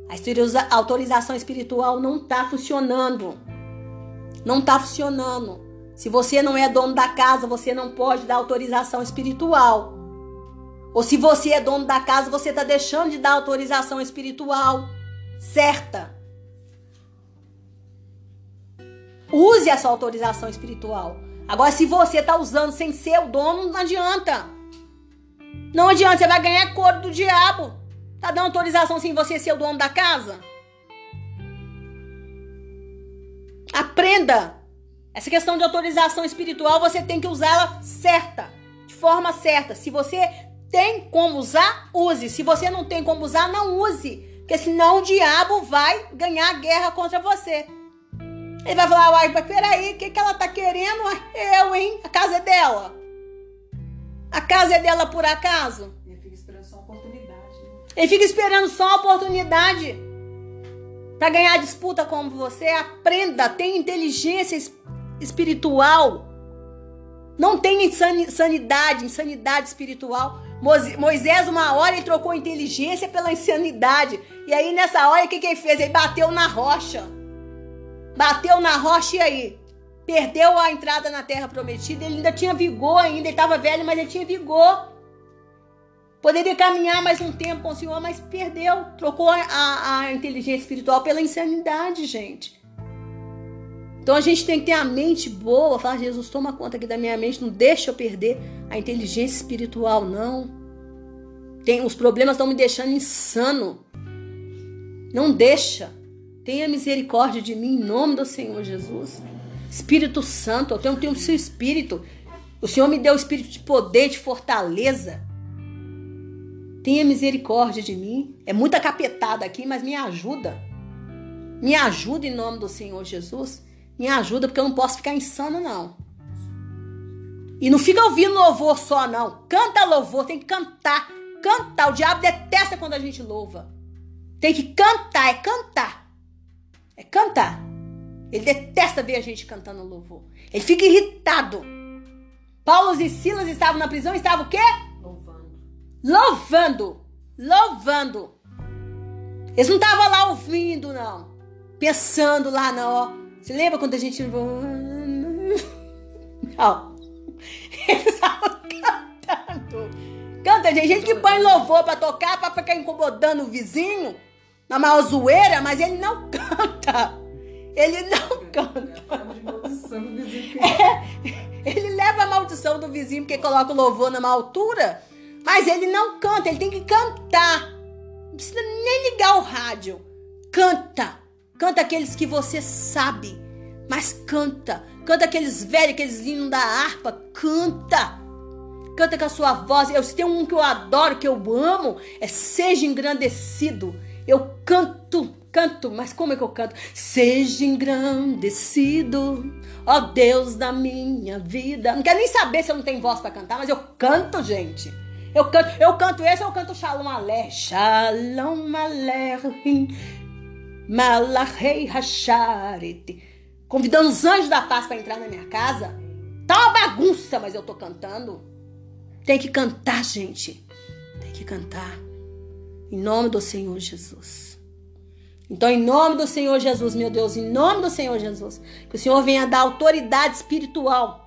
A autorização espiritual não está funcionando. Não está funcionando. Se você não é dono da casa, você não pode dar autorização espiritual. Ou se você é dono da casa, você está deixando de dar autorização espiritual certa. Use essa autorização espiritual. Agora, se você está usando sem ser o dono, não adianta. Não adianta, você vai ganhar cor do diabo. Tá dando autorização sem você ser o dono da casa? Aprenda. Essa questão de autorização espiritual, você tem que usá-la certa, de forma certa. Se você tem como usar, use. Se você não tem como usar, não use. Porque senão o diabo vai ganhar guerra contra você. Ele vai falar, uai, mas peraí, o que, que ela tá querendo? Eu, hein? A casa é dela. A casa é dela por acaso? Ele fica esperando só uma oportunidade. Né? Ele fica esperando só uma oportunidade. Para ganhar a disputa como você, aprenda, tenha inteligência espiritual. Não tem insanidade, insanidade espiritual. Moisés, uma hora, ele trocou inteligência pela insanidade. E aí, nessa hora, o que, que ele fez? Ele bateu na rocha. Bateu na rocha e aí? Perdeu a entrada na terra prometida. Ele ainda tinha vigor ainda. Estava velho, mas ele tinha vigor. Poderia caminhar mais um tempo com o Senhor, mas perdeu. Trocou a, a, a inteligência espiritual pela insanidade, gente. Então a gente tem que ter a mente boa, falar, Jesus, toma conta aqui da minha mente, não deixa eu perder a inteligência espiritual, não. Tem, os problemas estão me deixando insano. Não deixa. Tenha misericórdia de mim em nome do Senhor Jesus. Espírito Santo, eu tenho, tenho o seu espírito. O Senhor me deu o espírito de poder, de fortaleza. Tenha misericórdia de mim. É muita capetada aqui, mas me ajuda. Me ajuda em nome do Senhor Jesus. Me ajuda, porque eu não posso ficar insano, não. E não fica ouvindo louvor só, não. Canta louvor, tem que cantar. Cantar. O diabo detesta quando a gente louva. Tem que cantar, é cantar. É cantar. Ele detesta ver a gente cantando louvor. Ele fica irritado. Paulo e Silas estavam na prisão, estavam o quê? Louvando. Louvando. Louvando. Eles não estavam lá ouvindo, não. Pensando lá, não. Você lembra quando a gente. Não. Eles estavam cantando. Canta, gente. Gente que põe louvor pra tocar, pra ficar incomodando o vizinho. Na maior zoeira, mas ele não canta. Ele não canta. É, ele leva a maldição do vizinho porque coloca o louvor numa altura. Mas ele não canta, ele tem que cantar. Não precisa nem ligar o rádio. Canta. Canta aqueles que você sabe, mas canta. Canta aqueles velhos, aqueles lindos da harpa. Canta. Canta com a sua voz. Eu, se tem um que eu adoro, que eu amo, é Seja Engrandecido. Eu canto, canto, mas como é que eu canto? Seja engrandecido, ó Deus da minha vida. Não quero nem saber se eu não tenho voz para cantar, mas eu canto, gente. Eu canto, eu canto esse, eu canto Shalom Alé. Shalom Alé. Malachei Hacharete. Convidando os anjos da paz para entrar na minha casa. Tá uma bagunça, mas eu tô cantando. Tem que cantar, gente. Tem que cantar. Em nome do Senhor Jesus. Então, em nome do Senhor Jesus, meu Deus, em nome do Senhor Jesus, que o Senhor venha dar autoridade espiritual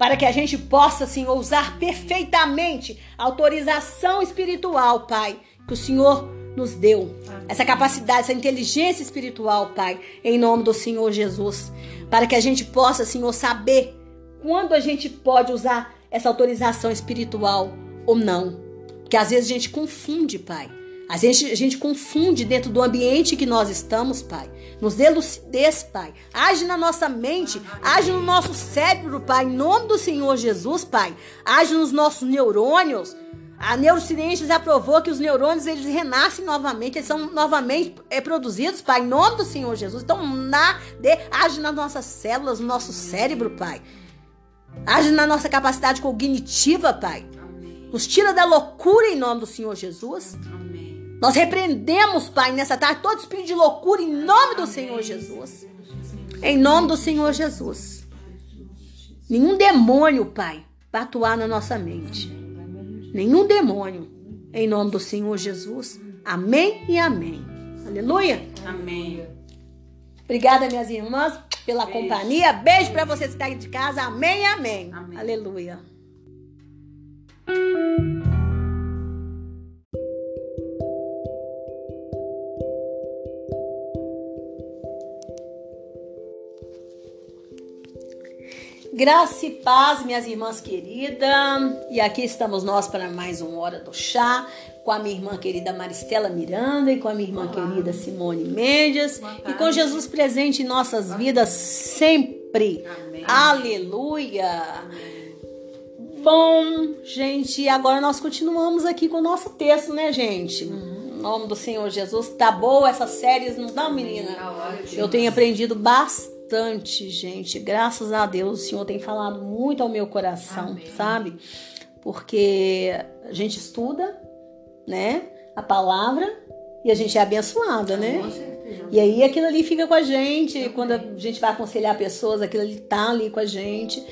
para que a gente possa, Senhor, usar perfeitamente a autorização espiritual, Pai, que o Senhor nos deu. Essa capacidade, essa inteligência espiritual, Pai, em nome do Senhor Jesus. Para que a gente possa, Senhor, saber quando a gente pode usar essa autorização espiritual ou não. Porque às vezes a gente confunde, Pai. Às vezes a gente confunde dentro do ambiente que nós estamos, Pai. Nos dê lucidez, Pai. Age na nossa mente, age no nosso cérebro, Pai. Em nome do Senhor Jesus, Pai. Age nos nossos neurônios. A neurociência já provou que os neurônios eles renascem novamente, eles são novamente é, produzidos, Pai, em nome do Senhor Jesus. Então, na, de, age nas nossas células, no nosso cérebro, Pai. Age na nossa capacidade cognitiva, Pai. Nos tira da loucura em nome do Senhor Jesus. Nós repreendemos, Pai, nessa tarde todo espírito de loucura em nome do Senhor Jesus. Em nome do Senhor Jesus. Nenhum demônio, Pai, vai atuar na nossa mente nenhum demônio. Em nome do Senhor Jesus. Amém e amém. Aleluia. Amém. Obrigada, minhas irmãs, pela Beijo. companhia. Beijo para vocês que estão aí de casa. Amém, amém. Amém. Aleluia. Graça e paz, minhas irmãs queridas. E aqui estamos nós para mais uma hora do chá com a minha irmã querida Maristela Miranda e com a minha irmã Olá. querida Simone Mendes e com Jesus presente em nossas vidas sempre. Amém. Aleluia. Bom, gente, agora nós continuamos aqui com o nosso texto, né, gente? Em nome do Senhor Jesus. Tá boa essas séries, não tá, menina? Eu tenho aprendido bastante, gente. Graças a Deus, o Senhor tem falado muito ao meu coração, Amém. sabe? Porque a gente estuda, né? A palavra e a gente é abençoada, né? Com certeza. E aí aquilo ali fica com a gente. Quando a gente vai aconselhar pessoas, aquilo ali tá ali com a gente.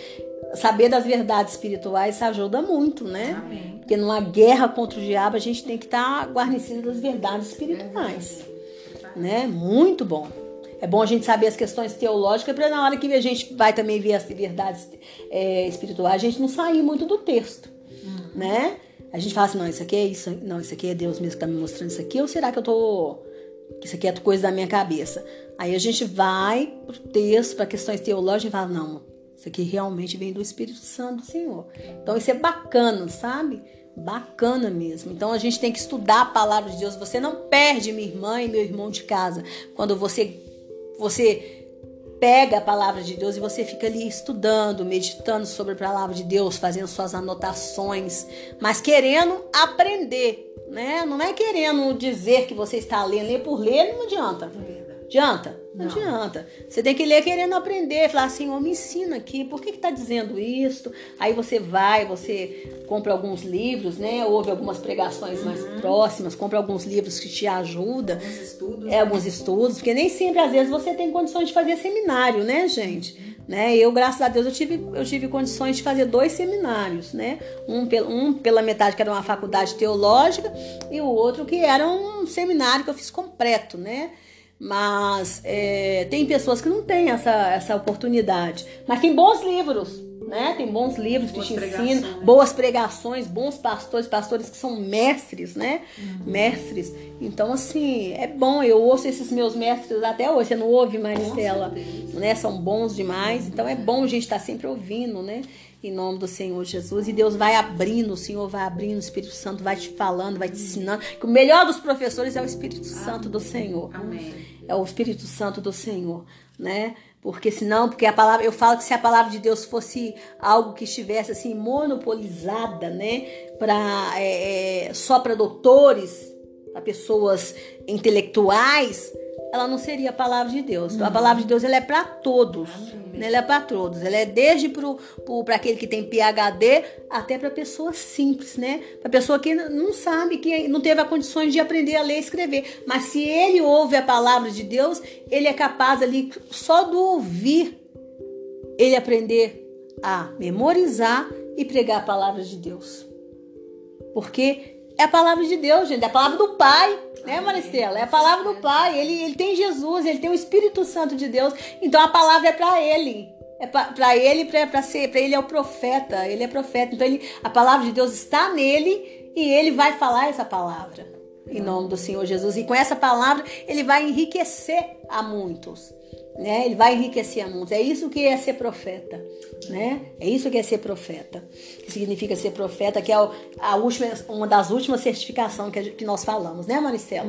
Saber das verdades espirituais ajuda muito, né? Amém. Porque numa guerra contra o diabo, a gente tem que estar guarnecido das verdades espirituais né? Muito bom. É bom a gente saber as questões teológicas para na hora que a gente vai também ver as verdades é, espirituais, a gente não sair muito do texto, né? A gente fala assim, não, isso aqui é isso, não, isso aqui é Deus mesmo que tá me mostrando isso aqui, ou será que eu tô que isso aqui é coisa da minha cabeça? Aí a gente vai pro texto, para questões teológicas e fala, não, isso aqui realmente vem do Espírito Santo do Senhor. Então isso é bacana, sabe? Bacana mesmo. Então a gente tem que estudar a palavra de Deus. Você não perde minha irmã e meu irmão de casa quando você você pega a palavra de Deus e você fica ali estudando, meditando sobre a palavra de Deus, fazendo suas anotações, mas querendo aprender, né? Não é querendo dizer que você está lendo, ler por ler não adianta. Adianta? Não, Não. adianta. Você tem que ler querendo aprender, falar assim, oh, me ensina aqui, por que que tá dizendo isso? Aí você vai, você compra alguns livros, né? Ouve algumas pregações mais próximas, compra alguns livros que te ajudam. Alguns estudos. É, alguns estudos, porque nem sempre, às vezes, você tem condições de fazer seminário, né, gente? Né? Eu, graças a Deus, eu tive, eu tive condições de fazer dois seminários, né? Um, um pela metade que era uma faculdade teológica e o outro que era um seminário que eu fiz completo, né? Mas é, tem pessoas que não têm essa, essa oportunidade. Mas tem bons livros, né? Tem bons livros Boas que te ensinam, boas pregações, bons pastores, pastores que são mestres, né? Uhum. Mestres. Então, assim, é bom. Eu ouço esses meus mestres até hoje. Você não ouve, Maristela? Né? São bons demais. Então, é bom a gente estar sempre ouvindo, né? Em nome do Senhor Jesus. E Deus vai abrindo, o Senhor vai abrindo, o Espírito Santo vai te falando, vai te ensinando. Que o melhor dos professores é o Espírito Santo do Senhor Amém. é o Espírito Santo do Senhor, né? Porque senão, porque a palavra, eu falo que se a palavra de Deus fosse algo que estivesse assim monopolizada, né, para só para doutores, para pessoas intelectuais, ela não seria a palavra de Deus. A palavra de Deus ela é para todos, né? ela é para todos. Ela é desde para aquele que tem PhD até para pessoa simples, né? Para pessoa que não sabe, que não teve as condições de aprender a ler e escrever. Mas se ele ouve a palavra de Deus, ele é capaz ali só do ouvir, ele aprender a memorizar e pregar a palavra de Deus. Porque é a palavra de Deus, gente, é a palavra do Pai, né, Maristela? É a palavra do Pai. Ele, ele tem Jesus, ele tem o Espírito Santo de Deus. Então a palavra é para ele. É para ele, para ser, para ele é o profeta, ele é profeta. Então ele, a palavra de Deus está nele e ele vai falar essa palavra em nome do Senhor Jesus. E com essa palavra ele vai enriquecer a muitos, né? Ele vai enriquecer a muitos. É isso que é ser profeta, né? É isso que é ser profeta. Que significa ser profeta, que é a última, uma das últimas certificações que, que nós falamos, né, Maristela?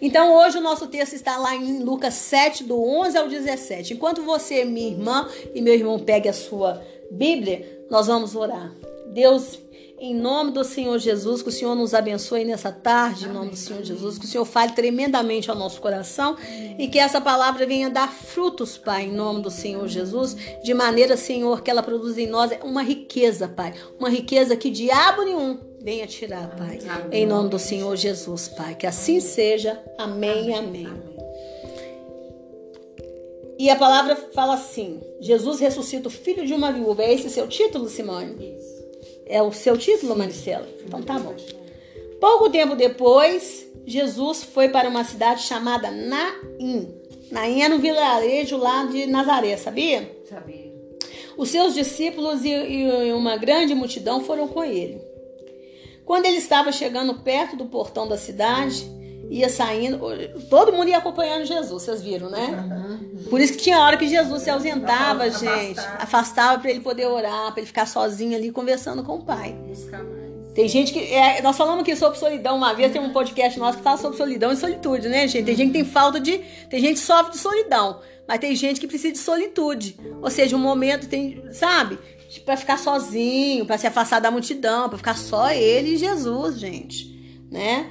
Então hoje o nosso texto está lá em Lucas 7, do 11 ao 17. Enquanto você, minha irmã e meu irmão, pegue a sua Bíblia, nós vamos orar. Deus, em nome do Senhor Jesus, que o Senhor nos abençoe nessa tarde, em nome do Senhor Jesus, que o Senhor fale tremendamente ao nosso coração e que essa palavra venha dar frutos, Pai, em nome do Senhor Jesus, de maneira, Senhor, que ela produza em nós uma riqueza, Pai, uma riqueza que diabo nenhum venha tirar, Pai, em nome do Senhor Jesus, Pai, que assim seja. Amém, amém. Amém. E a palavra fala assim: Jesus ressuscita o filho de uma viúva. É esse seu título, Simone? Isso. É o seu título, Maricela? Então tá bom. Pouco tempo depois, Jesus foi para uma cidade chamada Naim. Naim era um vilarejo lá de Nazaré, sabia? Sabia. Os seus discípulos e, e uma grande multidão foram com ele. Quando ele estava chegando perto do portão da cidade, ia saindo, todo mundo ia acompanhando Jesus, vocês viram, né? Por isso que tinha hora que Jesus se ausentava, gente, afastava para ele poder orar, para ele ficar sozinho ali conversando com o Pai. Buscar mais. Tem gente que. é, nós falamos aqui sobre solidão uma vez, tem um podcast nosso que fala sobre solidão e solitude, né, gente? Tem gente que tem falta de. Tem gente que sofre de solidão, mas tem gente que precisa de solitude. Ou seja, um momento tem. Sabe? Pra ficar sozinho, pra se afastar da multidão, pra ficar só ele e Jesus, gente. Né?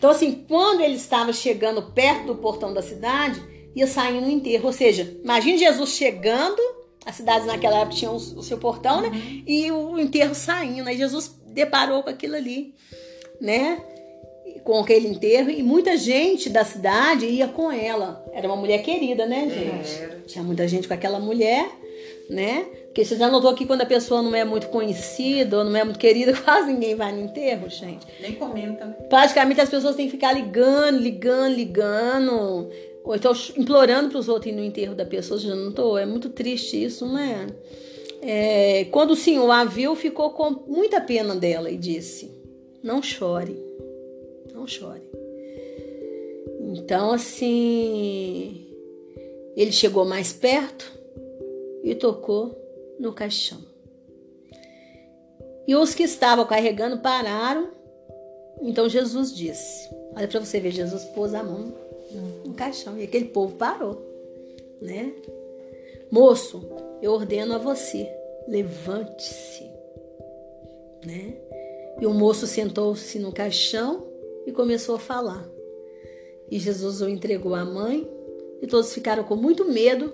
Então, assim, quando ele estava chegando perto do portão da cidade, ia saindo um enterro. Ou seja, imagine Jesus chegando, as cidades naquela época tinham o seu portão, né? E o enterro saindo. Aí Jesus deparou com aquilo ali, né? Com aquele enterro. E muita gente da cidade ia com ela. Era uma mulher querida, né, gente? Era. Tinha muita gente com aquela mulher, né? Porque você já notou que quando a pessoa não é muito conhecida ou não é muito querida, quase ninguém vai no enterro, gente. Nem comenta, né? Praticamente as pessoas têm que ficar ligando, ligando, ligando. Ou então implorando para os outros ir no enterro da pessoa. Já não tô, é muito triste isso, né? É, quando o senhor a viu, ficou com muita pena dela e disse: Não chore, não chore. Então, assim, ele chegou mais perto e tocou no caixão. E os que estavam carregando pararam. Então Jesus disse: Olha para você ver, Jesus pôs a mão no caixão e aquele povo parou, né? Moço, eu ordeno a você, levante-se, né? E o moço sentou-se no caixão e começou a falar. E Jesus o entregou à mãe e todos ficaram com muito medo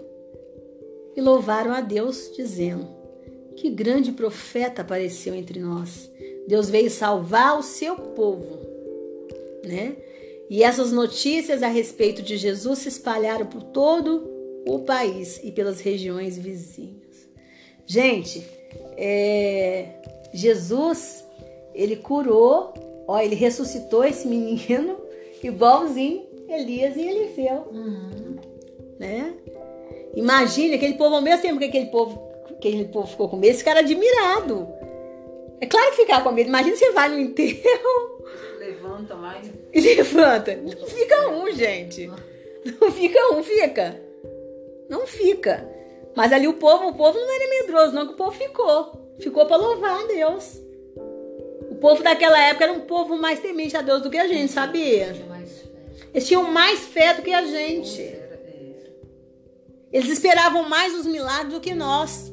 e louvaram a Deus, dizendo: Que grande profeta apareceu entre nós. Deus veio salvar o seu povo, né? E essas notícias a respeito de Jesus se espalharam por todo o país e pelas regiões vizinhas. Gente, é, Jesus, ele curou, ó, ele ressuscitou esse menino igualzinho Elias e Eliseu, né? Imagine aquele povo, ao mesmo tempo que aquele povo, que aquele povo ficou com medo, esse cara admirado. É claro que ficar com medo. Imagina você vai no enterro Levanta mais. e levanta. Não fica um, gente. Não fica um, fica. Não fica. Mas ali o povo, o povo não era medroso, não, que o povo ficou. Ficou para louvar a Deus. O povo daquela época era um povo mais temente a Deus do que a gente, sabia? Eles tinham mais fé do que a gente. Eles esperavam mais os milagres do que nós.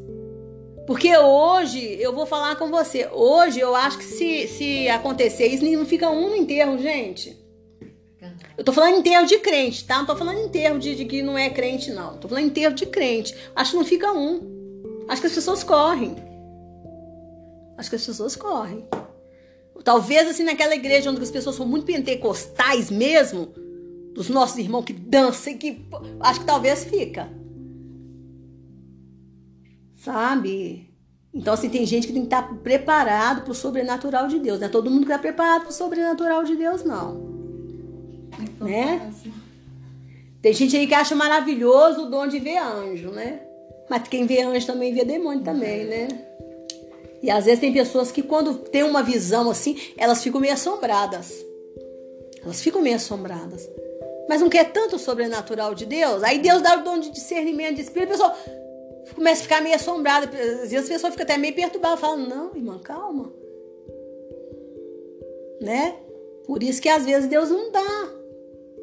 Porque hoje, eu vou falar com você, hoje eu acho que se, se acontecer isso, não fica um no enterro, gente. Eu tô falando enterro de crente, tá? Não tô falando enterro de, de que não é crente, não. Tô falando enterro de crente. Acho que não fica um. Acho que as pessoas correm. Acho que as pessoas correm. Talvez assim naquela igreja onde as pessoas são muito pentecostais mesmo, dos nossos irmãos que dançam, que acho que talvez fica. Sabe? Então, assim, tem gente que tem que estar preparado para o sobrenatural de Deus. Não é todo mundo que está preparado para o sobrenatural de Deus, não. Né? Tem gente aí que acha maravilhoso o dom de ver anjo, né? Mas quem vê anjo também vê demônio também, né? E às vezes tem pessoas que quando tem uma visão assim, elas ficam meio assombradas. Elas ficam meio assombradas. Mas não quer tanto o sobrenatural de Deus. Aí Deus dá o dom de discernimento de espírito, a pessoa começa a ficar meio assombrada. Às vezes a pessoa fica até meio perturbada, fala: "Não, irmã, calma". Né? Por isso que às vezes Deus não dá.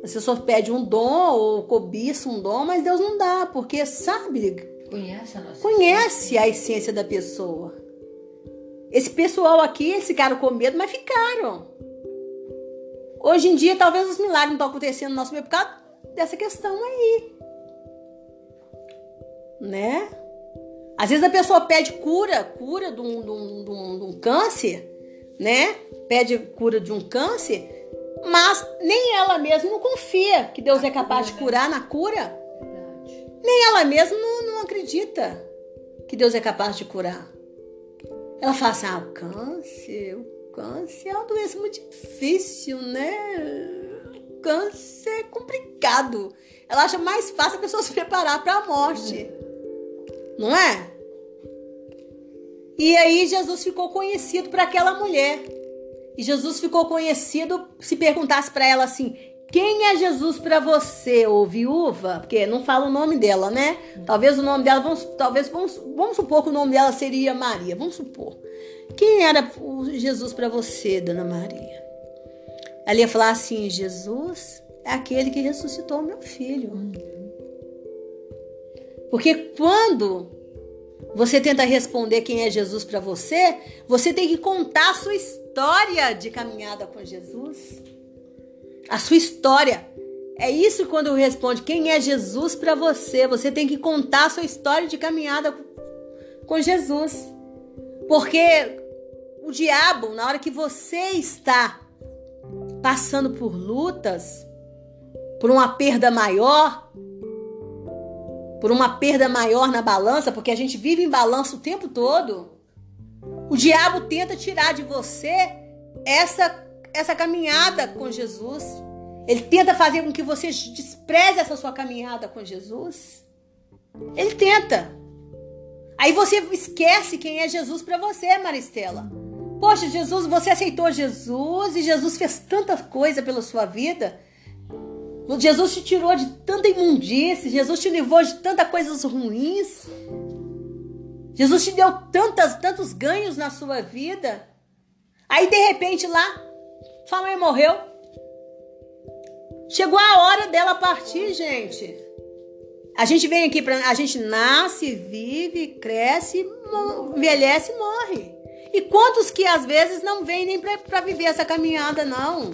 As pessoas pedem um dom ou cobiça um dom, mas Deus não dá, porque sabe, Conhece a nossa conhece a essência da pessoa. Esse pessoal aqui, eles ficaram com medo, mas ficaram. Hoje em dia, talvez os milagres não estão acontecendo no nosso meio por causa dessa questão aí. Né? Às vezes a pessoa pede cura, cura de um, de um- de um- de um câncer, né? Pede cura de um câncer, mas nem ela mesma não confia que Deus é capaz de curar na cura. Verdade. Nem ela mesma não, não acredita que Deus é capaz de curar. Ela fala assim: ah, o câncer, câncer é uma doença muito difícil, né? Câncer é complicado. Ela acha mais fácil a pessoa se preparar para a morte. Não é? E aí Jesus ficou conhecido para aquela mulher. E Jesus ficou conhecido se perguntasse para ela assim: quem é Jesus para você, ô viúva? Porque não fala o nome dela, né? Talvez o nome dela, vamos, talvez vamos, vamos supor que o nome dela seria Maria. Vamos supor. Quem era o Jesus para você, Dona Maria? Ela ia falar assim: Jesus é aquele que ressuscitou meu filho. Porque quando você tenta responder quem é Jesus para você, você tem que contar a sua história de caminhada com Jesus. A sua história. É isso quando responde quem é Jesus para você. Você tem que contar a sua história de caminhada com Jesus. Porque o diabo, na hora que você está passando por lutas, por uma perda maior, por uma perda maior na balança, porque a gente vive em balança o tempo todo. O diabo tenta tirar de você essa essa caminhada com Jesus. Ele tenta fazer com que você despreze essa sua caminhada com Jesus. Ele tenta. Aí você esquece quem é Jesus para você, Maristela. Poxa, Jesus, você aceitou Jesus e Jesus fez tanta coisa pela sua vida. Jesus te tirou de tanta imundície, Jesus te livrou de tantas coisas ruins. Jesus te deu tantas, tantos ganhos na sua vida. Aí de repente lá, sua mãe morreu. Chegou a hora dela partir, gente. A gente vem aqui para a gente nasce, vive, cresce, envelhece e morre. E quantos que às vezes não vêm nem para viver essa caminhada, não.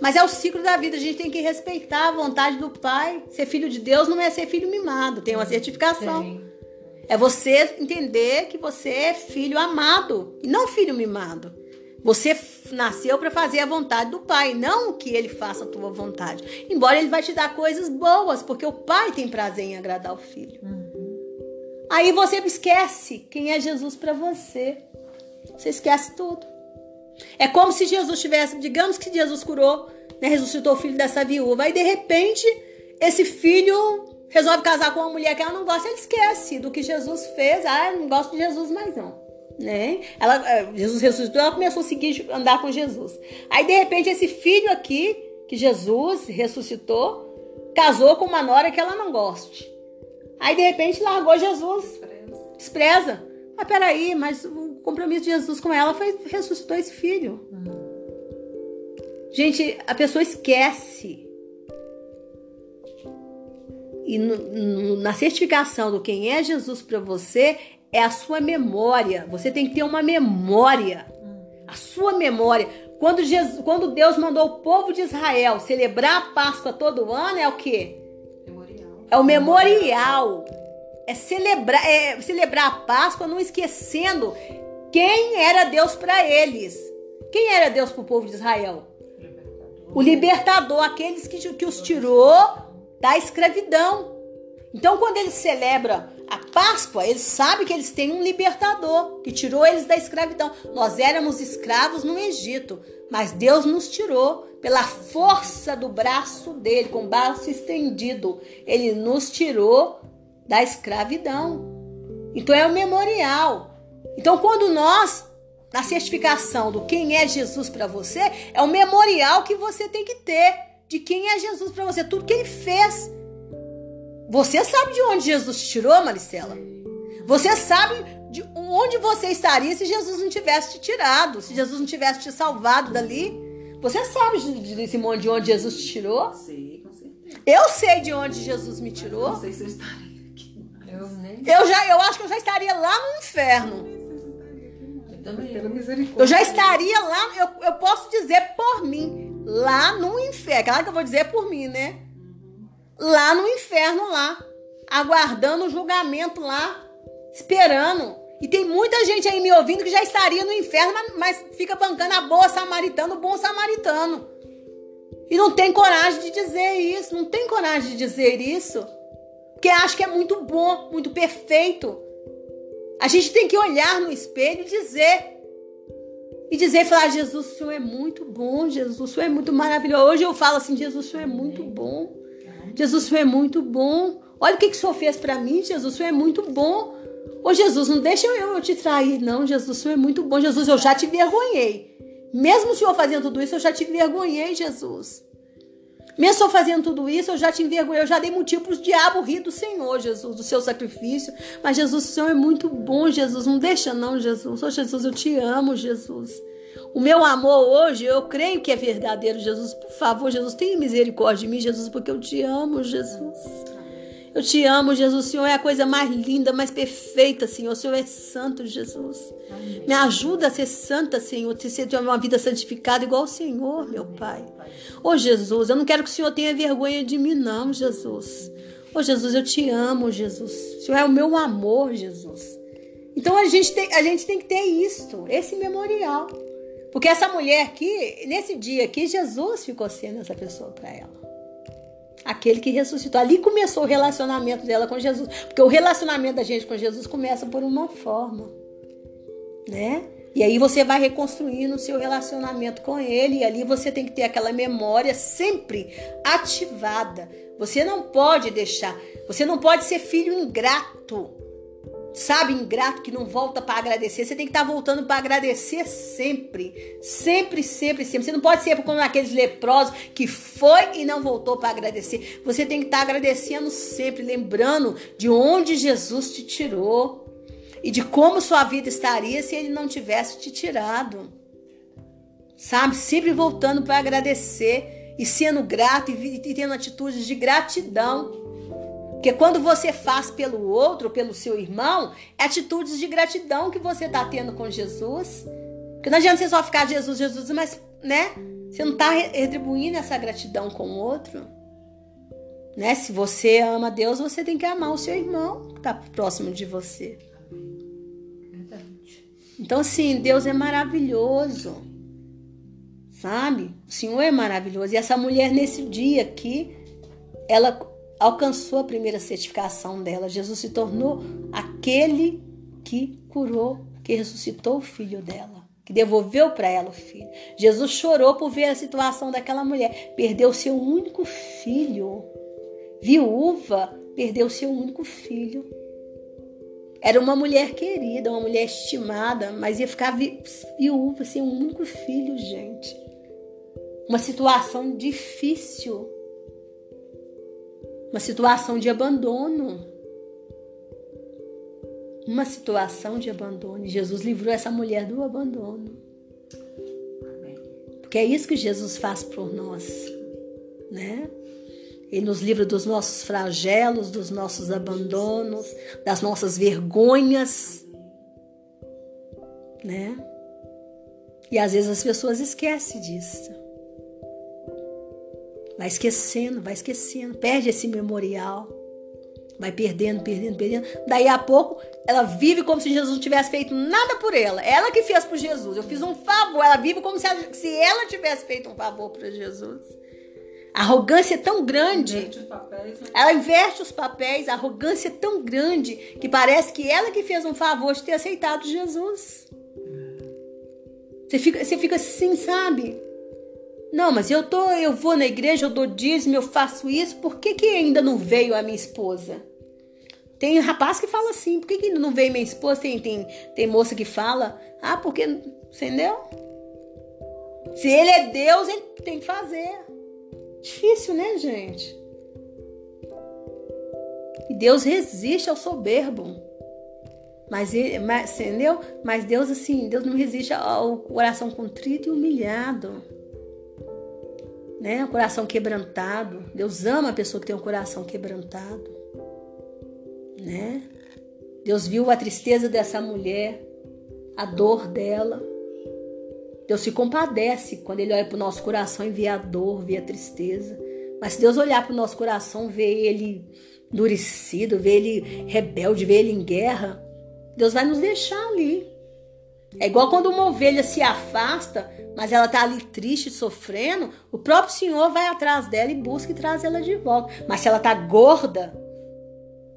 Mas é o ciclo da vida, a gente tem que respeitar a vontade do Pai. Ser filho de Deus não é ser filho mimado, tem uma certificação. Sim. É você entender que você é filho amado, e não filho mimado. Você nasceu para fazer a vontade do Pai, não que ele faça a tua vontade. Embora ele vai te dar coisas boas, porque o Pai tem prazer em agradar o filho. Uhum. Aí você esquece quem é Jesus para você. Você esquece tudo. É como se Jesus tivesse, digamos que Jesus curou, né, ressuscitou o filho dessa viúva, aí de repente esse filho resolve casar com uma mulher que ela não gosta, ele esquece do que Jesus fez. Ah, eu não gosto de Jesus mais não. Né? Ela, eh, Jesus ressuscitou, ela começou a seguir andar com Jesus. Aí de repente esse filho aqui que Jesus ressuscitou casou com uma nora que ela não goste. Aí de repente largou Jesus, despreza. despreza. Mas peraí, mas compromisso de Jesus com ela foi ressuscitou esse filho. Uhum. Gente, a pessoa esquece. E no, no, na certificação do quem é Jesus para você é a sua memória. Você tem que ter uma memória. A sua memória. Quando, Jesus, quando Deus mandou o povo de Israel celebrar a Páscoa todo ano, é o quê? Memorial. É o memorial é celebrar, é celebrar a Páscoa não esquecendo quem era Deus para eles. Quem era Deus para o povo de Israel? O libertador, aqueles que, que os tirou da escravidão. Então, quando eles celebram a Páscoa, eles sabem que eles têm um libertador que tirou eles da escravidão. Nós éramos escravos no Egito, mas Deus nos tirou pela força do braço dele, com o braço estendido. Ele nos tirou da escravidão. Então é o memorial. Então quando nós na certificação do quem é Jesus para você, é o memorial que você tem que ter de quem é Jesus para você, tudo que ele fez. Você sabe de onde Jesus te tirou, Maricela? Você sabe de onde você estaria se Jesus não tivesse te tirado, se Jesus não tivesse te salvado dali? Você sabe, Simone, de onde Jesus te tirou? Sei, com certeza. Eu sei de onde Jesus me tirou. Não sei se eu estaria. Eu, nem... eu já, eu acho que eu já estaria lá no inferno. Eu já estaria lá, eu, eu posso dizer por mim, lá no inferno. Claro que eu vou dizer por mim, né? Lá no inferno, lá. Aguardando o julgamento lá, esperando. E tem muita gente aí me ouvindo que já estaria no inferno, mas, mas fica bancando a boa samaritana, o bom samaritano. E não tem coragem de dizer isso, não tem coragem de dizer isso. Porque acha que é muito bom, muito perfeito. A gente tem que olhar no espelho e dizer: E dizer e falar: Jesus, o Senhor é muito bom, Jesus, o Senhor é muito maravilhoso. Hoje eu falo assim: Jesus, o Senhor é muito bom. Jesus, o Senhor é muito bom. Olha o que, que o Senhor fez para mim, Jesus, o Senhor é muito bom. Ô Jesus, não deixa eu, eu te trair, não. Jesus, o Senhor é muito bom. Jesus, eu já te vergonhei. Mesmo o Senhor fazendo tudo isso, eu já te vergonhei, Jesus. Mesmo Senhor fazendo tudo isso, eu já te envergonhei. Eu já dei motivo para o diabo rir do Senhor, Jesus, do seu sacrifício. Mas, Jesus, o Senhor é muito bom, Jesus. Não deixa, não, Jesus. Ô, Jesus, eu te amo, Jesus. O meu amor hoje, eu creio que é verdadeiro, Jesus. Por favor, Jesus, tenha misericórdia de mim, Jesus, porque eu te amo, Jesus. Eu te amo, Jesus. O Senhor é a coisa mais linda, mais perfeita, Senhor. O Senhor é santo, Jesus. Amém. Me ajuda a ser santa, Senhor. A ter uma vida santificada igual o Senhor, meu Pai. Ô, oh, Jesus, eu não quero que o Senhor tenha vergonha de mim, não, Jesus. Ô, oh, Jesus, eu te amo, Jesus. O Senhor é o meu amor, Jesus. Então a gente tem, a gente tem que ter isso, esse memorial. Porque essa mulher aqui, nesse dia aqui, Jesus ficou sendo essa pessoa para ela aquele que ressuscitou. Ali começou o relacionamento dela com Jesus, porque o relacionamento da gente com Jesus começa por uma forma, né? E aí você vai reconstruindo o seu relacionamento com ele, e ali você tem que ter aquela memória sempre ativada. Você não pode deixar, você não pode ser filho ingrato sabe, ingrato que não volta para agradecer. Você tem que estar tá voltando para agradecer sempre. Sempre, sempre, sempre. Você não pode ser como aqueles leprosos que foi e não voltou para agradecer. Você tem que estar tá agradecendo sempre, lembrando de onde Jesus te tirou e de como sua vida estaria se ele não tivesse te tirado. Sabe? Sempre voltando para agradecer e sendo grato e tendo atitudes de gratidão. Porque quando você faz pelo outro, pelo seu irmão, é atitudes de gratidão que você está tendo com Jesus. Porque não adianta você só ficar Jesus, Jesus, mas, né? Você não está retribuindo essa gratidão com o outro. Né? Se você ama Deus, você tem que amar o seu irmão que está próximo de você. Então, assim, Deus é maravilhoso. Sabe? O Senhor é maravilhoso. E essa mulher, nesse dia aqui, ela alcançou a primeira certificação dela. Jesus se tornou aquele que curou, que ressuscitou o filho dela, que devolveu para ela o filho. Jesus chorou por ver a situação daquela mulher, perdeu seu único filho. Viúva, perdeu seu único filho. Era uma mulher querida, uma mulher estimada, mas ia ficar viúva sem um único filho, gente. Uma situação difícil uma situação de abandono. Uma situação de abandono. Jesus livrou essa mulher do abandono. Porque é isso que Jesus faz por nós, né? Ele nos livra dos nossos flagelos, dos nossos abandonos, das nossas vergonhas, né? E às vezes as pessoas esquecem disso. Vai esquecendo, vai esquecendo, perde esse memorial. Vai perdendo, perdendo, perdendo. Daí a pouco ela vive como se Jesus não tivesse feito nada por ela. Ela que fez por Jesus. Eu fiz um favor. Ela vive como se ela, se ela tivesse feito um favor para Jesus. A arrogância é tão grande. Papéis, né? Ela inverte os papéis. A arrogância é tão grande que parece que ela que fez um favor de ter aceitado Jesus. Você fica, você fica assim, sabe? Não, mas eu tô, eu vou na igreja, eu dou dízimo, eu faço isso, por que, que ainda não veio a minha esposa? Tem rapaz que fala assim, por que, que ainda não veio minha esposa? Tem, tem, tem moça que fala, ah, porque, entendeu? Se ele é Deus, ele tem que fazer. Difícil, né, gente? E Deus resiste ao soberbo. Mas, mas, entendeu? Mas Deus, assim, Deus não resiste ao coração contrito e humilhado né? Um coração quebrantado. Deus ama a pessoa que tem um coração quebrantado, né? Deus viu a tristeza dessa mulher, a dor dela. Deus se compadece quando Ele olha para o nosso coração e vê a dor, vê a tristeza. Mas se Deus olhar para o nosso coração, vê ele endurecido, vê ele rebelde, vê ele em guerra, Deus vai nos deixar ali. É igual quando uma ovelha se afasta, mas ela está ali triste, sofrendo, o próprio Senhor vai atrás dela e busca e traz ela de volta. Mas se ela está gorda,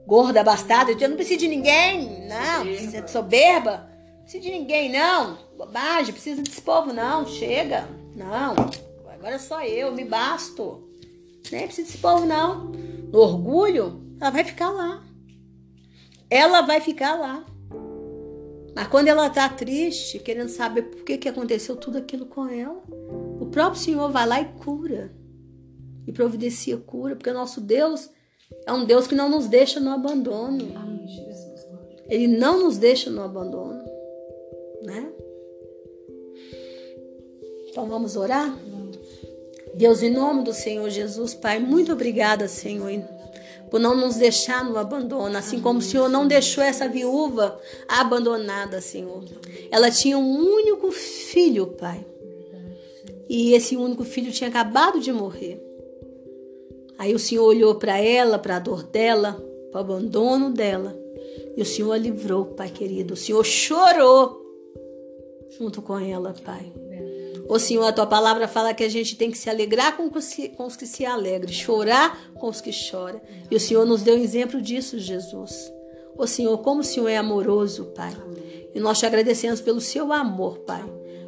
gorda, abastada, eu não preciso de ninguém, não, soberba. soberba, Precisa de ninguém, não. Bobagem, precisa desse povo, não. Chega. Não. Agora é só eu, me basto. Nem precisa desse povo, não. No orgulho, ela vai ficar lá. Ela vai ficar lá. Mas quando ela tá triste, querendo saber por que, que aconteceu tudo aquilo com ela, o próprio Senhor vai lá e cura. E providencia cura, porque o nosso Deus é um Deus que não nos deixa no abandono. Jesus. Ele não nos deixa no abandono, né? Então vamos orar? Deus, em nome do Senhor Jesus, Pai, muito obrigada, Senhor, por não nos deixar no abandono, assim como o Senhor não deixou essa viúva abandonada, Senhor. Ela tinha um único filho, Pai. E esse único filho tinha acabado de morrer. Aí o Senhor olhou para ela, para a dor dela, para o abandono dela. E o Senhor a livrou, Pai querido. O Senhor chorou junto com ela, Pai. Ô Senhor, a tua palavra fala que a gente tem que se alegrar com os que, com os que se alegram, chorar com os que choram. E o Senhor nos deu exemplo disso, Jesus. Ô Senhor, como o Senhor é amoroso, Pai. E nós te agradecemos pelo seu amor, Pai.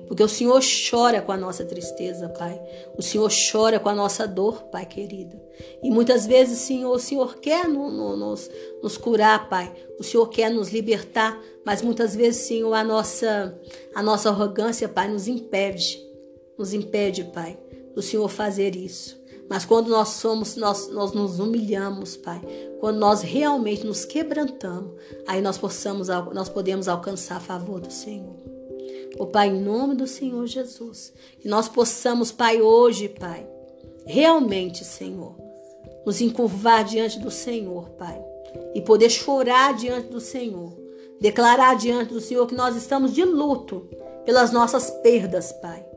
Porque o Senhor chora com a nossa tristeza, Pai. O Senhor chora com a nossa dor, Pai querido. E muitas vezes, Senhor, o Senhor quer no, no, nos, nos curar, Pai. O Senhor quer nos libertar. Mas muitas vezes, Senhor, a nossa, a nossa arrogância, Pai, nos impede nos impede, Pai, do Senhor fazer isso. Mas quando nós somos, nós, nós nos humilhamos, Pai, quando nós realmente nos quebrantamos, aí nós possamos, nós podemos alcançar a favor do Senhor. O Pai, em nome do Senhor Jesus, que nós possamos, Pai, hoje, Pai, realmente, Senhor, nos encurvar diante do Senhor, Pai, e poder chorar diante do Senhor, declarar diante do Senhor que nós estamos de luto pelas nossas perdas, Pai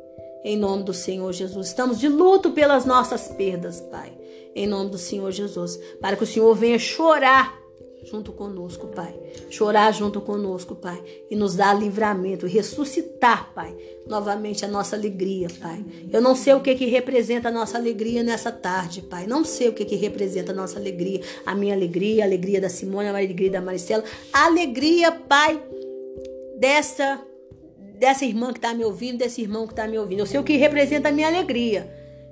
em nome do Senhor Jesus. Estamos de luto pelas nossas perdas, Pai. Em nome do Senhor Jesus. Para que o Senhor venha chorar junto conosco, Pai. Chorar junto conosco, Pai. E nos dar livramento, ressuscitar, Pai, novamente a nossa alegria, Pai. Eu não sei o que que representa a nossa alegria nessa tarde, Pai. Não sei o que que representa a nossa alegria. A minha alegria, a alegria da Simone, a alegria da Maricela. A alegria, Pai, dessa dessa irmã que está me ouvindo, desse irmão que está me ouvindo. Eu sei o que representa a minha alegria.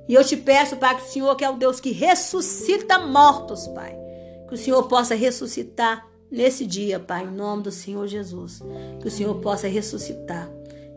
E eu te peço, Pai, que o Senhor, que é o Deus que ressuscita mortos, Pai, que o Senhor possa ressuscitar nesse dia, Pai, em nome do Senhor Jesus. Que o Senhor possa ressuscitar.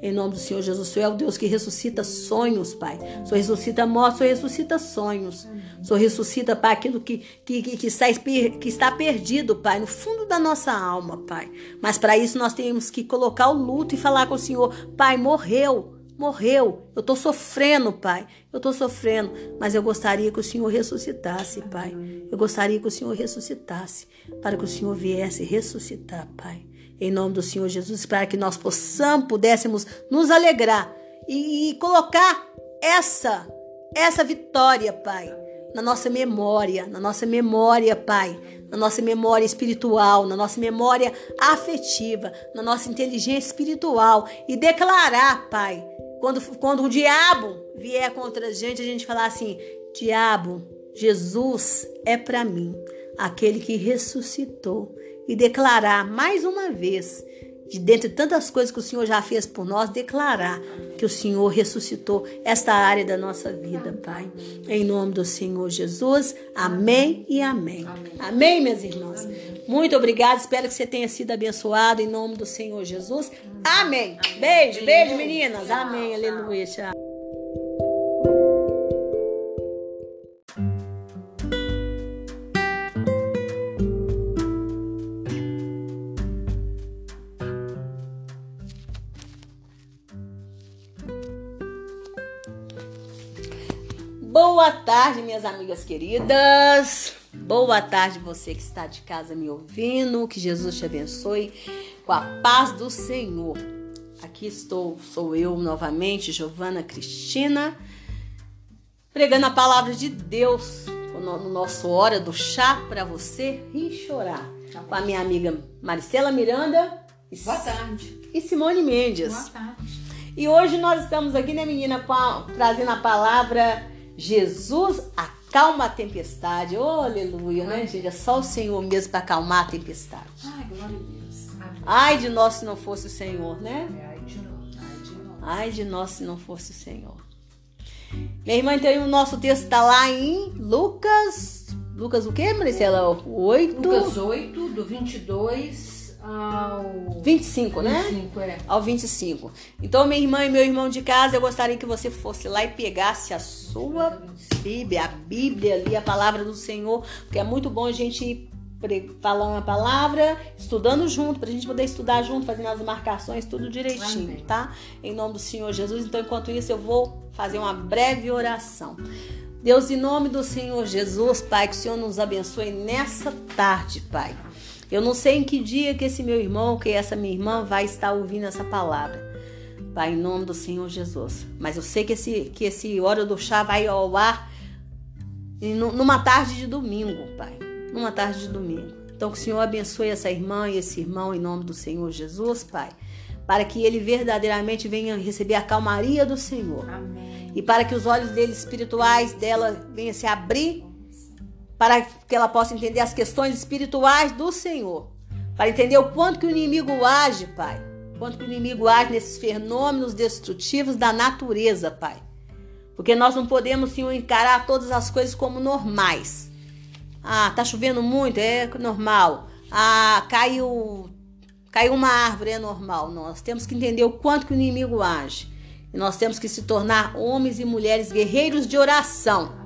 Em nome do Senhor Jesus, o Senhor é o Deus que ressuscita sonhos, Pai. O Senhor ressuscita mortos, o Senhor ressuscita sonhos. O Senhor ressuscita, Pai, aquilo que, que, que, está, que está perdido, Pai, no fundo da nossa alma, Pai. Mas para isso nós temos que colocar o luto e falar com o Senhor, Pai, morreu. Morreu, eu estou sofrendo, Pai. Eu estou sofrendo, mas eu gostaria que o Senhor ressuscitasse, Pai. Eu gostaria que o Senhor ressuscitasse, para que o Senhor viesse ressuscitar, Pai em nome do Senhor Jesus, para que nós possamos, pudéssemos nos alegrar e, e colocar essa, essa vitória, Pai, na nossa memória, na nossa memória, Pai, na nossa memória espiritual, na nossa memória afetiva, na nossa inteligência espiritual e declarar, Pai, quando, quando o diabo vier contra a gente, a gente falar assim: diabo, Jesus é para mim, aquele que ressuscitou e declarar mais uma vez, de dentre tantas coisas que o Senhor já fez por nós, declarar que o Senhor ressuscitou esta área da nossa vida, Pai. Em nome do Senhor Jesus, amém e amém. Amém, amém minhas irmãs. Amém. Muito obrigada, espero que você tenha sido abençoado em nome do Senhor Jesus. Amém. amém. Beijo, beijo, meninas. Amém, aleluia. Tchau. Boa tarde, minhas amigas queridas. Boa tarde, você que está de casa me ouvindo. Que Jesus te abençoe com a paz do Senhor. Aqui estou, sou eu novamente, Giovana Cristina, pregando a palavra de Deus no nosso Hora do Chá para você rir e chorar. Com a minha amiga Maricela Miranda. Boa tarde. E Simone Mendes. Boa tarde. E hoje nós estamos aqui, né, menina, a, trazendo a palavra Jesus acalma a tempestade. Oh, aleluia, né, gente? É só o Senhor mesmo para acalmar a tempestade. Ai, glória a Deus. Ai de nós se não fosse o Senhor, né? É, ai de nós. Ai de nós. Ai de nós se não fosse o Senhor. Minha irmã, então o nosso texto está lá em Lucas. Lucas o quê, Maricela? 8. Lucas 8, do 22 ao 25, né? 25, é. Ao 25. Então, minha irmã e meu irmão de casa, eu gostaria que você fosse lá e pegasse a sua Bíblia, a Bíblia ali, a palavra do Senhor, porque é muito bom a gente ir falando a palavra, estudando junto, pra gente poder estudar junto, fazendo as marcações, tudo direitinho, Amém. tá? Em nome do Senhor Jesus. Então, enquanto isso, eu vou fazer uma breve oração. Deus, em nome do Senhor Jesus, Pai, que o Senhor nos abençoe nessa tarde, Pai. Eu não sei em que dia que esse meu irmão, que essa minha irmã vai estar ouvindo essa palavra. Pai, em nome do Senhor Jesus. Mas eu sei que esse, que esse Hora do Chá vai ao ar numa tarde de domingo, Pai. Numa tarde de domingo. Então, que o Senhor abençoe essa irmã e esse irmão em nome do Senhor Jesus, Pai. Para que ele verdadeiramente venha receber a calmaria do Senhor Amém. e para que os olhos dele espirituais dela venham se abrir para que ela possa entender as questões espirituais do Senhor, para entender o quanto que o inimigo age, Pai, quanto que o inimigo age nesses fenômenos destrutivos da natureza, Pai. Porque nós não podemos, Senhor, encarar todas as coisas como normais. Ah, tá chovendo muito, é normal. Ah, caiu, caiu uma árvore, é normal. Nós temos que entender o quanto que o inimigo age. E nós temos que se tornar homens e mulheres guerreiros de oração.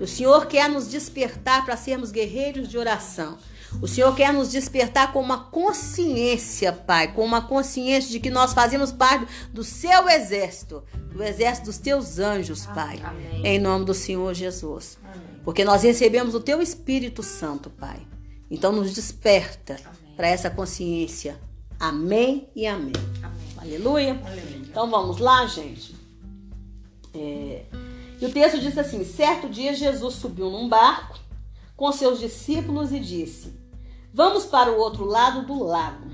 O Senhor quer nos despertar para sermos guerreiros de oração. O Senhor quer nos despertar com uma consciência, Pai, com uma consciência de que nós fazemos parte do seu exército, do exército dos teus anjos, Pai. Amém. Em nome do Senhor Jesus. Amém. Porque nós recebemos o teu Espírito Santo, Pai. Então nos desperta para essa consciência. Amém e amém. Amém. Aleluia. Então vamos lá, gente. É, E o texto diz assim: certo dia Jesus subiu num barco com seus discípulos e disse: Vamos para o outro lado do lago.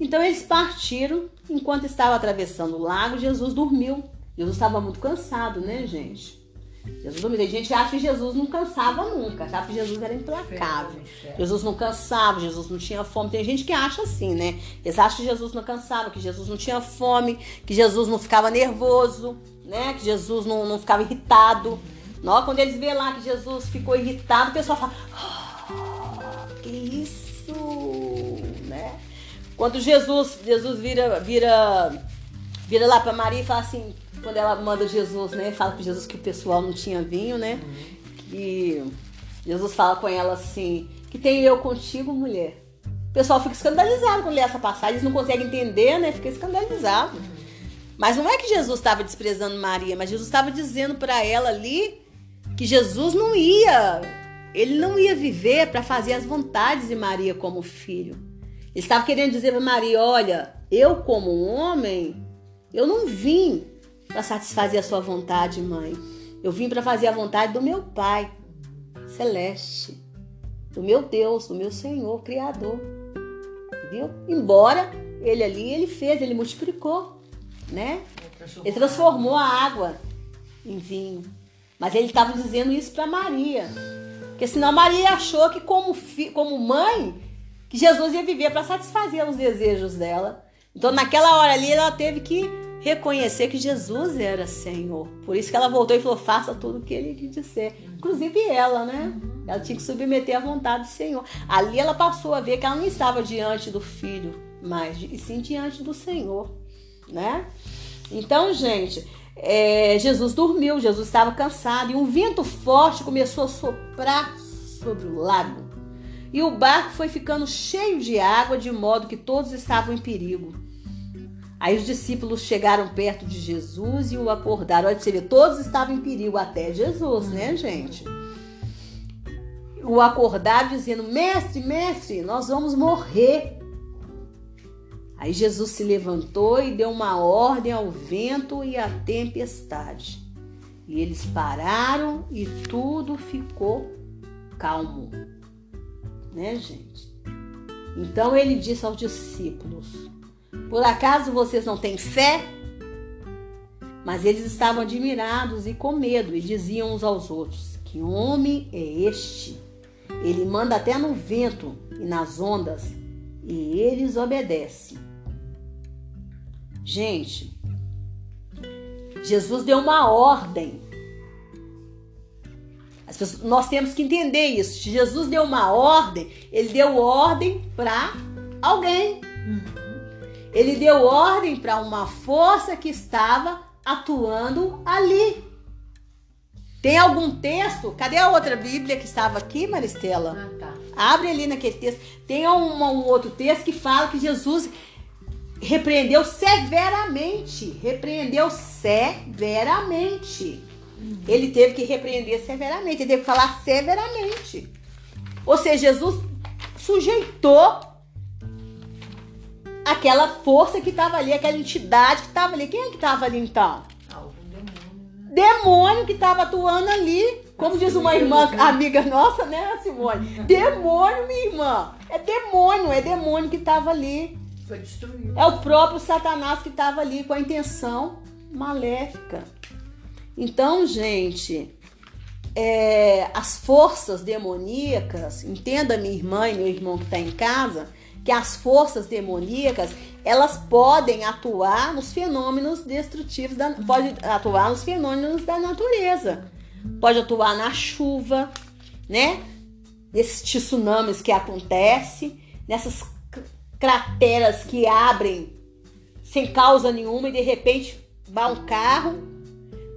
Então eles partiram. Enquanto estava atravessando o lago, Jesus dormiu. Jesus estava muito cansado, né, gente? Jesus dormiu. Tem gente que acha que Jesus não cansava nunca, achava que Jesus era implacável. Jesus não cansava, Jesus não tinha fome. Tem gente que acha assim, né? Eles acham que Jesus não cansava, que Jesus não tinha fome, que Jesus não ficava nervoso, né? Que Jesus não, não ficava irritado. Não, quando eles vê lá que Jesus ficou irritado, o pessoal fala: "Ah, que isso, né? Quando Jesus, Jesus vira, vira, vira lá para Maria e fala assim, quando ela manda Jesus, né? Fala com Jesus que o pessoal não tinha vinho, né? E Jesus fala com ela assim: Que tem eu contigo, mulher? O pessoal fica escandalizado quando lê essa passagem, eles não conseguem entender, né? Fica escandalizado. Mas não é que Jesus estava desprezando Maria, mas Jesus estava dizendo para ela ali que Jesus não ia, ele não ia viver para fazer as vontades de Maria como filho. Ele estava querendo dizer para Maria: Olha, eu como homem, eu não vim para satisfazer a sua vontade, mãe. Eu vim para fazer a vontade do meu Pai celeste, do meu Deus, do meu Senhor, Criador. Viu? Embora ele ali, ele fez, ele multiplicou, né? Ele transformou a água em vinho. Mas ele estava dizendo isso para Maria. Porque senão Maria achou que como, fi, como mãe, que Jesus ia viver para satisfazer os desejos dela. Então naquela hora ali ela teve que reconhecer que Jesus era Senhor. Por isso que ela voltou e falou: faça tudo o que ele lhe disser. Inclusive ela, né? Ela tinha que submeter à vontade do Senhor. Ali ela passou a ver que ela não estava diante do filho, mas e sim diante do Senhor, né? Então, gente, é, Jesus dormiu, Jesus estava cansado e um vento forte começou a soprar sobre o lago. E o barco foi ficando cheio de água, de modo que todos estavam em perigo. Aí os discípulos chegaram perto de Jesus e o acordaram. Olha, você vê, todos estavam em perigo, até Jesus, né, gente? O acordaram dizendo: Mestre, mestre, nós vamos morrer. Aí Jesus se levantou e deu uma ordem ao vento e à tempestade. E eles pararam e tudo ficou calmo. Né, gente? Então ele disse aos discípulos: Por acaso vocês não têm fé? Mas eles estavam admirados e com medo e diziam uns aos outros: Que homem é este? Ele manda até no vento e nas ondas e eles obedecem. Gente, Jesus deu uma ordem. Pessoas, nós temos que entender isso. Jesus deu uma ordem, ele deu ordem para alguém. Ele deu ordem para uma força que estava atuando ali. Tem algum texto? Cadê a outra Bíblia que estava aqui, Maristela? Ah, tá. Abre ali naquele texto. Tem um, um outro texto que fala que Jesus repreendeu severamente. Repreendeu severamente. Ele teve que repreender severamente. Ele teve que falar severamente. Ou seja, Jesus sujeitou aquela força que estava ali, aquela entidade que estava ali. Quem é que estava ali então? Algum demônio? Demônio que estava atuando ali. Como diz uma irmã amiga nossa, né, Simone? Demônio, minha irmã. É demônio, é demônio que estava ali. Foi destruído. É o próprio Satanás que estava ali com a intenção maléfica. Então, gente, é, as forças demoníacas, entenda minha irmã e meu irmão que está em casa, que as forças demoníacas elas podem atuar nos fenômenos destrutivos, da, pode atuar nos fenômenos da natureza, pode atuar na chuva, né? Nesses tsunamis que acontecem, nessas crateras que abrem sem causa nenhuma e de repente vai um carro,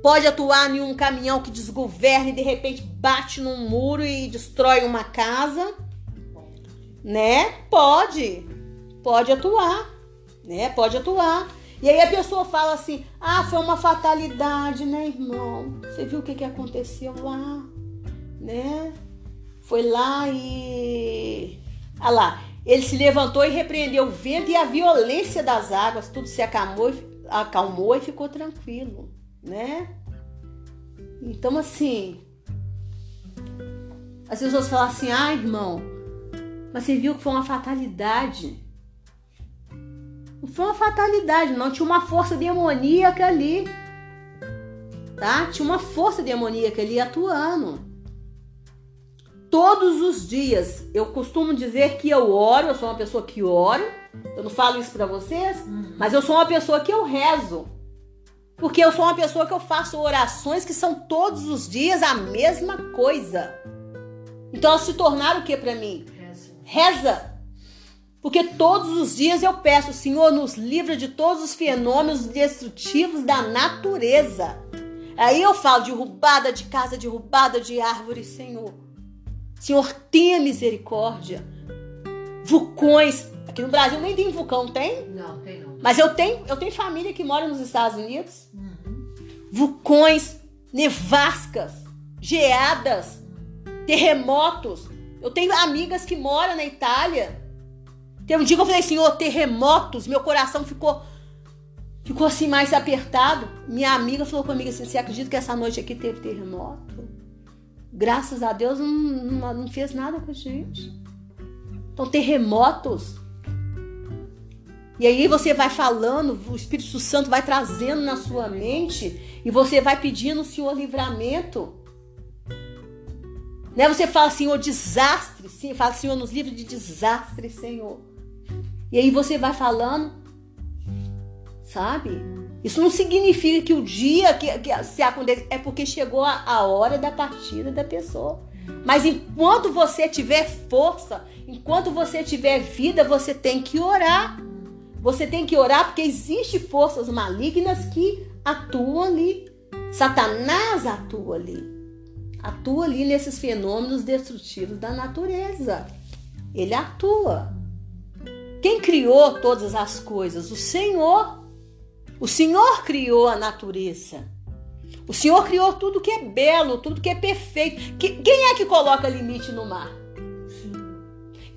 pode atuar em um caminhão que desgoverna e de repente bate num muro e destrói uma casa, né? Pode, pode atuar, né? Pode atuar. E aí a pessoa fala assim: ah, foi uma fatalidade, né, irmão? Você viu o que, que aconteceu lá, né? Foi lá e. Ah lá, ele se levantou e repreendeu o vento e a violência das águas, tudo se acalmou, acalmou e ficou tranquilo, né? Então, assim, as pessoas falam assim: ah, irmão, mas você viu que foi uma fatalidade. Não foi uma fatalidade, não. Tinha uma força demoníaca ali. Tá? Tinha uma força demoníaca ali atuando todos os dias. Eu costumo dizer que eu oro, eu sou uma pessoa que oro. Eu não falo isso para vocês, uhum. mas eu sou uma pessoa que eu rezo. Porque eu sou uma pessoa que eu faço orações que são todos os dias a mesma coisa. Então elas se tornaram o que para mim? Reza. Reza. Porque todos os dias eu peço, Senhor, nos livra de todos os fenômenos destrutivos da natureza. Aí eu falo derrubada de casa, derrubada de árvore, Senhor. Senhor, tenha misericórdia. Vulcões. Aqui no Brasil nem tem vulcão, tem? Não, tem não. Mas eu tenho, eu tenho família que mora nos Estados Unidos. Uhum. Vulcões, nevascas, geadas, terremotos. Eu tenho amigas que moram na Itália. Tem um dia que eu falei, Senhor, terremotos. Meu coração ficou ficou assim mais apertado. Minha amiga falou comigo assim: Você acredita que essa noite aqui teve terremoto? Graças a Deus, não, não, não fez nada com a gente. Então, terremotos. E aí você vai falando, o Espírito Santo vai trazendo na sua mente e você vai pedindo o Senhor livramento. Né? Você fala, Senhor, desastre, sim, fala, Senhor, nos livros de desastre, Senhor. E aí você vai falando, sabe? Isso não significa que o dia que, que se acontece é porque chegou a, a hora da partida da pessoa. Mas enquanto você tiver força, enquanto você tiver vida, você tem que orar. Você tem que orar porque existem forças malignas que atuam ali. Satanás atua ali. Atua ali nesses fenômenos destrutivos da natureza. Ele atua. Quem criou todas as coisas? O Senhor. O Senhor criou a natureza. O Senhor criou tudo que é belo, tudo que é perfeito. Quem é que coloca limite no mar?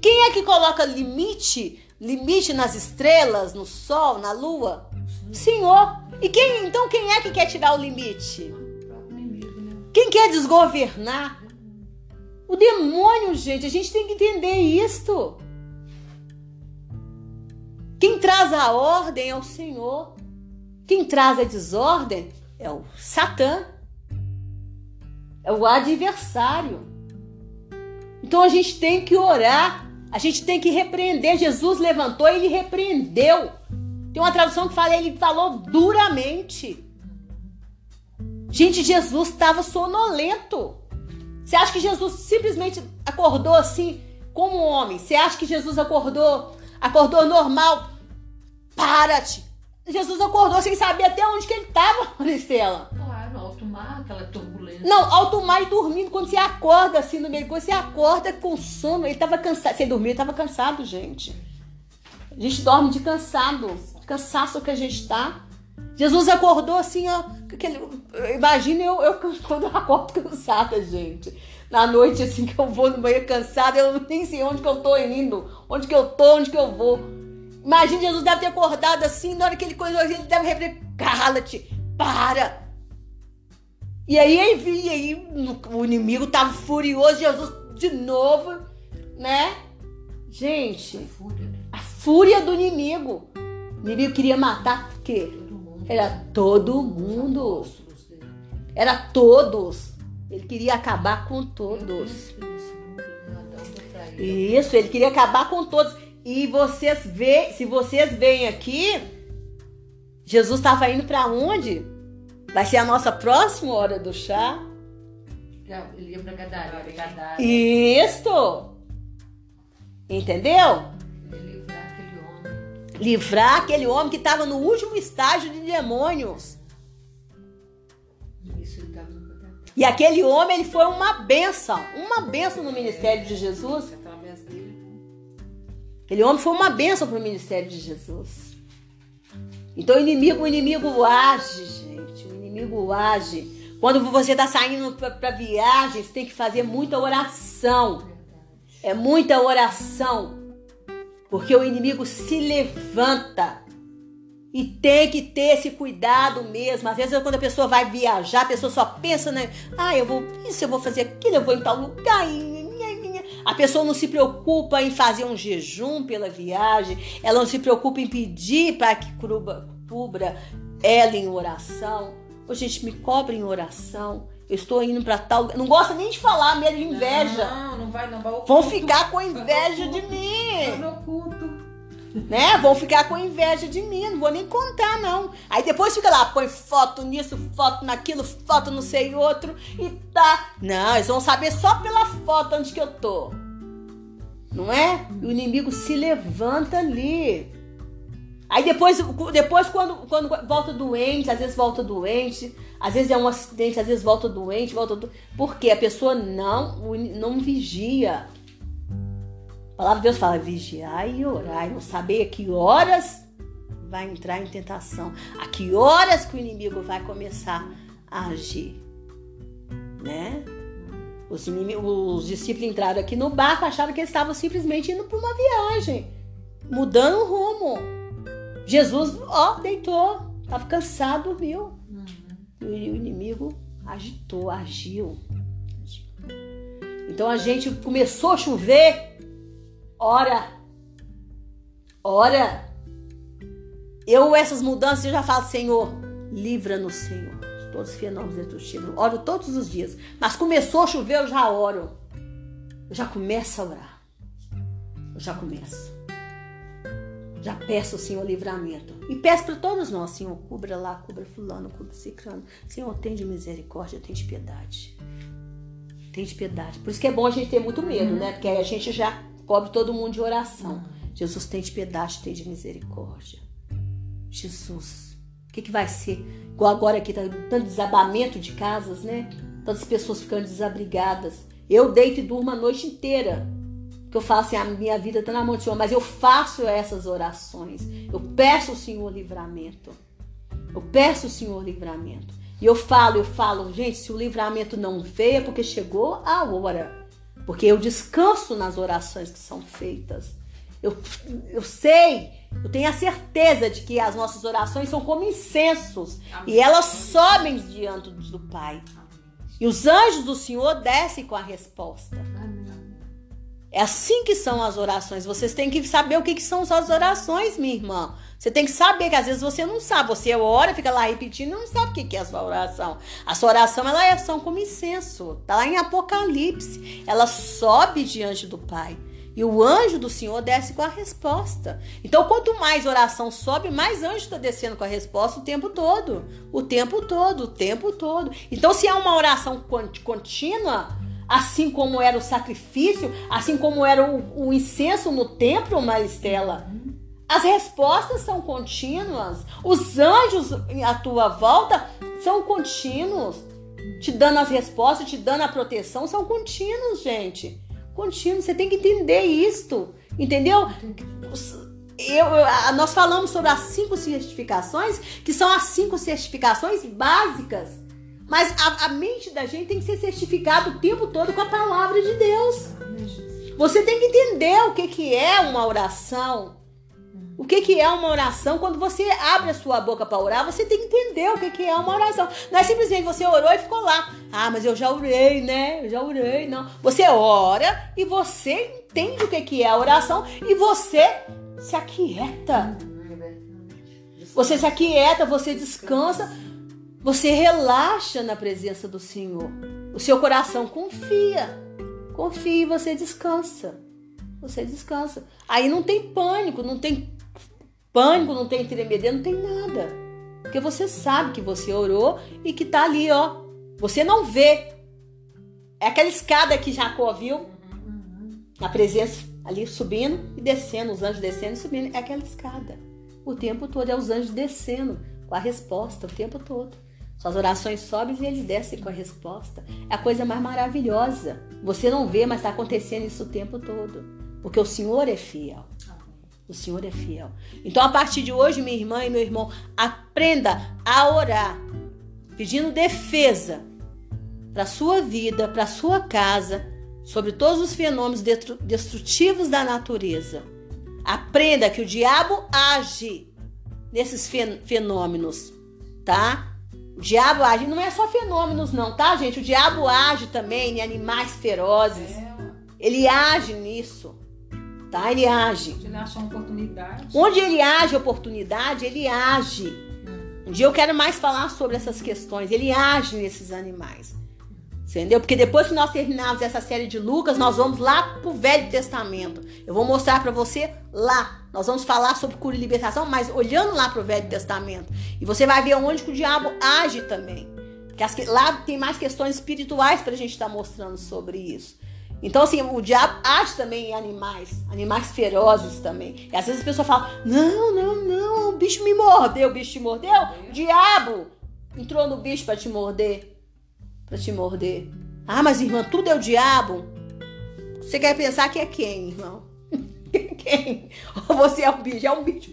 Quem é que coloca limite, limite nas estrelas, no sol, na lua? Senhor. E quem, então quem é que quer tirar o limite? Quem quer desgovernar? O demônio, gente, a gente tem que entender isto. Quem traz a ordem é o Senhor. Quem traz a desordem é o Satã, é o adversário. Então a gente tem que orar, A gente tem que repreender. Jesus levantou e ele repreendeu. Tem uma tradução que fala, ele falou duramente. Gente, Jesus estava sonolento. Você acha que Jesus simplesmente acordou assim, como um homem? Você acha que Jesus acordou, acordou normal? Para-te! Jesus acordou sem saber até onde que ele estava, Maristela. Claro, alto mar, aquela turbulência. Não, alto mar e dormindo. Quando você acorda assim no meio, quando você acorda com sono, ele estava cansado. Você dormiu, ele estava cansado, gente. A gente dorme de cansado, de cansaço que a gente está. Jesus acordou assim, ó. Aquele, imagina eu, eu quando eu acordo cansada, gente. Na noite, assim, que eu vou no banheiro cansada, eu nem sei onde que eu tô indo, onde que eu tô, onde que eu vou. Imagina, Jesus deve ter acordado assim, na hora que ele coisou, ele deve repreender, cala-te, para. E aí, aí, aí o inimigo tava furioso, Jesus de novo, né? Gente, a fúria, a fúria do inimigo. O inimigo queria matar o quê? Era todo mundo. Era todos. Ele queria acabar com todos. Isso, ele queria acabar com todos. E vocês vê, se vocês veem aqui, Jesus estava indo para onde? Vai ser a nossa próxima hora do chá. Ele ia para Gadara. Isso. Entendeu? livrar aquele homem que estava no último estágio de demônios. E aquele homem, ele foi uma benção, uma benção no ministério de Jesus. Aquele homem foi uma benção para o ministério de Jesus. Então o inimigo, o inimigo age, gente. O inimigo age. Quando você está saindo para viagem, você tem que fazer muita oração. É muita oração. Porque o inimigo se levanta. E tem que ter esse cuidado mesmo. Às vezes, quando a pessoa vai viajar, a pessoa só pensa, né? Ah, eu vou isso, eu vou fazer aquilo, eu vou em tal lugar. A pessoa não se preocupa em fazer um jejum pela viagem, ela não se preocupa em pedir para que cubra, cubra ela em oração. Ô, gente, me cobre em oração. Eu estou indo para tal. Não gosta nem de falar, medo de inveja. Não, não vai, não vai. Vão ficar com inveja de mim. Vai no culto. Né? Vão ficar com inveja de mim. Não vou nem contar, não. Aí depois fica lá, põe foto nisso, foto naquilo, foto não sei outro. E tá. Não, eles vão saber só pela foto onde que eu tô. Não é? O inimigo se levanta ali. Aí depois, depois quando, quando volta doente, às vezes volta doente, às vezes é um acidente, às vezes volta doente, volta do... porque a pessoa não não vigia. A palavra de Deus fala vigiar e orar, não saber a que horas vai entrar em tentação, a que horas que o inimigo vai começar a agir, né? Os, os discípulos entraram aqui no barco, acharam que eles estavam simplesmente indo para uma viagem, mudando o rumo. Jesus, ó, deitou, estava cansado, dormiu. Uhum. E o inimigo agitou, agiu. Então a gente começou a chover, ora, ora. Eu, essas mudanças, eu já falo, Senhor, livra-nos, Senhor. Todos os fenômenos Chile. Oro todos os dias. Mas começou a chover, eu já oro. Eu já começo a orar. Eu já começo. Já peço Senhor livramento. E peço para todos nós, Senhor, cubra lá, cubra fulano, cubra ciclano. Senhor, tem de misericórdia, tem de piedade. Tem de piedade. Por isso que é bom a gente ter muito medo, uhum. né? Porque aí a gente já cobre todo mundo de oração. Jesus tem de piedade, tem de misericórdia. Jesus, o que, que vai ser? Igual agora aqui, tá tanto desabamento de casas, né? Tantas pessoas ficando desabrigadas. Eu deito e durmo a noite inteira que eu falo assim, a minha vida está na mão do Senhor, mas eu faço essas orações. Eu peço ao Senhor livramento. Eu peço ao Senhor livramento. E eu falo, eu falo, gente, se o livramento não veio é porque chegou a hora. Porque eu descanso nas orações que são feitas. Eu, eu sei, eu tenho a certeza de que as nossas orações são como incensos. Amém. E elas sobem diante do Pai. E os anjos do Senhor descem com a resposta. É assim que são as orações. Vocês têm que saber o que, que são as orações, minha irmã. Você tem que saber que às vezes você não sabe. Você ora, fica lá repetindo e não sabe o que, que é a sua oração. A sua oração ela é ação como incenso. Está lá em Apocalipse. Ela sobe diante do Pai. E o anjo do Senhor desce com a resposta. Então, quanto mais oração sobe, mais anjo está descendo com a resposta o tempo todo. O tempo todo, o tempo todo. Então, se é uma oração contínua, assim como era o sacrifício, assim como era o, o incenso no templo, Maristela, as respostas são contínuas. Os anjos à tua volta são contínuos. Te dando as respostas, te dando a proteção, são contínuos, gente contínuo. Você tem que entender isto, entendeu? Eu, eu, nós falamos sobre as cinco certificações, que são as cinco certificações básicas. Mas a, a mente da gente tem que ser certificada o tempo todo com a palavra de Deus. Você tem que entender o que, que é uma oração. O que, que é uma oração? Quando você abre a sua boca para orar, você tem que entender o que, que é uma oração. Não é simplesmente você orou e ficou lá. Ah, mas eu já orei, né? Eu já orei. Não. Você ora e você entende o que, que é a oração e você se aquieta. Você se aquieta, você descansa, você relaxa na presença do Senhor. O seu coração confia. Confia e você descansa. Você descansa. Aí não tem pânico, não tem pânico, não tem tremedeira, não tem nada. Porque você sabe que você orou e que tá ali, ó. Você não vê. É aquela escada que Jacó viu. A presença ali subindo e descendo, os anjos descendo e subindo. É aquela escada. O tempo todo é os anjos descendo com a resposta o tempo todo. Suas orações sobem e eles descem com a resposta. É a coisa mais maravilhosa. Você não vê, mas está acontecendo isso o tempo todo. Porque o Senhor é fiel. O Senhor é fiel. Então, a partir de hoje, minha irmã e meu irmão, aprenda a orar, pedindo defesa para sua vida, para sua casa, sobre todos os fenômenos destrutivos da natureza. Aprenda que o diabo age nesses fenômenos, tá? O diabo age, não é só fenômenos, não, tá, gente? O diabo age também em animais ferozes. É. Ele age nisso tá? Ele age. Onde ele acha oportunidade. Onde ele age oportunidade, ele age. Um dia eu quero mais falar sobre essas questões. Ele age nesses animais. Entendeu? Porque depois que nós terminarmos essa série de Lucas, nós vamos lá pro Velho Testamento. Eu vou mostrar para você lá. Nós vamos falar sobre cura e libertação, mas olhando lá pro Velho Testamento. E você vai ver onde que o diabo age também. Porque lá tem mais questões espirituais para a gente estar tá mostrando sobre isso. Então, assim, o diabo age também em animais, animais ferozes também. E às vezes a pessoa fala: não, não, não, o bicho me mordeu, o bicho te mordeu? O diabo entrou no bicho para te morder. Para te morder. Ah, mas irmã, tudo é o diabo? Você quer pensar que é quem, irmão? quem? Ou você é o bicho? É um bicho.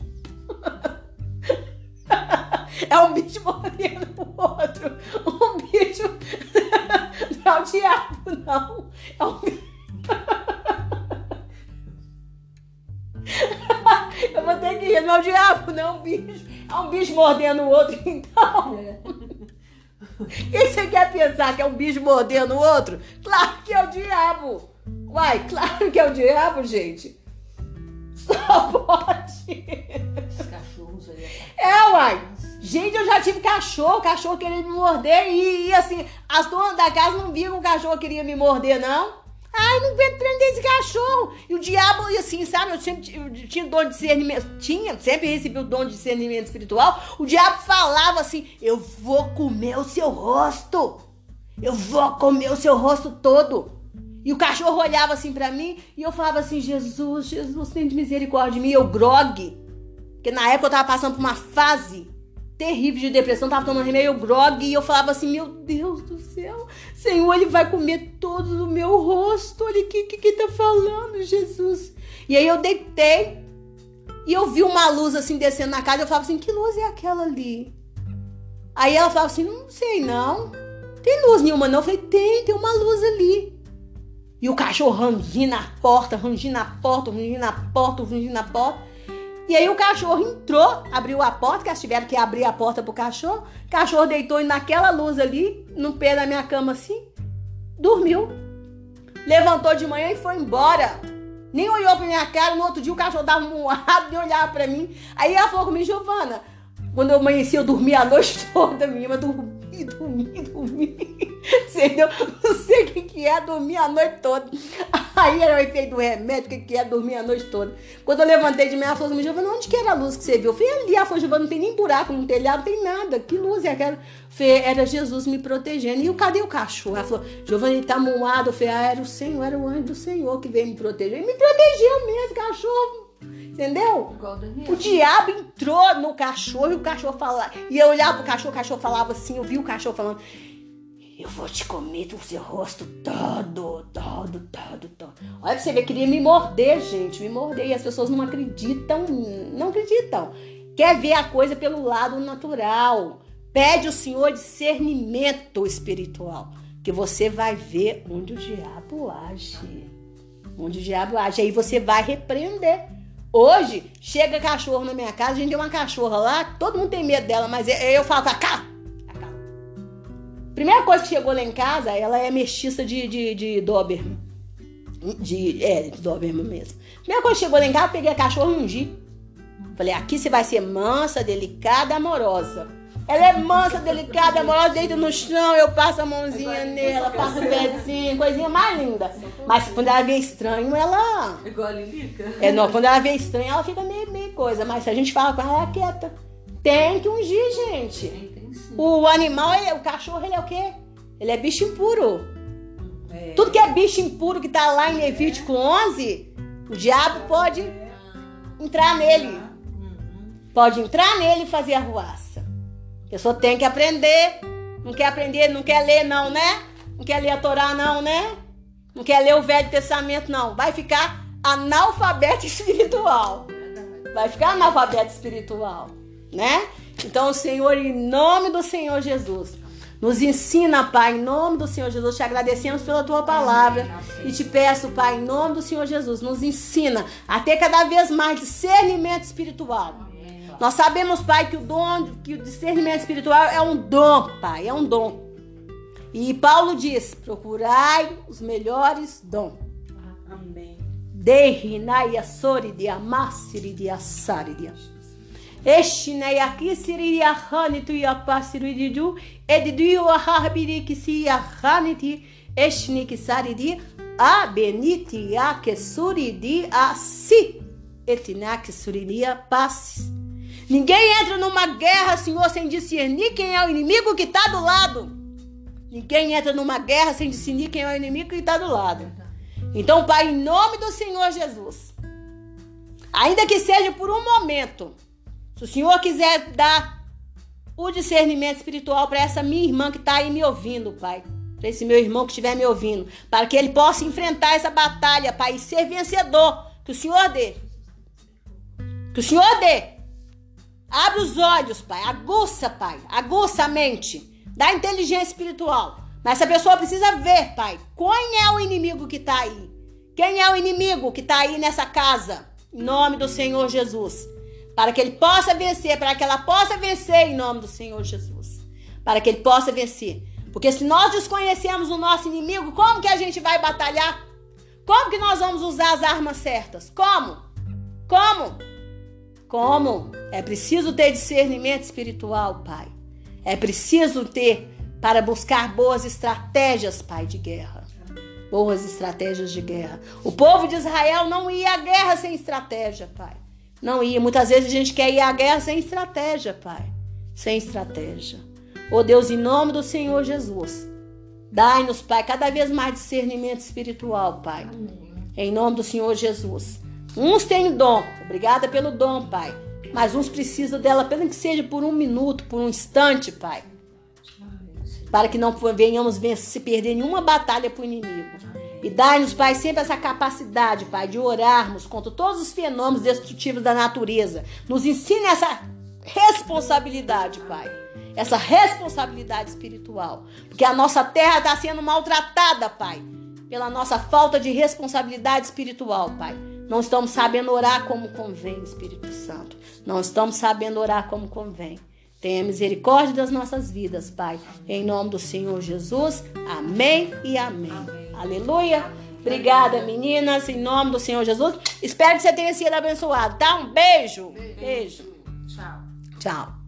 é um bicho mordendo o outro. Um bicho. Não é o diabo, não. É um bicho. Eu vou ter que ir, não é o diabo, não é um bicho. É um bicho mordendo o outro, então. É. Quem você quer pensar que é um bicho mordendo o outro? Claro que é o diabo. Uai, claro que é o diabo, gente. Só pode. Os cachorros aí. É, uai. Gente, eu já tive cachorro, cachorro queria me morder e, e assim, as donas da casa não viam que o cachorro queria me morder, não. Ai, não vem prender esse cachorro. E o diabo, e assim, sabe, eu sempre eu tinha dom de discernimento, tinha, sempre recebi o dom de discernimento espiritual. O diabo falava assim: Eu vou comer o seu rosto. Eu vou comer o seu rosto todo. E o cachorro olhava assim para mim e eu falava assim: Jesus, Jesus, tem de misericórdia de mim. Eu grog. Porque na época eu tava passando por uma fase terrível de depressão, tava tomando remédio grog e eu falava assim: Meu Deus do céu, Senhor, ele vai comer todo o meu rosto. Olha o que, que, que tá falando, Jesus. E aí eu deitei e eu vi uma luz assim descendo na casa. Eu falava assim: Que luz é aquela ali? Aí ela falava assim: Não sei não. Tem luz nenhuma não. Eu falei: Tem, tem uma luz ali. E o cachorro rangindo na porta, rangindo na porta, rangindo na porta, rangindo na porta. E aí o cachorro entrou, abriu a porta, que elas tiveram que abrir a porta pro cachorro. O cachorro deitou naquela luz ali, no pé da minha cama assim, dormiu. Levantou de manhã e foi embora. Nem olhou pra minha cara, no outro dia o cachorro dava um e olhava pra mim. Aí ela falou comigo, Giovana, quando eu amanheci, eu dormi a noite toda, minha, mas dormi dormir, dormir. Entendeu? Não sei o que, é dormir a noite toda. Aí era o efeito do remédio, o que, é dormir a noite toda. Quando eu levantei de manhã, ela falou assim, onde que era a luz que você viu? Eu falei, ali. Ela falou, Giovana, não tem nem buraco no telhado, não tem nada. Que luz é aquela? Falei, era Jesus me protegendo. E o cadê o cachorro? Ela falou, Giovana, ele tá moado. Eu falei, ah, era o Senhor, era o anjo do Senhor que veio me proteger. Ele me protegeu mesmo, cachorro. Entendeu? O diabo entrou no cachorro e o cachorro falava. E eu olhava pro cachorro, o cachorro falava assim, eu vi o cachorro falando. Eu vou te comer do seu rosto todo, todo, todo, todo. Olha pra você ver, queria me morder, gente, me morder. E as pessoas não acreditam, não acreditam. Quer ver a coisa pelo lado natural. Pede ao Senhor discernimento espiritual. Que você vai ver onde o diabo age. Onde o diabo age. Aí você vai repreender. Hoje, chega cachorro na minha casa, a gente tem uma cachorra lá, todo mundo tem medo dela, mas eu falo, tá, cá. Primeira coisa que chegou lá em casa, ela é mestiça de, de, de Doberman. De, é, de Doberman mesmo. Primeira coisa que chegou lá em casa, eu peguei a cachorra e ungi. Falei, aqui você vai ser mansa, delicada, amorosa. Ela é mansa, delicada, amorosa, deita no chão, eu passo a mãozinha nela, passo o pezinho, coisinha mais linda. Mas quando ela vê estranho, ela. Igual a Lilica? É, não, quando ela vê estranho, ela fica meio, meio coisa. Mas se a gente fala com ela, ela é quieta. Tem que ungir, gente. Tem, tem sim. O animal, ele, o cachorro, ele é o quê? Ele é bicho impuro. É. Tudo que é bicho impuro que tá lá em Levítico 11, o diabo pode entrar nele. Uhum. Pode entrar nele e fazer arruaça. Pessoa tem que aprender. Não quer aprender, não quer ler, não, né? Não quer ler a Torá, não, né? Não quer ler o Velho Testamento, não. Vai ficar analfabeto espiritual. Vai ficar analfabeto espiritual, né? Então, Senhor, em nome do Senhor Jesus, nos ensina, Pai, em nome do Senhor Jesus. Te agradecemos pela tua palavra e te peço, Pai, em nome do Senhor Jesus, nos ensina a ter cada vez mais discernimento espiritual. Nós sabemos, Pai, que o dom, que o discernimento espiritual é um dom, Pai, é um dom. E Paulo diz: procurai os melhores dons. Amém. Dehinaya sori de amassiri de assari de Eshinai aqui siri ahani tu yapasiri de ju edidu ahabiri que se ahaniti eshni que sari de abeniti akesuri Ninguém entra numa guerra, Senhor, sem discernir quem é o inimigo que está do lado. Ninguém entra numa guerra sem discernir quem é o inimigo que está do lado. Então, Pai, em nome do Senhor Jesus, ainda que seja por um momento, se o Senhor quiser dar o discernimento espiritual para essa minha irmã que está aí me ouvindo, Pai, para esse meu irmão que estiver me ouvindo, para que ele possa enfrentar essa batalha, Pai, e ser vencedor, que o Senhor dê. Que o Senhor dê. Abre os olhos, Pai. Aguça, Pai. Aguça a mente. Dá inteligência espiritual. Mas essa pessoa precisa ver, Pai, quem é o inimigo que está aí. Quem é o inimigo que está aí nessa casa? Em nome do Senhor Jesus. Para que ele possa vencer, para que ela possa vencer em nome do Senhor Jesus. Para que ele possa vencer. Porque se nós desconhecemos o nosso inimigo, como que a gente vai batalhar? Como que nós vamos usar as armas certas? Como? Como? Como? É preciso ter discernimento espiritual, Pai. É preciso ter para buscar boas estratégias, Pai, de guerra. Boas estratégias de guerra. O povo de Israel não ia à guerra sem estratégia, Pai. Não ia. Muitas vezes a gente quer ir à guerra sem estratégia, Pai. Sem estratégia. Oh Deus, em nome do Senhor Jesus, dai-nos, Pai, cada vez mais discernimento espiritual, Pai. Em nome do Senhor Jesus. Uns têm dom, obrigada pelo dom, Pai. Mas uns precisam dela, pelo que seja por um minuto, por um instante, Pai. Para que não venhamos se perder nenhuma batalha para o inimigo. E dai-nos, Pai, sempre essa capacidade, Pai, de orarmos contra todos os fenômenos destrutivos da natureza. Nos ensine essa responsabilidade, Pai. Essa responsabilidade espiritual. Porque a nossa terra está sendo maltratada, Pai. Pela nossa falta de responsabilidade espiritual, Pai. Não estamos sabendo orar como convém, Espírito Santo. Não estamos sabendo orar como convém. Tenha misericórdia das nossas vidas, Pai. Em nome do Senhor Jesus. Amém e amém. Amém. Aleluia. Obrigada, meninas, em nome do Senhor Jesus. Espero que você tenha sido abençoado, tá? Um beijo. Beijo. Tchau. Tchau.